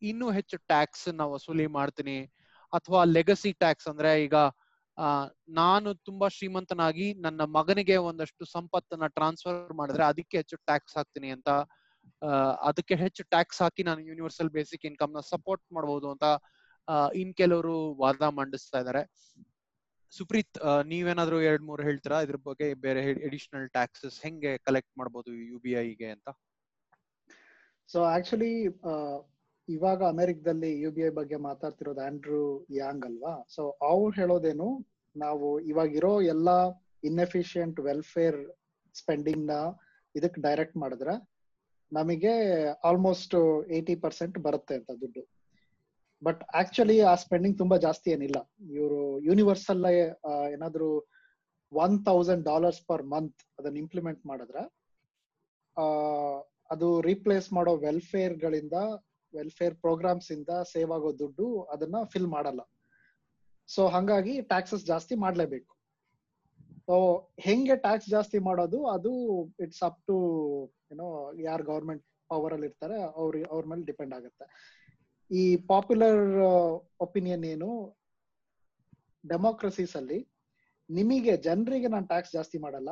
ಇನ್ನೂ ಹೆಚ್ಚು ಟ್ಯಾಕ್ಸ್ನ ವಸೂಲಿ ಮಾಡ್ತೀನಿ. ಅಥವಾ ಲೆಗಸಿ ಟ್ಯಾಕ್ಸ್ ಅಂದ್ರೆ ಈಗ ನಾನು ತುಂಬಾ ಶ್ರೀಮಂತನಾಗಿ ನನ್ನ ಮಗನಿಗೆ ಒಂದಷ್ಟು ಸಂಪತ್ತನ್ನ ಟ್ರಾನ್ಸ್ಫರ್ ಮಾಡಿದ್ರೆ ಅದಕ್ಕೆ ಹೆಚ್ಚು ಟ್ಯಾಕ್ಸ್ ಹಾಕ್ತೀನಿ ಅಂತ ಅದಕ್ಕೆ ಹೆಚ್ಚು ಟ್ಯಾಕ್ಸ್ ಹಾಕಿ ನಾನು ಯೂನಿವರ್ಸಲ್ ಬೇಸಿಕ್ ಇನ್ಕಮ್ನ ಸಪೋರ್ಟ್ ಮಾಡಬಹುದು ಅಂತ ಇನ್ ಕೆಲವರು ವಾದ ಮಂಡಿಸ್ತಾ ಇದ್ದಾರೆ ಸುಪ್ರೀತ್ ನೀವೇನಾದ್ರು ನೀವೇನಾದ್ರೂ ಎರಡ್ ಮೂರು ಹೇಳ್ತೀರಾ? ಇದ್ರ ಬಗ್ಗೆ ಬೇರೆ ಎಡಿಷನಲ್ ಟ್ಯಾಕ್ಸಸ್ ಹೆಂಗೆ ಕಲೆಕ್ಟ್ ಮಾಡಬಹುದು ಯು ಬಿ ಐಗೆ ಅಂತ? ಸೊ ಆಕ್ಚುಲಿ ಇವಾಗ ಅಮೆರಿಕದಲ್ಲಿ ಯು ಬಿ ಐ ಬಗ್ಗೆ ಮಾತಾಡ್ತಿರೋದು ಆಂಡ್ರೂ ಯಾಂಗ್ ಅಲ್ವಾ? ಸೊ ಅವ್ರು ಹೇಳೋದೇನು, ನಾವು ಇವಾಗಿರೋ ಎಲ್ಲಾ ಇನ್ಎಫಿಷಿಯಂಟ್ ವೆಲ್ಫೇರ್ ಸ್ಪೆಂಡಿಂಗ್ನ ಇದಕ್ ಡೈರೆಕ್ಟ್ ಮಾಡಿದ್ರೆ ನಮಗೆ ಆಲ್ಮೋಸ್ಟ್ ಏಯ್ಟಿ ಪರ್ಸೆಂಟ್ ಬರುತ್ತೆ ಅಂತ ದುಡ್ಡು. ಬಟ್ ಆಕ್ಚುಲಿ ಆ ಸ್ಪೆಂಡಿಂಗ್ ತುಂಬಾ ಜಾಸ್ತಿ ಏನಿಲ್ಲ. ಇವರು ಯೂನಿವರ್ಸಲ್ ಏನಾದ್ರು one thousand dollars per month ಅದನ್ನ ಇಂಪ್ಲಿಮೆಂಟ್ ಮಾಡಿದ್ರೆ ಅದು ರೀಪ್ಲೇಸ್ ಮಾಡೋ ವೆಲ್ಫೇರ್ ಗಳಿಂದ ವೆಲ್ಫೇರ್ ಪ್ರೋಗ್ರಾಮ್ಸ್ ಇಂದ ಸೇವ್ ಆಗೋ ದುಡ್ಡು ಅದನ್ನ ಫಿಲ್ ಮಾಡಲ್ಲ. ಸೊ ಹಂಗಾಗಿ ಟ್ಯಾಕ್ಸಸ್ ಜಾಸ್ತಿ ಮಾಡ್ಲೇಬೇಕು. ಸೊ ಹೆಂಗೆ ಟ್ಯಾಕ್ಸ್ ಜಾಸ್ತಿ ಮಾಡೋದು? ಅದು ಇಟ್ಸ್ ಅಪ್ ಟು ಏನೋ ಯಾರು ಗವರ್ಮೆಂಟ್ ಪವರ್ ಅಲ್ಲಿ ಇರ್ತಾರೆ, ಅವ್ರ ಅವ್ರ ಮೇಲೆ ಡಿಪೆಂಡ್ ಆಗುತ್ತೆ. ಈ ಪಾಪ್ಯುಲರ್ ಒಪಿನಿಯನ್ ಏನು ಡೆಮೋಕ್ರಸೀಸ್ ಅಲ್ಲಿ ನಿಮಗೆ, ಜನರಿಗೆ ನಾನು ಟ್ಯಾಕ್ಸ್ ಜಾಸ್ತಿ ಮಾಡಲ್ಲ.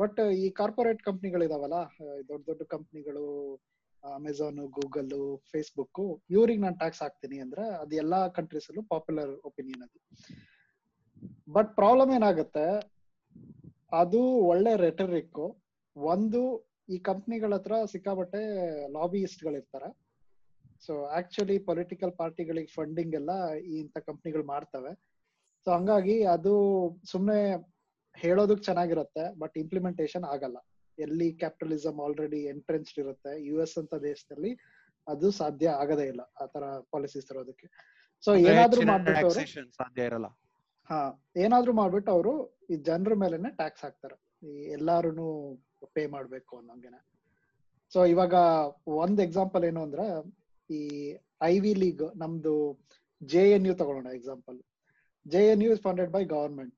ಬಟ್ ಈ ಕಾರ್ಪೊರೇಟ್ ಕಂಪ್ನಿಗಳಿದಾವಲ್ಲ ದೊಡ್ಡ ದೊಡ್ಡ ಕಂಪ್ನಿಗಳು ಅಮೆಝಾನ್ ಗೂಗಲ್ ಫೇಸ್ಬುಕ್ ಇವ್ರಿಗೆ ನಾನು ಟ್ಯಾಕ್ಸ್ ಹಾಕ್ತೀನಿ ಅಂದ್ರೆ ಅದು ಎಲ್ಲಾ ಕಂಟ್ರೀಸ್ ಅಲ್ಲೂ ಪಾಪ್ಯುಲರ್ ಒಪಿನಿಯನ್ ಅದು. ಬಟ್ ಪ್ರಾಬ್ಲಮ್ ಏನಾಗುತ್ತೆ, ಅದು ಒಳ್ಳೆ ರೆಟರಿಕ್ ಒಂದು ಈ ಕಂಪ್ನಿಗಳ ಹತ್ರ ಸಿಕ್ಕಾಬಟ್ಟೆ ಲಾಬಿಯಿಸ್ಟ್ ಗಳಿರ್ತಾರೆ ಸೊ ಆಕ್ಚುಲಿ ಪೊಲಿಟಿಕಲ್ ಪಾರ್ಟಿಗಳಿಗೆ ಫಂಡಿಂಗ್ ಎಲ್ಲ ಇಂಥ ಕಂಪ್ನಿಗಳು ಮಾಡ್ತವೆ. ಸೊ ಹಂಗಾಗಿ ಅದು ಸುಮ್ನೆ ಹೇಳೋದಕ್ ಚೆನ್ನಾಗಿರುತ್ತೆ ಬಟ್ ಇಂಪ್ಲಿಮೆಂಟೇಶನ್ ಆಗಲ್ಲ. ಎಲ್ಲಿ ಕ್ಯಾಪಿಟಲಿಸಮ್ ಆಲ್ರೆಡಿ ಎಂಟ್ರೆನ್ಸ್ಡ್ ಇರುತ್ತೆ ಯು ಎಸ್ ಅಂತ ದೇಶದಲ್ಲಿ ಅದು ಸಾಧ್ಯ ಆಗದೇ ಇಲ್ಲ ಆ ತರ ಪಾಲಿಸೀಸ್ ತರೋದಕ್ಕೆ. ಸೊ ಏನಾದ್ರೂ ಮಾಡ್ಬಿಟ್ಟು ಅವ್ರು ಸಾಧ್ಯ ಇರಲ್ಲ. ಹಾ ಏನಾದ್ರೂ ಮಾಡ್ಬಿಟ್ಟು ಅವರು ಈ ಜನರ ಮೇಲೆನೆ ಟ್ಯಾಕ್ಸ್ ಹಾಕ್ತಾರೆ. ಈ ಎಲ್ಲಾರು ಪೇ ಮಾಡ್ಬೇಕು ಅನ್ನೋಂಗೆನೆ. ಸೊ ಇವಾಗ ಒಂದ್ ಎಕ್ಸಾಂಪಲ್ ಏನು ಅಂದ್ರೆ ಈ ಐ ವಿ ಲೀಗ್ ನಮ್ದು ಜೆ ಎನ್ ಯು ತಗೊಳ್ಳೋಣ example J N U is funded by government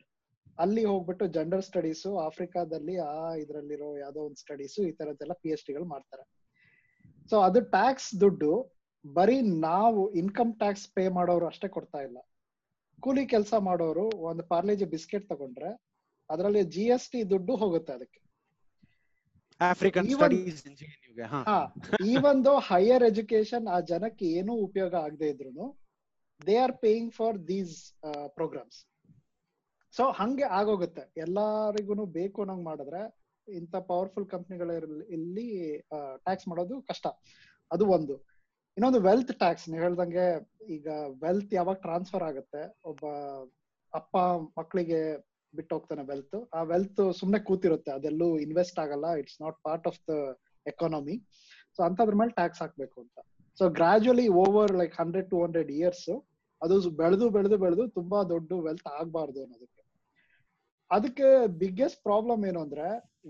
ಅಲ್ಲಿ ಹೋಗ್ಬಿಟ್ಟು ಜೆಂಡರ್ ಸ್ಟಡೀಸ್ ಆಫ್ರಿಕಾದಲ್ಲಿ ಆ ಇದ್ರಲ್ಲಿರೋ ಯಾವ್ದೋ ಒಂದು ಸ್ಟಡೀಸ್ ಈ ತರದ್ದೆಲ್ಲ ಪಿ ಎಚ್ ಡಿಗಳು ಮಾಡ್ತಾರೆ. ಸೊ ಅದು ಟ್ಯಾಕ್ಸ್ ದುಡ್ಡು ಬರೀ ನಾವು ಇನ್ಕಮ್ ಟ್ಯಾಕ್ಸ್ ಪೇ ಮಾಡೋರು ಅಷ್ಟೇ ಕೊಡ್ತಾ ಇಲ್ಲ. ಕೂಲಿ ಕೆಲಸ ಮಾಡೋರು ಒಂದು ಪಾರ್ಲೇಜಿ ಬಿಸ್ಕೆಟ್ ತಗೊಂಡ್ರೆ ಅದರಲ್ಲಿ ಜಿ ಎಸ್ ಟಿ ದುಡ್ಡು ಹೋಗುತ್ತೆ ಅದಕ್ಕೆ. ಈವನ್ ದೋ ಹೈಯರ್ ಎಜುಕೇಶನ್ ಆ ಜನಕ್ಕೆ ಏನೂ ಉಪಯೋಗ ಆಗದೆ ಇದ್ರು they are paying for these programs so ಹಂಗೆ ಆಗೋಗುತ್ತೆ. ಎಲ್ಲಾರಿಗೂ ಬೇಕು ಅನ್ನಂಗ್ ಮಾಡಿದ್ರೆ ಇಂಥ ಪವರ್ಫುಲ್ ಕಂಪ್ನಿಗಳ ಇಲ್ಲಿ ಟ್ಯಾಕ್ಸ್ ಮಾಡೋದು ಕಷ್ಟ. ಅದು ಒಂದು. ಇನ್ನೊಂದು ವೆಲ್ತ್ ಟ್ಯಾಕ್ಸ್ ನೀವು ಹೇಳ್ದಂಗೆ ಈಗ ವೆಲ್ತ್ ಯಾವಾಗ ಟ್ರಾನ್ಸ್ಫರ್ ಆಗುತ್ತೆ, ಒಬ್ಬ ಅಪ್ಪ ಮಕ್ಕಳಿಗೆ ಬಿಟ್ಟು ಹೋಗ್ತಾನೆ ವೆಲ್ತ್ ಆ ವೆಲ್ತ್ ಸುಮ್ನೆ ಕೂತಿರುತ್ತೆ. ಅದೆಲ್ಲೂ ಇನ್ವೆಸ್ಟ್ ಆಗಲ್ಲ. It's not part of the economy so ಅಂತದ್ರ ಮೇಲೆ ಟ್ಯಾಕ್ಸ್ ಹಾಕ್ಬೇಕು ಅಂತ. So gradually over like hundred to hundred years ಅದು ಬೆಳೆದು ಬೆಳೆದು ಬೆಳೆದು ತುಂಬಾ ದೊಡ್ಡ ವೆಲ್ತ್ ಆಗ್ಬಾರ್ದು ಅನ್ನೋದಕ್ಕೆ. ಅದಕ್ಕೆ ಬಿಗ್ಗೆಸ್ಟ್ ಪ್ರಾಬ್ಲಮ್ ಏನು ಅಂದ್ರೆ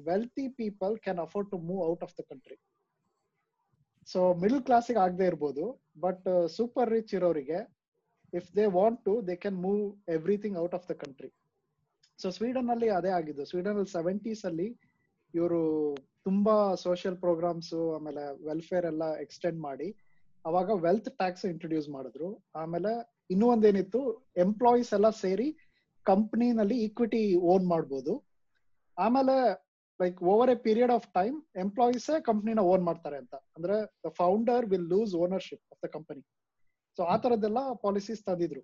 wealthy people can afford to move out of the country so middle ಕ್ಲಾಸಿಗೆ ಆಗದೆ ಇರ್ಬೋದು ಬಟ್ ಸೂಪರ್ ರಿಚ್ ಇರೋರಿಗೆ if they want to they can move everything out of the country so Sweden ಅಲ್ಲಿ ಅದೇ ಆಗಿದ್ದು. Sweden ಅಲ್ಲಿ ಸೆವೆಂಟೀಸ್ ಅಲ್ಲಿ ಇವರು ತುಂಬಾ ಸೋಷಿಯಲ್ ಪ್ರೋಗ್ರಾಮ್ಸ್ ಆಮೇಲೆ ವೆಲ್ಫೇರ್ ಎಲ್ಲ ಎಕ್ಸ್ಟೆಂಡ್ ಮಾಡಿ, ಅವಾಗ ವೆಲ್ತ್ ಟ್ಯಾಕ್ಸ್ ಇಂಟ್ರೊಡ್ಯೂಸ್ ಮಾಡಿದ್ರು. ಆಮೇಲೆ ಇನ್ನೂ ಒಂದೇನಿತ್ತು ಎಂಪ್ಲಾಯೀಸ್ ಎಲ್ಲ ಸೇರಿ ಕಂಪ್ನಿನಲ್ಲಿ ಈಕ್ವಿಟಿ ಓನ್ ಮಾಡ್ಬೋದು. ಆಮೇಲೆ like over a period of time employees ಕಂಪ್ನಿನ own ಮಾಡ್ತಾರೆ ಅಂತ. ಅಂದ್ರೆ the founder will lose ownership of the company so ಆ ತರದ್ದೆಲ್ಲ ಪಾಲಿಸೀಸ್ ತಂದಿದ್ರು.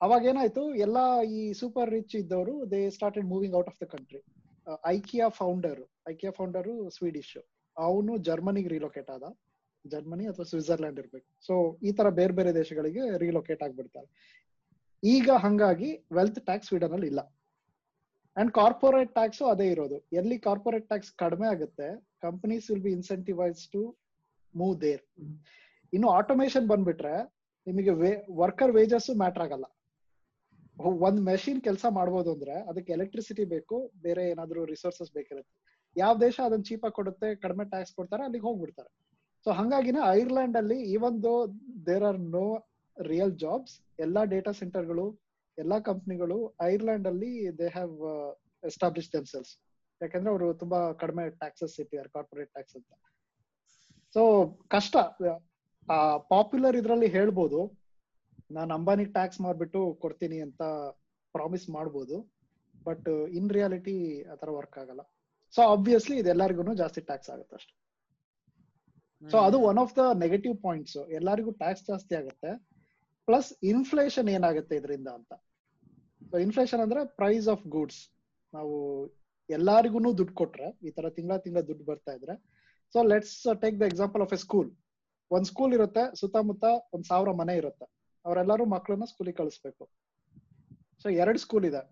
ಅವಾಗ ಏನಾಯ್ತು, ಎಲ್ಲಾ ಈ ಸೂಪರ್ ರಿಚ್ ಇದ್ದವರು they started moving out of the country IKEA founder IKEA founder Swedish ಅವನು ಜರ್ಮನಿಗೆ ರಿಲೋಕೇಟ್ ಆದ. ಜರ್ಮನಿ ಅಥವಾ ಸ್ವಿಟ್ಜರ್ಲ್ಯಾಂಡ್ ಇರ್ಬೇಕು. ಸೊ ಈ ತರ ಬೇರೆ ಬೇರೆ ದೇಶಗಳಿಗೆ ರಿಲೋಕೇಟ್ ಆಗ್ಬಿಡ್ತಾರೆ. ಈಗ ಹಂಗಾಗಿ ವೆಲ್ತ್ ಟ್ಯಾಕ್ಸ್ ಸ್ವೀಡನ್ ಅಲ್ಲಿ ಇಲ್ಲ. ಅಂಡ್ ಕಾರ್ಪೊರೇಟ್ ಟ್ಯಾಕ್ಸ್ ಅದೇ ಇರೋದು. ಎಲ್ಲಿ ಕಾರ್ಪೊರೇಟ್ ಟ್ಯಾಕ್ಸ್ ಕಡಿಮೆ ಆಗುತ್ತೆ. Companies will be incentivise to move there ಇನ್ನು ಆಟೋಮೇಶನ್ ಬಂದ್ಬಿಟ್ರೆ ನಿಮಗೆ ವರ್ಕರ್ ವೇಜಸ್ ಮ್ಯಾಟರ್ ಆಗಲ್ಲ. ಒಂದ್ ಮೆಷಿನ್ ಕೆಲಸ ಮಾಡ್ಬೋದು ಅಂದ್ರೆ ಅದಕ್ಕೆ ಎಲೆಕ್ಟ್ರಿಸಿಟಿ ಬೇಕು, ಬೇರೆ ಏನಾದ್ರು ರಿಸೋರ್ಸಸ್ ಬೇಕಿರುತ್ತೆ. ಯಾವ ದೇಶ ಅದನ್ನ ಚೀಪಾಗಿ ಕೊಡುತ್ತೆ, ಕಡಿಮೆ ಟ್ಯಾಕ್ಸ್ ಕೊಡ್ತಾರೆ, ಅಲ್ಲಿಗೆ ಹೋಗ್ಬಿಡ್ತಾರೆ. ಸೊ ಹಂಗಾಗಿನೇ ಐರ್ಲೆಂಡ್ ಅಲ್ಲಿ even though there are no real jobs ಎಲ್ಲಾ ಡೇಟಾ ಸೆಂಟರ್ಗಳು ಎಲ್ಲಾ ಕಂಪ್ನಿಗಳು ಐರ್ಲೆಂಡ್ ಅಲ್ಲಿ ದೇ ಹ್ಯಾವ್ ಎಸ್ಟಾಬ್ಲಿಷ್ ದೆಮ್ಸೆಲ್ಸ್ ಯಾಕಂದ್ರೆ ಅವರು ತುಂಬಾ ಕಡಿಮೆ ಟ್ಯಾಕ್ಸಸ್ ಇಟ್ಟಿದ್ದಾರೆ ಕಾರ್ಪೊರೇಟ್ ಟ್ಯಾಕ್ಸ್ ಅಂತ. ಸೊ ಕಷ್ಟ. ಪಾಪ್ಯುಲರ್ ಇದ್ರಲ್ಲಿ ಹೇಳ್ಬೋದು. ನಾನು ಅಂಬಾನಿ ಟ್ಯಾಕ್ಸ್ ಮಾಡ್ಬಿಟ್ಟು ಕೊಡ್ತೀನಿ ಅಂತ ಪ್ರಾಮಿಸ್ ಮಾಡ್ಬೋದು. ಬಟ್ ಇನ್ ರಿಯಾಲಿಟಿ ಆತರ ವರ್ಕ್ ಆಗಲ್ಲ. ಸೊ ಆಬ್ವಿಯಸ್ಲಿ ಇದೆಲ್ಲರಿಗೂ ಜಾಸ್ತಿ ಟ್ಯಾಕ್ಸ್ ಆಗುತ್ತೆ ಅಷ್ಟೇ. ಸೊ ಅದು one of the negative points ಎಲ್ಲರಿಗೂ ಟ್ಯಾಕ್ಸ್ ಜಾಸ್ತಿ ಆಗುತ್ತೆ. ಪ್ಲಸ್ ಇನ್ಫ್ಲೇಷನ್ ಏನಾಗುತ್ತೆ ಇದರಿಂದ ಅಂತ? ಇನ್ಫ್ಲೇಷನ್ ಅಂದ್ರೆ ಪ್ರೈಸ್ ಆಫ್ ಗೂಡ್ಸ್ ನಾವು ಎಲ್ಲಾರಿಗೂ ದುಡ್ಡು ಕೊಟ್ರೆ, ಈ ತರ ತಿಂಗಳ ತಿಂಗಳ ದುಡ್ಡು ಬರ್ತಾ ಇದ್ರೆ. So let's take the example of a school ಒಂದ್ ಸ್ಕೂಲ್ ಇರುತ್ತೆ, ಸುತ್ತಮುತ್ತ ಒಂದ್ ಸಾವಿರ ಮನೆ ಇರುತ್ತೆ. ಅವರೆಲ್ಲರೂ ಮಕ್ಕಳನ್ನ ಸ್ಕೂಲಿಗೆ ಕಳಿಸ್ಬೇಕು. ಸೊ ಎರಡ್ ಸ್ಕೂಲ್ ಇದೆ.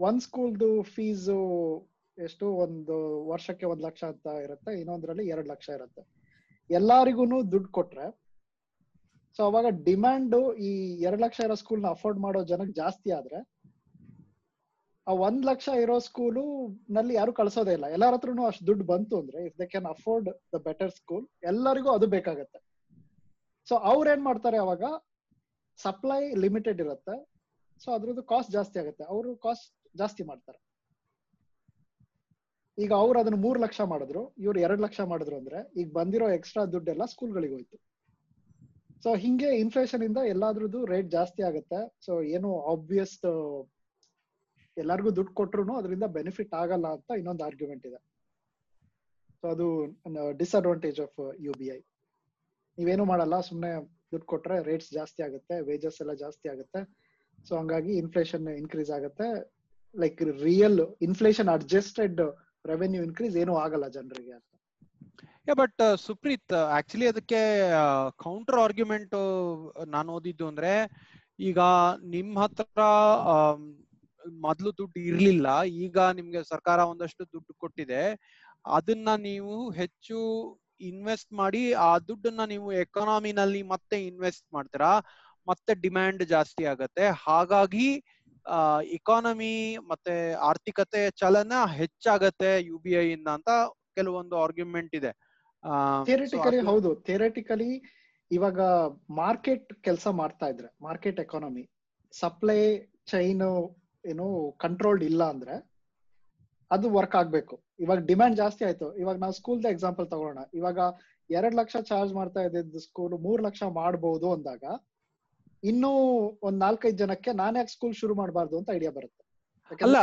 ಒಂದ್ ಸ್ಕೂಲ್ದು ಫೀಸು ಎಷ್ಟು? ಒಂದು ವರ್ಷಕ್ಕೆ ಒಂದ್ ಲಕ್ಷ ಅಂತ ಇರುತ್ತೆ, ಇನ್ನೊಂದ್ರಲ್ಲಿ ಎರಡ್ ಲಕ್ಷ ಇರುತ್ತೆ. ಎಲ್ಲಾರಿಗೂ ದುಡ್ಡು ಕೊಟ್ರೆ ಸೊ ಅವಾಗ ಡಿಮ್ಯಾಂಡ್ ಈ ಎರಡ್ ಲಕ್ಷ ಇರೋ ನ ಅಫೋರ್ಡ್ ಮಾಡೋ ಜನಕ್ಕೆ ಜಾಸ್ತಿ ಆದ್ರೆ, ಆ ಒಂದ್ ಲಕ್ಷ ಇರೋ ಸ್ಕೂಲು ನಲ್ಲಿ ಯಾರು ಕಳ್ಸೋದೇ ಇಲ್ಲ. ಎಲ್ಲಾರ ಹತ್ರನು ಅಷ್ಟು ದುಡ್ಡು ಬಂತು ಅಂದ್ರೆ if they can afford the better school ಎಲ್ಲರಿಗೂ ಅದು ಬೇಕಾಗತ್ತೆ. ಸೊ ಅವ್ರ ಏನ್ ಮಾಡ್ತಾರೆ ಅವಾಗ ಸಪ್ಲೈ ಲಿಮಿಟೆಡ್ ಇರುತ್ತೆ. ಸೊ ಅದ್ರದ್ದು ಕಾಸ್ಟ್ ಜಾಸ್ತಿ ಆಗುತ್ತೆ. ಅವರು ಕಾಸ್ಟ್ ಜಾಸ್ತಿ ಮಾಡ್ತಾರೆ. ಈಗ ಅವ್ರು ಅದನ್ನ ಮೂರ್ ಲಕ್ಷ ಮಾಡಿದ್ರು, ಇವ್ರು ಎರಡ್ ಲಕ್ಷ ಮಾಡಿದ್ರು ಅಂದ್ರೆ, ಈಗ ಬಂದಿರೋ ಎಕ್ಸ್ಟ್ರಾ ದುಡ್ಡೆಲ್ಲ ಸ್ಕೂಲ್ಗಳಿಗೆ ಹೋಯ್ತು. ಸೊ ಹಿಂಗೆ ಇನ್ಫ್ಲೇಷನ್ ಇಂದ ಎಲ್ಲಾದ್ರದ್ದು ರೇಟ್ ಜಾಸ್ತಿ ಆಗುತ್ತೆ. ಸೊ ಏನು ಆಬ್ವಿಯಸ್ ಎಲ್ಲರಿಗೂ ದುಡ್ಡು ಕೊಟ್ರು ಅದರಿಂದ ಬೆನಿಫಿಟ್ ಆಗಲ್ಲ ಅಂತ ಇನ್ನೊಂದು ಆರ್ಗ್ಯುಮೆಂಟ್ ಇದೆ. ಸೊ ಅದು disadvantage of U B I ನೀವೇನು ಮಾಡಲ್ಲ ಸುಮ್ಮನೆ ದುಡ್ಡು ಕೊಟ್ರೆ ರೇಟ್ಸ್ ಜಾಸ್ತಿ ಆಗುತ್ತೆ ವೇಜಸ್ ಎಲ್ಲ ಜಾಸ್ತಿ ಆಗುತ್ತೆ. ಸೊ ಹಂಗಾಗಿ ಇನ್ಫ್ಲೇಷನ್ ಇನ್ಕ್ರೀಸ್ ಆಗುತ್ತೆ. Like real inflation adjusted revenue increase ಏನೂ ಆಗಲ್ಲ ಜನರಿಗೆ ಅಂತ. ಬಟ್ ಸುಪ್ರೀತ್ ಆಕ್ಚುಲಿ ಅದಕ್ಕೆ ಕೌಂಟರ್ ಆರ್ಗ್ಯುಮೆಂಟ್ ನಾನು ಓದಿದ್ದು ಅಂದ್ರೆ, ಈಗ ನಿಮ್ ಹತ್ರ ಮೊದ್ಲು ದುಡ್ಡು ಇರ್ಲಿಲ್ಲ, ಈಗ ನಿಮ್ಗೆ ಸರ್ಕಾರ ಒಂದಷ್ಟು ದುಡ್ಡು ಕೊಟ್ಟಿದೆ, ಅದನ್ನ ನೀವು ಹೆಚ್ಚು ಇನ್ವೆಸ್ಟ್ ಮಾಡಿ, ಆ ದುಡ್ಡನ್ನ ನೀವು ಎಕಾನಮಿನಲ್ಲಿ ಮತ್ತೆ ಇನ್ವೆಸ್ಟ್ ಮಾಡ್ತೀರಾ, ಮತ್ತೆ ಡಿಮ್ಯಾಂಡ್ ಜಾಸ್ತಿ ಆಗತ್ತೆ, ಹಾಗಾಗಿ ಇಕಾನಮಿ ಮತ್ತೆ ಆರ್ಥಿಕತೆ ಚಲನ ಹೆಚ್ಚಾಗತ್ತೆ ಯು ಬಿ ಐ ಇಂದ ಅಂತ ಕೆಲವೊಂದು ಆರ್ಗ್ಯುಮೆಂಟ್ ಇದೆ. ಥಿಯರಿಟಿಕಲಿ ಹೌದು. ಥಿಯರಿಟಿಕಲಿ ಇವಾಗ ಮಾರ್ಕೆಟ್ ಕೆಲಸ ಮಾಡ್ತಾ ಇದ್ರೆ ಮಾರ್ಕೆಟ್ ಎಕಾನಮಿ ಸಪ್ಲೈ ಚೈನ್ ಏನು ಕಂಟ್ರೋಲ್ಡ್ ಇಲ್ಲ ಅಂದ್ರೆ ಅದು ವರ್ಕ್ ಆಗ್ಬೇಕು. ಇವಾಗ ಡಿಮ್ಯಾಂಡ್ ಜಾಸ್ತಿ ಆಯ್ತು. ಇವಾಗ ನಾವು ಸ್ಕೂಲ್ದ ಎಕ್ಸಾಂಪಲ್ ತಗೋಣ ಇವಾಗ ಎರಡ್ ಲಕ್ಷ ಚಾರ್ಜ್ ಮಾಡ್ತಾ ಇದ್ದಿದ್ದು ಸ್ಕೂಲ್ ಮೂರ್ ಲಕ್ಷ ಮಾಡಬಹುದು ಅಂದಾಗ ಇನ್ನೂ ಒಂದ್ ನಾಲ್ಕೈದು ಜನಕ್ಕೆ ನಾನ್ ಯಾಕೆ ಸ್ಕೂಲ್ ಶುರು ಮಾಡಬಾರ್ದು ಅಂತ ಐಡಿಯಾ ಬರುತ್ತೆ. ಅಲ್ಲ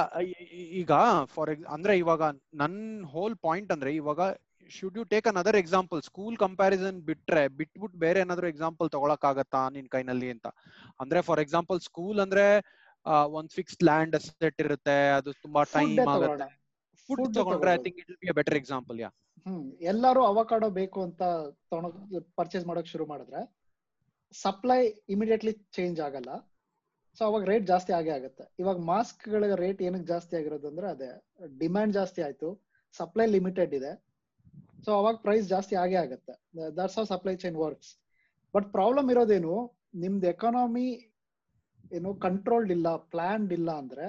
ಈಗ ಫಾರ್ ಅಂದ್ರೆ ಇವಾಗ ನನ್ ಹೋಲ್ ಪಾಯಿಂಟ್ ಅಂದ್ರೆ ಇವಾಗ should you take another example school comparison ಬಿಟ್ರೆ ಬಿಟ್ಬಿಟ್ಟು ಬೇರೆ ಏನಾದ್ರು ಎಕ್ಸಾಂಪಲ್ ತಗೊಳಕ್ ಆಗತ್ತಾ ನಿನ್ ಕೈನಲ್ಲಿ ಅಂತ? ಅಂದ್ರೆ ಫಾರ್ ಎಕ್ಸಾಂಪಲ್ ಸ್ಕೂಲ್ ಅಂದ್ರೆ ಒಂದ್ ಫಿಕ್ಸ್ಡ್ ಲ್ಯಾಂಡ್ ಅಸೆಟ್ ಇರುತ್ತೆ ಅದು ತುಂಬಾ ಟೈಮ್ ಆಗುತ್ತೆ. ಫುಡ್ ತಗೊಂಡ್ರೆ I think it be better example ya hmm ಎಲ್ಲರೂ ಅವಕಾಡೋ ಬೇಕು ಅಂತ ತಗೊಂಡ್ ಪರ್ಚೇಸ್ ಮಾಡಕ್ ಶುರು ಮಾಡಿದ್ರೆ ಸಪ್ಲೈ ಇಮಿಡಿಯೇಟ್ಲಿ ಚೇಂಜ್ ಆಗಲ್ಲ. ಸೊ ಅವಾಗ ರೇಟ್ ಜಾಸ್ತಿ ಆಗೇ ಆಗುತ್ತೆ. ಇವಾಗ ಮಾಸ್ಕ್ಗಳ ರೇಟ್ ಏನಕ್ಕೆ ಜಾಸ್ತಿ ಆಗಿರೋದು ಅಂದ್ರೆ ಅದೇ ಡಿಮ್ಯಾಂಡ್ ಜಾಸ್ತಿ ಆಯ್ತು ಸಪ್ಲೈ ಲಿಮಿಟೆಡ್ ಇದೆ. ಸೊ ಅವಾಗ ಪ್ರೈಸ್ ಜಾಸ್ತಿ ಆಗೇ ಆಗುತ್ತೆ. That's how supply chain works but problem ಇರೋದೇನು ನಿಮ್ದು ಎಕಾನಮಿ ಏನು ಕಂಟ್ರೋಲ್ಡ್ ಇಲ್ಲ ಪ್ಲಾನ್ಡ್ ಇಲ್ಲ ಅಂದ್ರೆ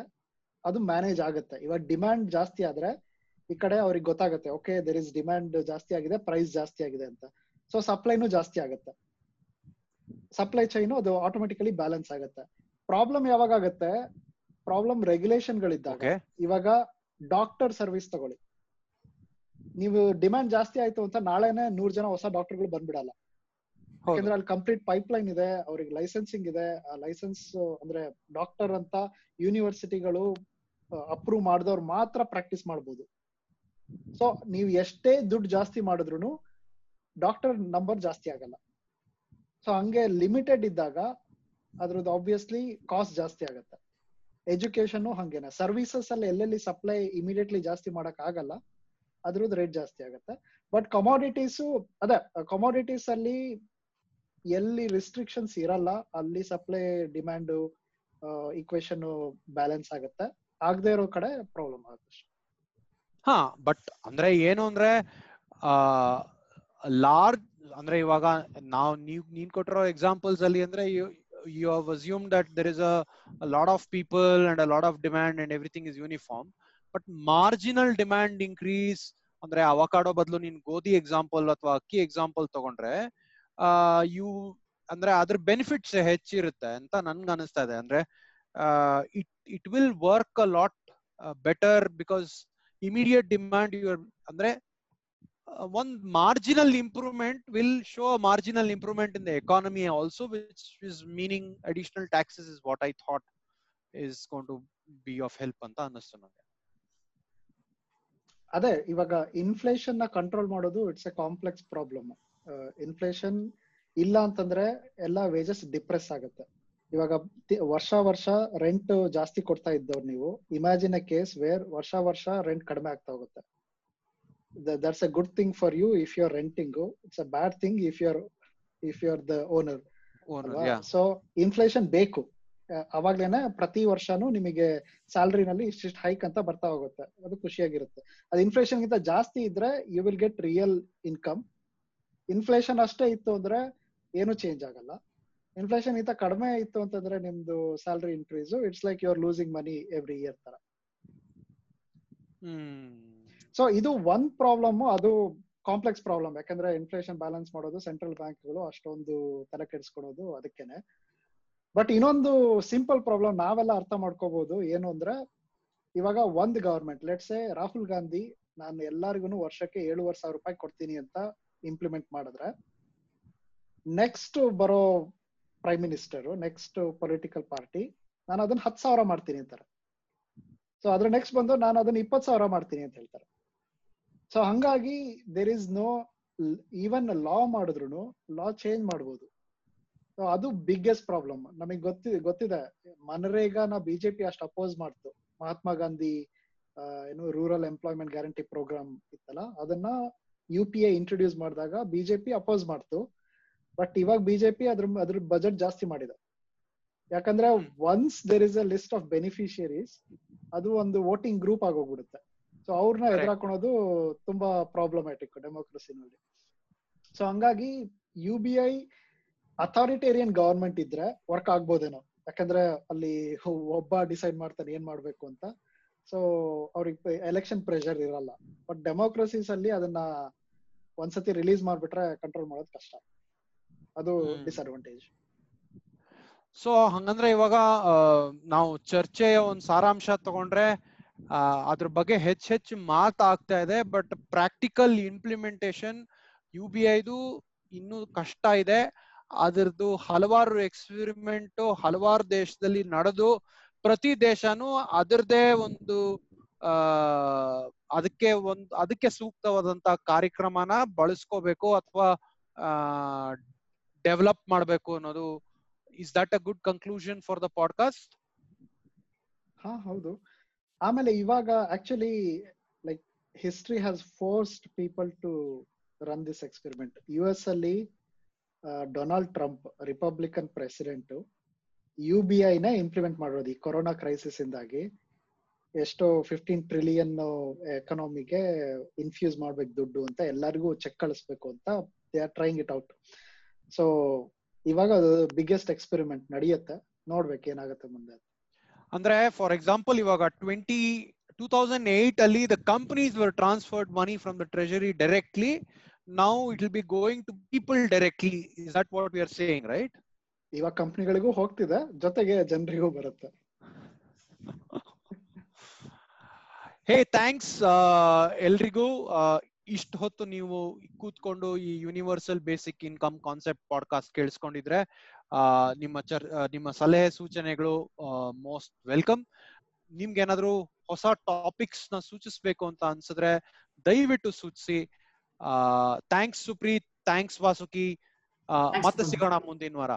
ಅದು ಮ್ಯಾನೇಜ್ ಆಗುತ್ತೆ. ಇವಾಗ ಡಿಮ್ಯಾಂಡ್ ಜಾಸ್ತಿ ಆದ್ರೆ ಈ ಕಡೆ ಅವ್ರಿಗೆ ಗೊತ್ತಾಗುತ್ತೆ ಓಕೆ ದೇರ್ ಇಸ್ ಡಿಮ್ಯಾಂಡ್ ಜಾಸ್ತಿ ಆಗಿದೆ ಪ್ರೈಸ್ ಜಾಸ್ತಿ ಆಗಿದೆ ಅಂತ. ಸೊ ಸಪ್ಲೈನು ಜಾಸ್ತಿ ಆಗುತ್ತೆ. ಸಪ್ಲೈ ಚೈನು ಅದು ಆಟೋಮೆಟಿಕಲಿ ಬ್ಯಾಲೆನ್ಸ್ ಆಗುತ್ತೆ. ಪ್ರಾಬ್ಲಮ್ ಯಾವಾಗ ಆಗುತ್ತೆ? ಪ್ರಾಬ್ಲಮ್ ರೆಗ್ಯುಲೇಷನ್ ಗಳಿದ್ದಾಗ. ಇವಾಗ ಡಾಕ್ಟರ್ ಸರ್ವಿಸ್ ತಗೊಳ್ಳಿ. ನೀವು ಡಿಮ್ಯಾಂಡ್ ಜಾಸ್ತಿ ಆಯ್ತು ಅಂತ ನಾಳೆನೆ ನೂರ್ ಜನ ಹೊಸ ಡಾಕ್ಟರ್ಗಳು ಬಂದ್ಬಿಡಲ್ಲ. ಯಾಕಂದ್ರೆ ಅಲ್ಲಿ ಕಂಪ್ಲೀಟ್ ಪೈಪ್ ಲೈನ್ ಇದೆ ಅವ್ರಿಗೆ ಲೈಸೆನ್ಸಿಂಗ್ ಇದೆ. ಆ ಲೈಸೆನ್ಸ್ ಅಂದ್ರೆ ಡಾಕ್ಟರ್ ಅಂತ ಯೂನಿವರ್ಸಿಟಿಗಳು ಅಪ್ರೂವ್ ಮಾಡಿದವ್ರು ಮಾತ್ರ ಪ್ರಾಕ್ಟೀಸ್ ಮಾಡ್ಬೋದು. ಸೊ ನೀವು ಎಷ್ಟೇ ದುಡ್ಡು ಜಾಸ್ತಿ ಮಾಡಿದ್ರು ಡಾಕ್ಟರ್ ನಂಬರ್ ಜಾಸ್ತಿ ಆಗಲ್ಲ. ಸೊ ಹಂಗೆ ಲಿಮಿಟೆಡ್ ಇದ್ದಾಗ ಅದ್ರದ್ದು ಆಬ್ವಿಯಸ್ಲಿ ಕಾಸ್ಟ್ ಜಾಸ್ತಿ ಆಗುತ್ತೆ. ಎಜುಕೇಶನ್ ಹಂಗೇನೆ. ಸರ್ವಿಸಸ್ ಅಲ್ಲಿ ಎಲ್ಲೆಲ್ಲಿ ಸಪ್ಲೈ ಇಮಿಡಿಯೇಟ್ಲಿ ಜಾಸ್ತಿ ಮಾಡಕ್ ಆಗಲ್ಲ. ಅದ್ರದ್ದು ರೇಟ್ ಜಾಸ್ತಿ ಆಗುತ್ತೆ. ಬಟ್ ಕಮಾಡಿಟೀಸು ಅದೇ ಕಮಾಡಿಟೀಸ್ ಅಲ್ಲಿ ಎಲ್ಲಿ ರಿಸ್ಟ್ರಿಕ್ಷನ್ಸ್ ಇರಲ್ಲ, ಅಲ್ಲಿ ಸಪ್ಲೈ ಡಿಮ್ಯಾಂಡ್ ಈಕ್ವೇಶನ್ ಬ್ಯಾಲೆನ್ಸ್ ಆಗುತ್ತೆ. ಆಗದೆ ಇರೋ ಕಡೆ ಪ್ರಾಬ್ಲಮ್ ಆಗುತ್ತೆ. ಹಾ ಬಟ್ ಅಂದ್ರೆ ಏನು ಅಂದ್ರೆ ಲಾರ್ಜ್ ಅಂದ್ರೆ ಇವಾಗ ನಾವು ನೀವು, ನೀನ್ ಕೊಟ್ಟಿರೋ ಎಕ್ಸಾಂಪಲ್ಸ್ ಅಲ್ಲಿ ಅಂದ್ರೆ you have assume that there is a lot of people and a lot of demand and everything is is uniform marginal demand increase ಅಂದ್ರೆ ಅವಕಾಡೋ ಬದಲು ನೀನ್ ಗೋಧಿ ಎಕ್ಸಾಂಪಲ್ ಅಥವಾ ಅಕ್ಕಿ ಎಕ್ಸಾಂಪಲ್ ತಗೊಂಡ್ರೆ ಯು ಅಂದ್ರೆ ಅದ್ರ ಬೆನಿಫಿಟ್ಸ್ ಹೆಚ್ಚಿರುತ್ತೆ ಅಂತ ನನ್ಗೆ ಅನಿಸ್ತಾ ಇದೆ. ಅಂದ್ರೆ it it will work a lot better because immediate demand your ಅಂದ್ರೆ ಒಂದ್ marginal improvement will show marginal improvement in the economy also which is meaning additional taxes is what I thought is gonna be of help ಅಂತ ಅನ್ನಿಸ್ತು ನನಗೆ ಅದೇ ಇವಾಗ ಇನ್ಫ್ಲೇಷನ್ನ control ಮಾಡೋದು it's a complex problem inflation ಇಲ್ಲ ಅಂತಂದ್ರೆ ಎಲ್ಲ ವೇಜಸ್ ಡಿಪ್ರೆಸ್ ಆಗುತ್ತೆ. ಇವಾಗ ವರ್ಷ ವರ್ಷ ರೆಂಟ್ ಜಾಸ್ತಿ ಕೊಡ್ತಾ ಇದ್ದವ್ರು ನೀವು ಇಮ್ಯಾಜಿನ್ ಎ ಕೇಸ್ ವೇರ್ ವರ್ಷ ವರ್ಷ ರೆಂಟ್ ಕಡಿಮೆ ಆಗ್ತಾ ಹೋಗುತ್ತೆ. That's a good thing for you if you are renting it's a bad thing if you are if you are the owner so inflation ಬೇಕು. ಅವಾಗ್ಲೇನೆ ಪ್ರತಿ ವರ್ಷನೂ ನಿಮಗೆ ಸ್ಯಾಲ್ರಿನಲ್ಲಿ ಇಷ್ಟಿಷ್ಟು ಹೈಕ್ ಅಂತ ಬರ್ತಾ ಹೋಗುತ್ತೆ. ಅದು ಖುಷಿಯಾಗಿರುತ್ತೆ. ಅದು ಇನ್ಫ್ಲೇಷನ್ ಗಿಂತ ಜಾಸ್ತಿ ಇದ್ರೆ you will get real income inflation ಅಷ್ಟೇ ಇತ್ತು ಅಂದ್ರೆ ಏನು ಚೇಂಜ್ ಆಗಲ್ಲ. ಇನ್ಫ್ಲೇಷನ್ ಗಿಂತ ಕಡಿಮೆ ಇತ್ತು ಅಂತಂದ್ರೆ ನಿಮ್ದು salary increase it's like you are losing money every year ತರ ಸೊ ಇದು ಒಂದ್ ಪ್ರಾಬ್ಲಮ್ ಅದು ಕಾಂಪ್ಲೆಕ್ಸ್ ಪ್ರಾಬ್ಲಮ್ ಯಾಕಂದ್ರೆ ಇನ್ಫ್ಲೇಷನ್ ಬ್ಯಾಲೆನ್ಸ್ ಮಾಡೋದು ಸೆಂಟ್ರಲ್ ಬ್ಯಾಂಕ್ಗಳು ಅಷ್ಟೊಂದು ತಲೆ ಕೆಡಿಸ್ಕೊಳೋದು ಅದಕ್ಕೇನೆ. ಬಟ್ ಇನ್ನೊಂದು ಸಿಂಪಲ್ ಪ್ರಾಬ್ಲಮ್ ನಾವೆಲ್ಲ ಅರ್ಥ ಮಾಡ್ಕೋಬಹುದು ಏನು ಅಂದ್ರೆ, ಇವಾಗ ಒಂದ್ ಗವರ್ಮೆಂಟ್ ಲೆಟ್ಸ್ ರಾಹುಲ್ ಗಾಂಧಿ ನಾನು ಎಲ್ಲಾರ್ಗು ವರ್ಷಕ್ಕೆ ಏಳುವರೆ ಸಾವಿರ ರೂಪಾಯಿ ಕೊಡ್ತೀನಿ ಅಂತ ಇಂಪ್ಲಿಮೆಂಟ್ ಮಾಡಿದ್ರೆ ನೆಕ್ಸ್ಟ್ ಬರೋ prime minister next political party ನಾನು ಅದನ್ನ ಹತ್ತು ಸಾವಿರ ಮಾಡ್ತೀನಿ ಅಂತಾರೆ. ಸೊ ಅದ್ರ ನೆಕ್ಸ್ಟ್ ಬಂದು ನಾನು ಅದನ್ನ ಇಪ್ಪತ್ತು ಸಾವಿರ ಮಾಡ್ತೀನಿ ಅಂತ ಹೇಳ್ತಾರೆ. ಸೊ ಹಂಗಾಗಿ there is no even law ಮಾಡಿದ್ರು ಲಾ ಚೇಂಜ್ ಮಾಡ್ಬೋದು. ಅದು ಬಿಗ್ಗೆಸ್ಟ್ ಪ್ರಾಬ್ಲಮ್ ನಮಗೆ ಗೊತ್ತಿದೆ. ಗೊತ್ತಿದೆ ಮನರೇಗಾನ ಬಿಜೆಪಿ ಅಷ್ಟು ಅಪೋಸ್ ಮಾಡ್ತು. ಮಹಾತ್ಮ ಗಾಂಧಿ ಏನು ರೂರಲ್ ಎಂಪ್ಲಾಯ್ಮೆಂಟ್ ಗ್ಯಾರಂಟಿ ಪ್ರೋಗ್ರಾಮ್ ಇತ್ತಲ್ಲ ಅದನ್ನ ಯು ಪಿ ಎ ಇಂಟ್ರೊಡ್ಯೂಸ್ ಮಾಡಿದಾಗ ಬಿಜೆಪಿ ಅಪೋಸ್ ಮಾಡ್ತು. ಬಟ್ ಇವಾಗ ಬಿಜೆಪಿ ಅದ್ರ ಅದ್ರ ಬಜೆಟ್ ಜಾಸ್ತಿ ಮಾಡಿದೆ. ಯಾಕಂದ್ರೆ once there is a list of beneficiaries ಅದು ಒಂದು ವೋಟಿಂಗ್ ಗ್ರೂಪ್ ಆಗೋಗ್ಬಿಡುತ್ತೆ. ಸೊ ಅವ್ರನ್ನ ಎದುರಾಕೊಳ್ಳೋದು ತುಂಬಾ ಪ್ರಾಬ್ಲಮ್ಯಾಟಿಕ್ ಡೆಮೋಕ್ರಸಿನಲ್ಲಿ ಸೊ ಹಂಗಾಗಿ U B I authoritarian government ಇದ್ರೆ ವರ್ಕ್ ಆಗ್ಬೋದೇನೋ. ಯಾಕಂದ್ರೆ ಅಲ್ಲಿ ಒಬ್ಬ ಡಿಸೈಡ್ ಮಾಡ್ತಾನೆ ಏನ್ ಮಾಡ್ಬೇಕು ಅಂತ. ಸೊ ಅವ್ರಿಗೆ ಎಲೆಕ್ಷನ್ ಪ್ರೆಷರ್ ಇರಲ್ಲ. ಬಟ್ ಡೆಮೋಕ್ರಸೀಸ್ ಅಲ್ಲಿ ಅದನ್ನ ಒಂದ್ಸತಿ ರಿಲೀಸ್ ಮಾಡ್ಬಿಟ್ರೆ ಕಂಟ್ರೋಲ್ ಮಾಡೋದು ಕಷ್ಟ. ಅದು ಡಿಸ್ಅಡ್ವಾಂಟೇಜ್ ಸೊ ಹಂಗಂದ್ರೆ ಇವಾಗ ನಾವು ಚರ್ಚೆಯ ಒಂದು ಸಾರಾಂಶ ತಗೊಂಡ್ರೆ ಅದ್ರ ಬಗ್ಗೆ ಹೆಚ್ಚು ಹೆಚ್ಚು ಮಾತಾಗ್ತಾ ಇದೆ. But practical implementation U B ಐದು ಇನ್ನೂ ಕಷ್ಟ ಇದೆ. ಅದರದ್ದು ಹಲವಾರು ಎಕ್ಸ್ಪೆರಿಮೆಂಟ್ ಹಲವಾರು ದೇಶದಲ್ಲಿ ನಡೆದು ಪ್ರತಿ ದೇಶನೂ ಅದರದೇ ಒಂದು, ಆ, ಅದಕ್ಕೆ ಒಂದ್, ಅದಕ್ಕೆ ಸೂಕ್ತವಾದಂತ ಕಾರ್ಯಕ್ರಮನ ಬಳಸ್ಕೋಬೇಕು ಅಥವಾ ಡೆವಲಪ್ ಮಾಡಬೇಕು ಅನ್ನೋದು. Is that a good conclusion for the podcast ಹಾ, ಹೌದು. ಆಮೇಲೆ ಇವಾಗ actually like history has forced people to run this experiment U S ಅಲ್ಲಿ Donald Trump Republican president U B ಐನ ಇಂಪ್ಲಿಮೆಂಟ್ ಮಾಡೋದು ಈ ಕೊರೋನಾ ಕ್ರೈಸಿಸ್ ಇಂದಾಗಿ. ಎಷ್ಟೋ ಫಿಫ್ಟೀನ್ ಟ್ರಿಲಿಯನ್ ಎಕನಾಮಿಗೆ ಇನ್ಫ್ಯೂಸ್ ಮಾಡ್ಬೇಕು ದುಡ್ಡು ಅಂತ ಎಲ್ಲರಿಗೂ ಚೆಕ್ ಕಳಿಸ್ಬೇಕು ಅಂತ they are trying it out so ಇವಾಗ ಅದು ಬಿಗ್ಗೆಸ್ಟ್ ಎಕ್ಸ್ಪೆರಿಮೆಂಟ್ ನಡೆಯುತ್ತೆ. ನೋಡ್ಬೇಕು ಏನಾಗುತ್ತೆ ಮುಂದೆ. ಅಂದ್ರೆ ಫಾರ್ ಎಕ್ಸಾಂಪಲ್ ಇವಾಗ ಟ್ವೆಂಟಿ ಟೂ ತೌಸಂಡ್ ಏಟ್ ಅಲ್ಲಿ the companies were transferred money from the treasury directly now it will be going to people directly is that what we are saying right ಇವಾಗ ಕಂಪ್ನಿಗಳಿಗೂ ಹೋಗ್ತಿದೆ. ಜೊತೆಗೆ ಜನರಿಗೂ ಬರುತ್ತೆ. [laughs] ಹೇ ಥ್ಯಾಂಕ್ಸ್ ಎಲ್ರಿಗೂ. ಇಷ್ಟು ಹೊತ್ತು ನೀವು ಕೂತ್ಕೊಂಡು ಈ universal basic income concept podcast ಕೇಳಿಸ್ಕೊಂಡಿದ್ರೆ ನಿಮ್ಮ ಚರ್ ನಿಮ್ಮ ಸಲಹೆ ಸೂಚನೆಗಳು ಮೋಸ್ಟ್ ವೆಲ್ಕಮ್ ನಿಮ್ಗೆ ಏನಾದ್ರು ಹೊಸ ಟಾಪಿಕ್ಸ್ನ ಸೂಚಿಸ್ಬೇಕು ಅಂತ ಅನ್ಸಿದ್ರೆ ದಯವಿಟ್ಟು ಸೂಚಿಸಿ. ಥ್ಯಾಂಕ್ಸ್ ಸುಪ್ರೀತ್ ಥ್ಯಾಂಕ್ಸ್ ವಾಸುಕಿ ಮತ್ತೆ ಸಿಗೋಣ ಮುಂದಿನ ವಾರ.